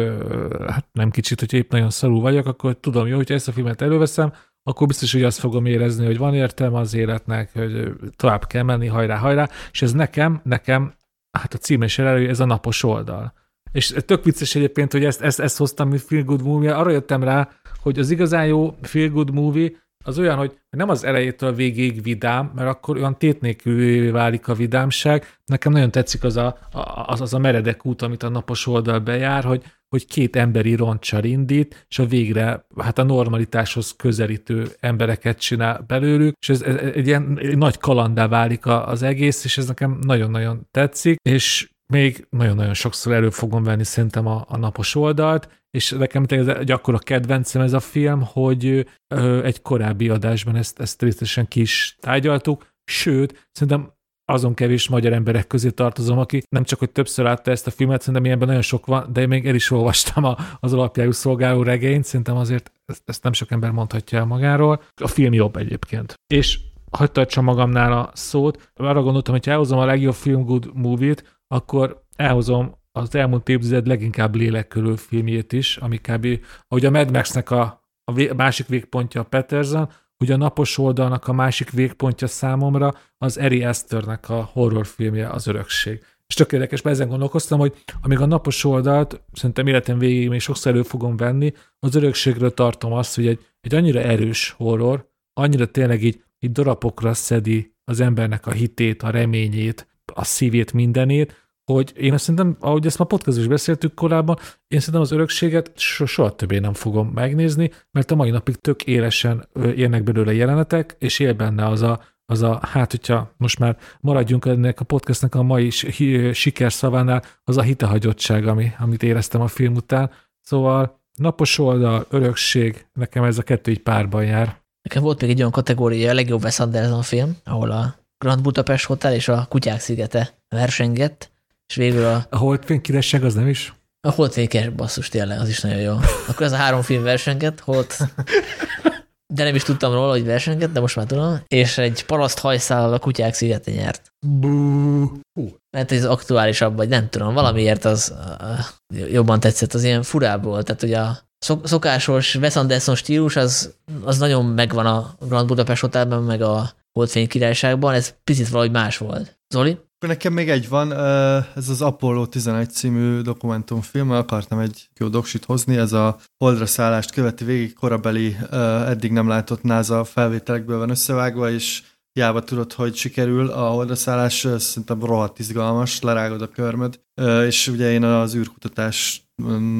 hát nem kicsit, hogy épp nagyon szarú vagyok, akkor tudom jó, hogyha ezt a filmet előveszem, akkor biztos, hogy azt fogom érezni, hogy van értelme az életnek, hogy tovább kell menni, hajrá, hajrá, és ez nekem, nekem, hát a cím is elő, ez a napos oldal. És tök vicces egyébként, hogy ezt, ezt, ezt hoztam, mint Feel Good Movie, arra jöttem rá, hogy az igazán jó Feel Good Movie az olyan, hogy nem az elejétől végéig vidám, mert akkor olyan tétnékű válik a vidámság. Nekem nagyon tetszik az a, az, az a meredek út, amit a napos oldal bejár, hogy, hogy két emberi roncsal indít, és a végre hát a normalitáshoz közelítő embereket csinál belőlük, és ez, ez egy ilyen egy nagy kalandá válik az egész, és ez nekem nagyon-nagyon tetszik, és még nagyon-nagyon sokszor elő fogom venni szerintem a, a napos oldalt, és nekem ez egy akkora kedvencem ez a film, hogy ö, egy korábbi adásban ezt, ezt részletesen ki is tárgyaltuk, sőt, szerintem azon kevés magyar emberek közé tartozom, aki nem csak, hogy többször látta ezt a filmet, szerintem ilyenben nagyon sok van, de én még el is olvastam a, az alapjául szolgáló regényt, szerintem azért ezt, ezt nem sok ember mondhatja el magáról. A film jobb egyébként. És hagyd tartsam magamnál a szót, arra gondoltam, hogy elhozom a legjobb film good movie-t, akkor elhozom az elmúlt évtized leginkább lélekkörül filmjét is, ami kb. ahogy a Mad Max-nek a, a vé, másik végpontja a Peterson, ugye a napos oldalnak a másik végpontja számomra az Eri Eszternek a horrorfilmje az örökség. És tök érdekes, mert ezen gondolkoztam, hogy amíg a napos oldalt szerintem életem végéig még sokszor elő fogom venni, az örökségről tartom azt, hogy egy, egy annyira erős horror, annyira tényleg így, így darabokra szedi az embernek a hitét, a reményét, a szívét, mindenét, hogy én azt szerintem, ahogy ezt ma podcast is beszéltük korábban, én szerintem az örökséget so, soha többé nem fogom megnézni, mert a mai napig tök élesen érnek belőle jelenetek, és él benne az a, az a, hát hogyha most már maradjunk ennek a podcastnek a mai sikerszavánál, az a hitehagyottság, ami, amit éreztem a film után. Szóval napos oldal, örökség, nekem ez a kettő így párban jár. Nekem volt még egy olyan kategória, a legjobb Wes Anderson film, ahol a Grand Budapest Hotel és a Kutyák szigete versengett, és végül a... A Holdfény királyság az nem is? A Holdfény basszus, tényleg, az is nagyon jó. Akkor ez a három film versenget, Holt... De nem is tudtam róla, hogy versenget, de most már tudom. És egy paraszt hajszállal a kutyák szigete nyert. Bú. Mert ez aktuálisabb, vagy nem tudom, valamiért az uh, jobban tetszett, az ilyen furább volt. Tehát ugye a szokásos Wes Anderson stílus, az, az nagyon megvan a Grand Budapest Hotelben, meg a Holdfény királyságban, ez picit valahogy más volt. Zoli? Nekem még egy van, ez az Apollo 11 című dokumentumfilm, akartam egy jó doksit hozni, ez a holdra szállást követi végig korabeli, eddig nem látott NASA felvételekből van összevágva, és hiába tudod, hogy sikerül a holdra szállás, szerintem rohadt izgalmas, lerágod a körmöd, és ugye én az űrkutatás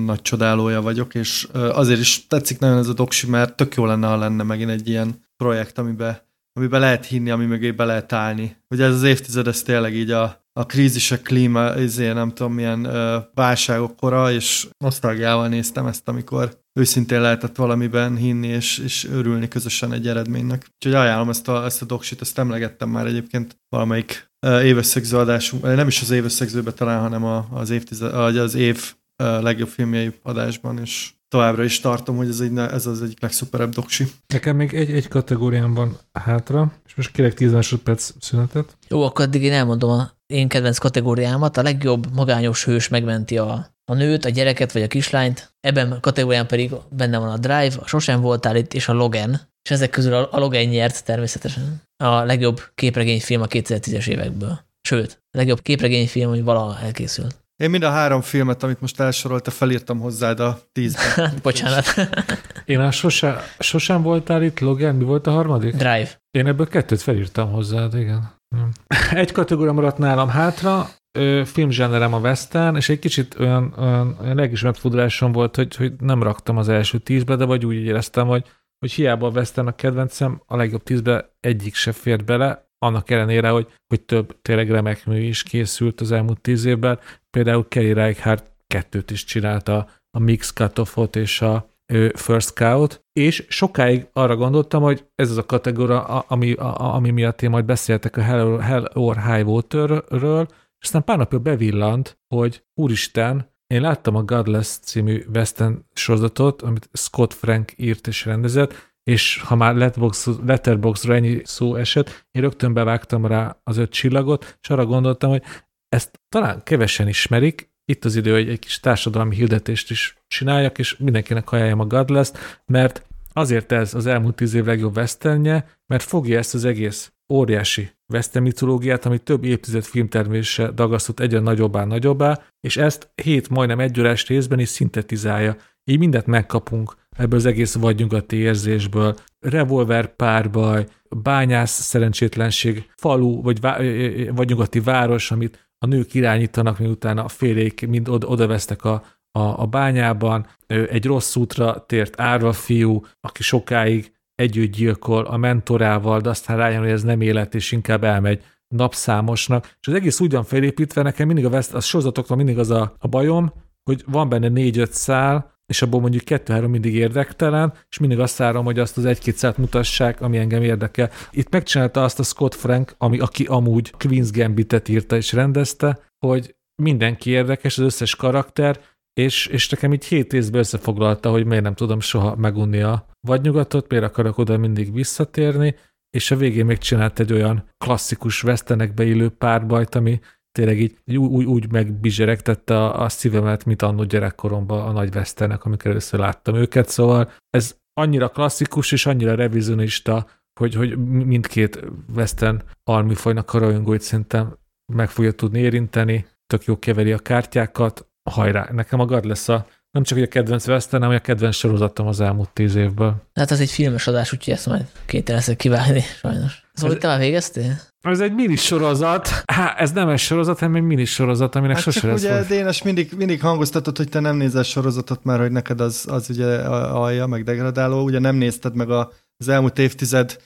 nagy csodálója vagyok, és azért is tetszik nagyon ez a doksi, mert tök jó lenne, ha lenne megint egy ilyen projekt, amiben, amiben lehet hinni, ami mögé be lehet állni. Ugye ez az évtized, ez tényleg így a, a krízisek, klíma, ezért nem tudom milyen ö, válságok kora, és nosztalgiával néztem ezt, amikor őszintén lehetett valamiben hinni, és, és örülni közösen egy eredménynek. Úgyhogy ajánlom ezt a, ezt a doksit, ezt emlegettem már egyébként valamelyik évösszegző adásunk, nem is az évösszegzőben talán, hanem az, évtized, az év legjobb filmjei adásban, és továbbra is tartom, hogy ez, egy, ez az egyik legszuperebb doksi. Nekem még egy, egy kategóriám van hátra, és most kérek 10 másodperc szünetet. Jó, akkor addig én elmondom a én kedvenc kategóriámat. A legjobb magányos hős megmenti a, a nőt, a gyereket vagy a kislányt. Ebben a kategórián pedig benne van a Drive, a Sosem voltál itt, és a Logan. És ezek közül a, a Logan nyert természetesen. A legjobb képregényfilm a 2010-es évekből. Sőt, a legjobb képregényfilm, hogy valaha elkészült. Én mind a három filmet, amit most elsorolta, felírtam hozzád a tízben. Bocsánat. Én a sosem, sosem voltál itt, Logan, mi volt a harmadik? Drive. Én ebből kettőt felírtam hozzád, igen. Egy kategória maradt nálam hátra, filmzsenerem a western, és egy kicsit olyan, olyan, olyan legismert fudulásom volt, hogy, hogy nem raktam az első tízbe, de vagy úgy éreztem, hogy, hogy hiába a western a kedvencem, a legjobb tízbe egyik se fért bele, annak ellenére, hogy, hogy több tényleg remek mű is készült az elmúlt tíz évben. Például Kerry Reichardt kettőt is csinálta, a Mix Cut-Offot és a First Scout, és sokáig arra gondoltam, hogy ez az a kategória, ami, a, ami miatt én majd beszéltek a Hell, Hell or High Water-ről, és aztán pár napja bevillant, hogy úristen, én láttam a Godless című western sorozatot, amit Scott Frank írt és rendezett, és ha már Letterbox, Letterboxra ennyi szó esett, én rögtön bevágtam rá az öt csillagot, és arra gondoltam, hogy ezt talán kevesen ismerik, itt az idő, hogy egy kis társadalmi hirdetést is csináljak, és mindenkinek ajánljam a Godless, mert azért ez az elmúlt tíz év legjobb westernje, mert fogja ezt az egész óriási western mitológiát, ami több évtized filmtermése dagasztott egyre nagyobbá, nagyobbá, és ezt hét majdnem egyórás részben is szintetizálja. Így mindent megkapunk ebből az egész vadnyugati érzésből. Revolver párbaj, bányász szerencsétlenség, falu vagy, vá- vagy nyugati város, amit a nők irányítanak, miután a félék mind oda, oda vesztek a, a, a bányában. Egy rossz útra tért árva fiú, aki sokáig együtt gyilkol a mentorával, de aztán rájön, hogy ez nem élet, és inkább elmegy napszámosnak. És az egész úgy van felépítve, nekem mindig a, vesz, a sorozatoknak mindig az a, a bajom, hogy van benne négy-öt szál, és abból mondjuk kettő-három mindig érdektelen, és mindig azt várom, hogy azt az egy-két szát mutassák, ami engem érdekel. Itt megcsinálta azt a Scott Frank, ami, aki amúgy Queen's Gambitet írta és rendezte, hogy mindenki érdekes, az összes karakter, és, és nekem így hét részben összefoglalta, hogy miért nem tudom soha megunni a vadnyugatot, miért akarok oda mindig visszatérni, és a végén még csinált egy olyan klasszikus vesztenekbe illő párbajt, ami tényleg így, így úgy, úgy megbizseregtette a, a szívemet, mint annó gyerekkoromban a nagy vesztenek, amikor először láttam őket, szóval ez annyira klasszikus és annyira revizionista, hogy, hogy mindkét Western almifajnak a rajongóit szerintem meg fogja tudni érinteni, tök jó keveri a kártyákat, hajrá, nekem a gard lesz a nem csak hogy a kedvenc Western, hanem a kedvenc sorozatom az elmúlt tíz évből. Hát az egy filmes adás, úgyhogy ezt majd két leszek kiválni, sajnos. Szóval te már végeztél? Ez egy minisorozat. Há, ez nem egy sorozat, hanem egy minisorozat, aminek hát sose lesz ugye volt. Dénes mindig, mindig hangoztatod, hogy te nem nézel sorozatot, mert hogy neked az, az ugye alja, meg degradáló. Ugye nem nézted meg a, az elmúlt évtized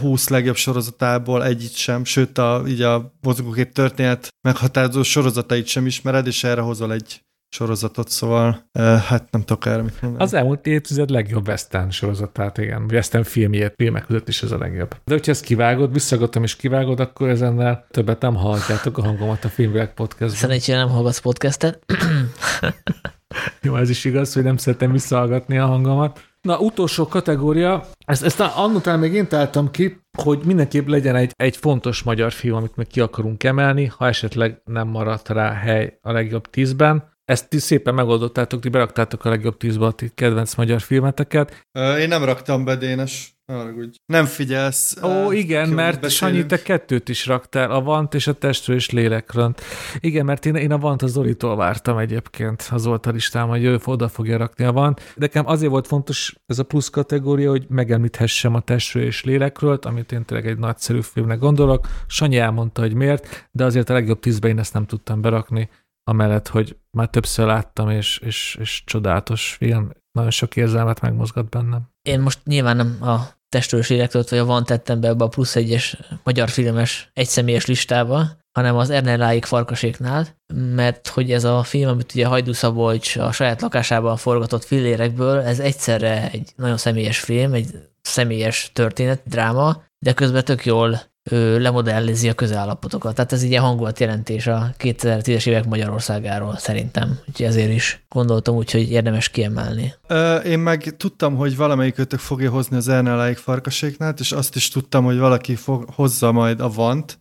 20 legjobb sorozatából egyit sem, sőt a, így a mozgókép történet meghatározó sorozatait sem ismered, és erre hozol egy sorozatot, szóval hát nem tudok erre mit mondani. Az elmúlt évtized legjobb western sorozatát, igen. Western filmjét, filmek között is ez a legjobb. De hogyha ezt kivágod, visszagatom és kivágod, akkor ezennel többet nem hallhatjátok a hangomat a Filmvilág podcastban. Szerencsére nem hallgatsz podcastet. Jó, ez is igaz, hogy nem szeretem visszahallgatni a hangomat. Na, utolsó kategória, ezt, ezt annól talán még én találtam ki, hogy mindenképp legyen egy, egy fontos magyar film, amit meg ki akarunk emelni, ha esetleg nem maradt rá hely a legjobb tízben. Ezt ti szépen megoldottátok, ti beraktátok a legjobb tízbe a ti kedvenc magyar filmeteket. Én nem raktam be, Dénes. Haragudj. Nem figyelsz. Ó, igen, mert Sanyi, te kettőt is raktál, a Vant és a Testről és Lélekről. Igen, mert én, én a Vant az Zoritól vártam egyébként az Zoltán listám, hogy ő oda fogja rakni a Vant. De nekem azért volt fontos ez a plusz kategória, hogy megemlíthessem a Testről és Lélekről, amit én tényleg egy nagyszerű filmnek gondolok. Sanyi elmondta, hogy miért, de azért a legjobb tízbe én ezt nem tudtam berakni amellett, hogy már többször láttam, és, és, és csodálatos film. Nagyon sok érzelmet megmozgat bennem. Én most nyilván nem a testőrös életet, vagy a van tettem be ebbe a plusz egyes magyar filmes egyszemélyes listába, hanem az Ernel Láik farkaséknál, mert hogy ez a film, amit ugye Hajdú Szabolcs a saját lakásában forgatott fillérekből, ez egyszerre egy nagyon személyes film, egy személyes történet, dráma, de közben tök jól ő lemodellizi a közállapotokat. Tehát ez egy ilyen hangulatjelentés a 2010-es évek Magyarországáról szerintem. Úgyhogy ezért is gondoltam úgy, hogy érdemes kiemelni. Ö, én meg tudtam, hogy valamelyikőtök fogja hozni az Erneláig farkaséknát, és azt is tudtam, hogy valaki fog, hozza majd a Vant,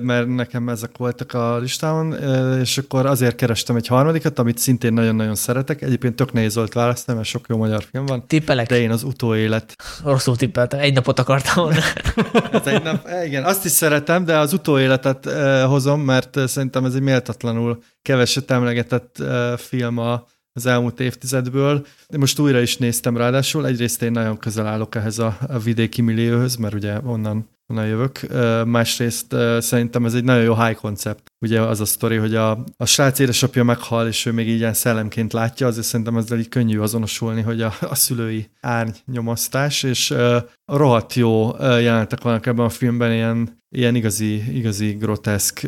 mert nekem ezek voltak a listámon, és akkor azért kerestem egy harmadikat, amit szintén nagyon-nagyon szeretek. Egyébként tök nehéz volt választani, mert sok jó magyar film van. Tippelek. De én az utóélet. Rosszul tippeltem, egy napot akartam volna. ez egy nap, e, igen, azt is szeretem, de az utóéletet hozom, mert szerintem ez egy méltatlanul keveset emlegetett film a, az elmúlt évtizedből. Most újra is néztem ráadásul, egyrészt én nagyon közel állok ehhez a, a vidéki millióhöz, mert ugye onnan onnan jövök. Másrészt szerintem ez egy nagyon jó high concept. Ugye az a sztori, hogy a, a srác édesapja meghal, és ő még így ilyen szellemként látja, azért szerintem ezzel így könnyű azonosulni, hogy a, a szülői árnyomasztás, és uh, rohadt jó jelentek vannak ebben a filmben, ilyen, ilyen igazi, igazi groteszk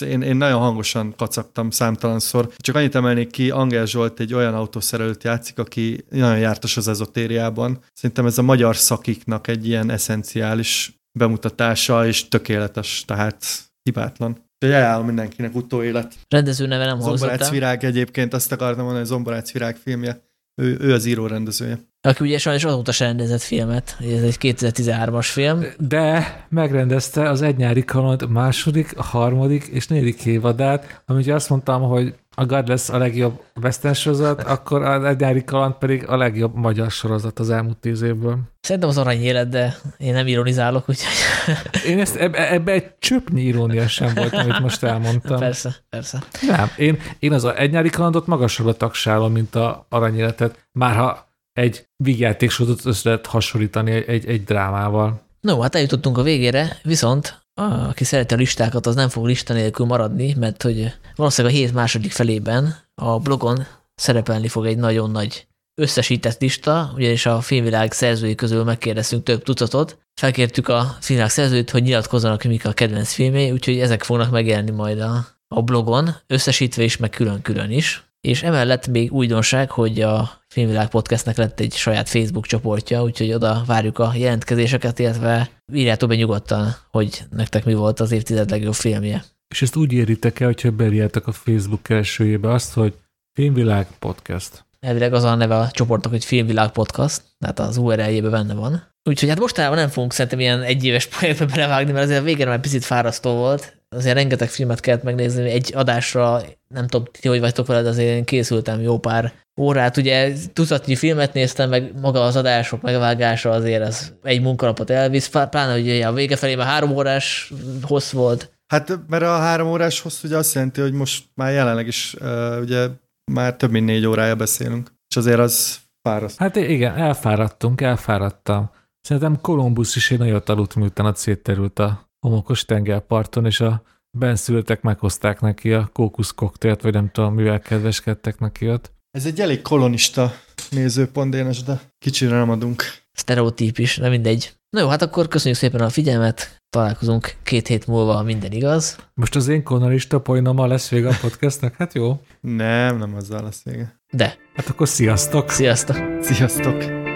én, én nagyon hangosan kacagtam számtalanszor. Csak annyit emelnék ki, Angel Zsolt egy olyan autószerelőt játszik, aki nagyon jártas az ezotériában. Szerintem ez a magyar szakiknak egy ilyen eszenciális bemutatása, és tökéletes, tehát hibátlan. Úgyhogy ajánlom mindenkinek utóélet. Rendező neve nem Zomborác Virág egyébként, azt akartam mondani, hogy Zomborác Virág filmje. Ő, ő az író rendezője. Aki ugye sajnos azóta sem rendezett filmet, ez egy 2013-as film. De megrendezte az Egy nyári kaland második, harmadik és negyedik évadát, amit azt mondtam, hogy a God lesz a legjobb western sorozat, akkor az Egy nyári kaland pedig a legjobb magyar sorozat az elmúlt tíz évből. Szerintem az arany élet, de én nem ironizálok, úgyhogy... Én ezt, ebbe, ebbe egy csöpnyi irónia sem volt, amit most elmondtam. Persze, persze. Nem, én, én az a Egy nyári kalandot magasabbra tagsálom, mint a aranyéletet. Már ha egy vígjátéksodat össze lehet hasonlítani egy, egy drámával. No, hát eljutottunk a végére, viszont aki szereti a listákat, az nem fog lista nélkül maradni, mert hogy valószínűleg a hét második felében a blogon szerepelni fog egy nagyon nagy összesített lista, ugyanis a filmvilág szerzői közül megkérdeztünk több tucatot, felkértük a filmvilág szerzőt, hogy nyilatkozzanak, mik a kedvenc filmé, úgyhogy ezek fognak megjelenni majd a, a blogon, összesítve is, meg külön-külön is. És emellett még újdonság, hogy a Filmvilág Podcastnek lett egy saját Facebook csoportja, úgyhogy oda várjuk a jelentkezéseket, illetve írjátok be nyugodtan, hogy nektek mi volt az évtized legjobb filmje. És ezt úgy éritek el, hogyha beírjátok a Facebook keresőjébe azt, hogy Filmvilág Podcast. Elvileg az a neve a csoportnak, hogy Filmvilág Podcast, tehát az URL-jében benne van. Úgyhogy hát mostanában nem fogunk szerintem ilyen egyéves projektbe belevágni, mert azért a végén már picit fárasztó volt. Azért rengeteg filmet kellett megnézni egy adásra, nem tudom, ti hogy vagytok veled, azért én készültem jó pár órát, ugye tucatnyi filmet néztem, meg maga az adások megvágása azért ez egy munkalapot elvisz, pláne ugye a vége felé már három órás hossz volt. Hát mert a három órás hossz ugye azt jelenti, hogy most már jelenleg is uh, ugye már több mint négy órája beszélünk, és azért az fáraszt. Hát igen, elfáradtunk, elfáradtam. Szerintem Kolumbusz is egy nagyot aludt, miután a szétterült a homokos tengerparton, és a benszültek meghozták neki a kókusz koktélt, vagy nem tudom, mivel kedveskedtek neki ott. Ez egy elég kolonista nézőpont, Dénes, de kicsire nem adunk. Sztereotíp is, de mindegy. Na jó, hát akkor köszönjük szépen a figyelmet, találkozunk két hét múlva, minden igaz. Most az én kolonista poénommal lesz vége a podcastnek? Hát jó. Nem, nem azzal lesz vége. De. Hát akkor sziasztok! Sziasztok! Sziasztok!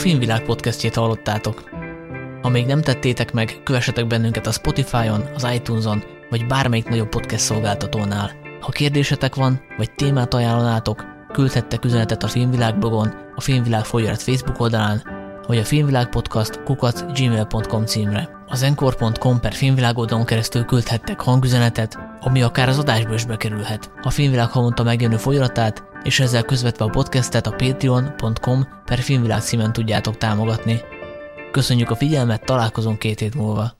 Filmvilág podcastjét hallottátok. Ha még nem tettétek meg, kövessetek bennünket a Spotify-on, az iTunes-on, vagy bármelyik nagyobb podcast szolgáltatónál. Ha kérdésetek van, vagy témát ajánlanátok, küldhettek üzenetet a Filmvilág blogon, a Filmvilág folyarat Facebook oldalán, vagy a Filmvilág Podcast kukat gmail.com címre. Az encore.com per filmvilág oldalon keresztül küldhettek hangüzenetet, ami akár az adásba is bekerülhet. A Filmvilág havonta megjelenő folyaratát, és ezzel közvetve a podcastet a patreon.com per filmvilág címen tudjátok támogatni. Köszönjük a figyelmet, találkozunk két hét múlva.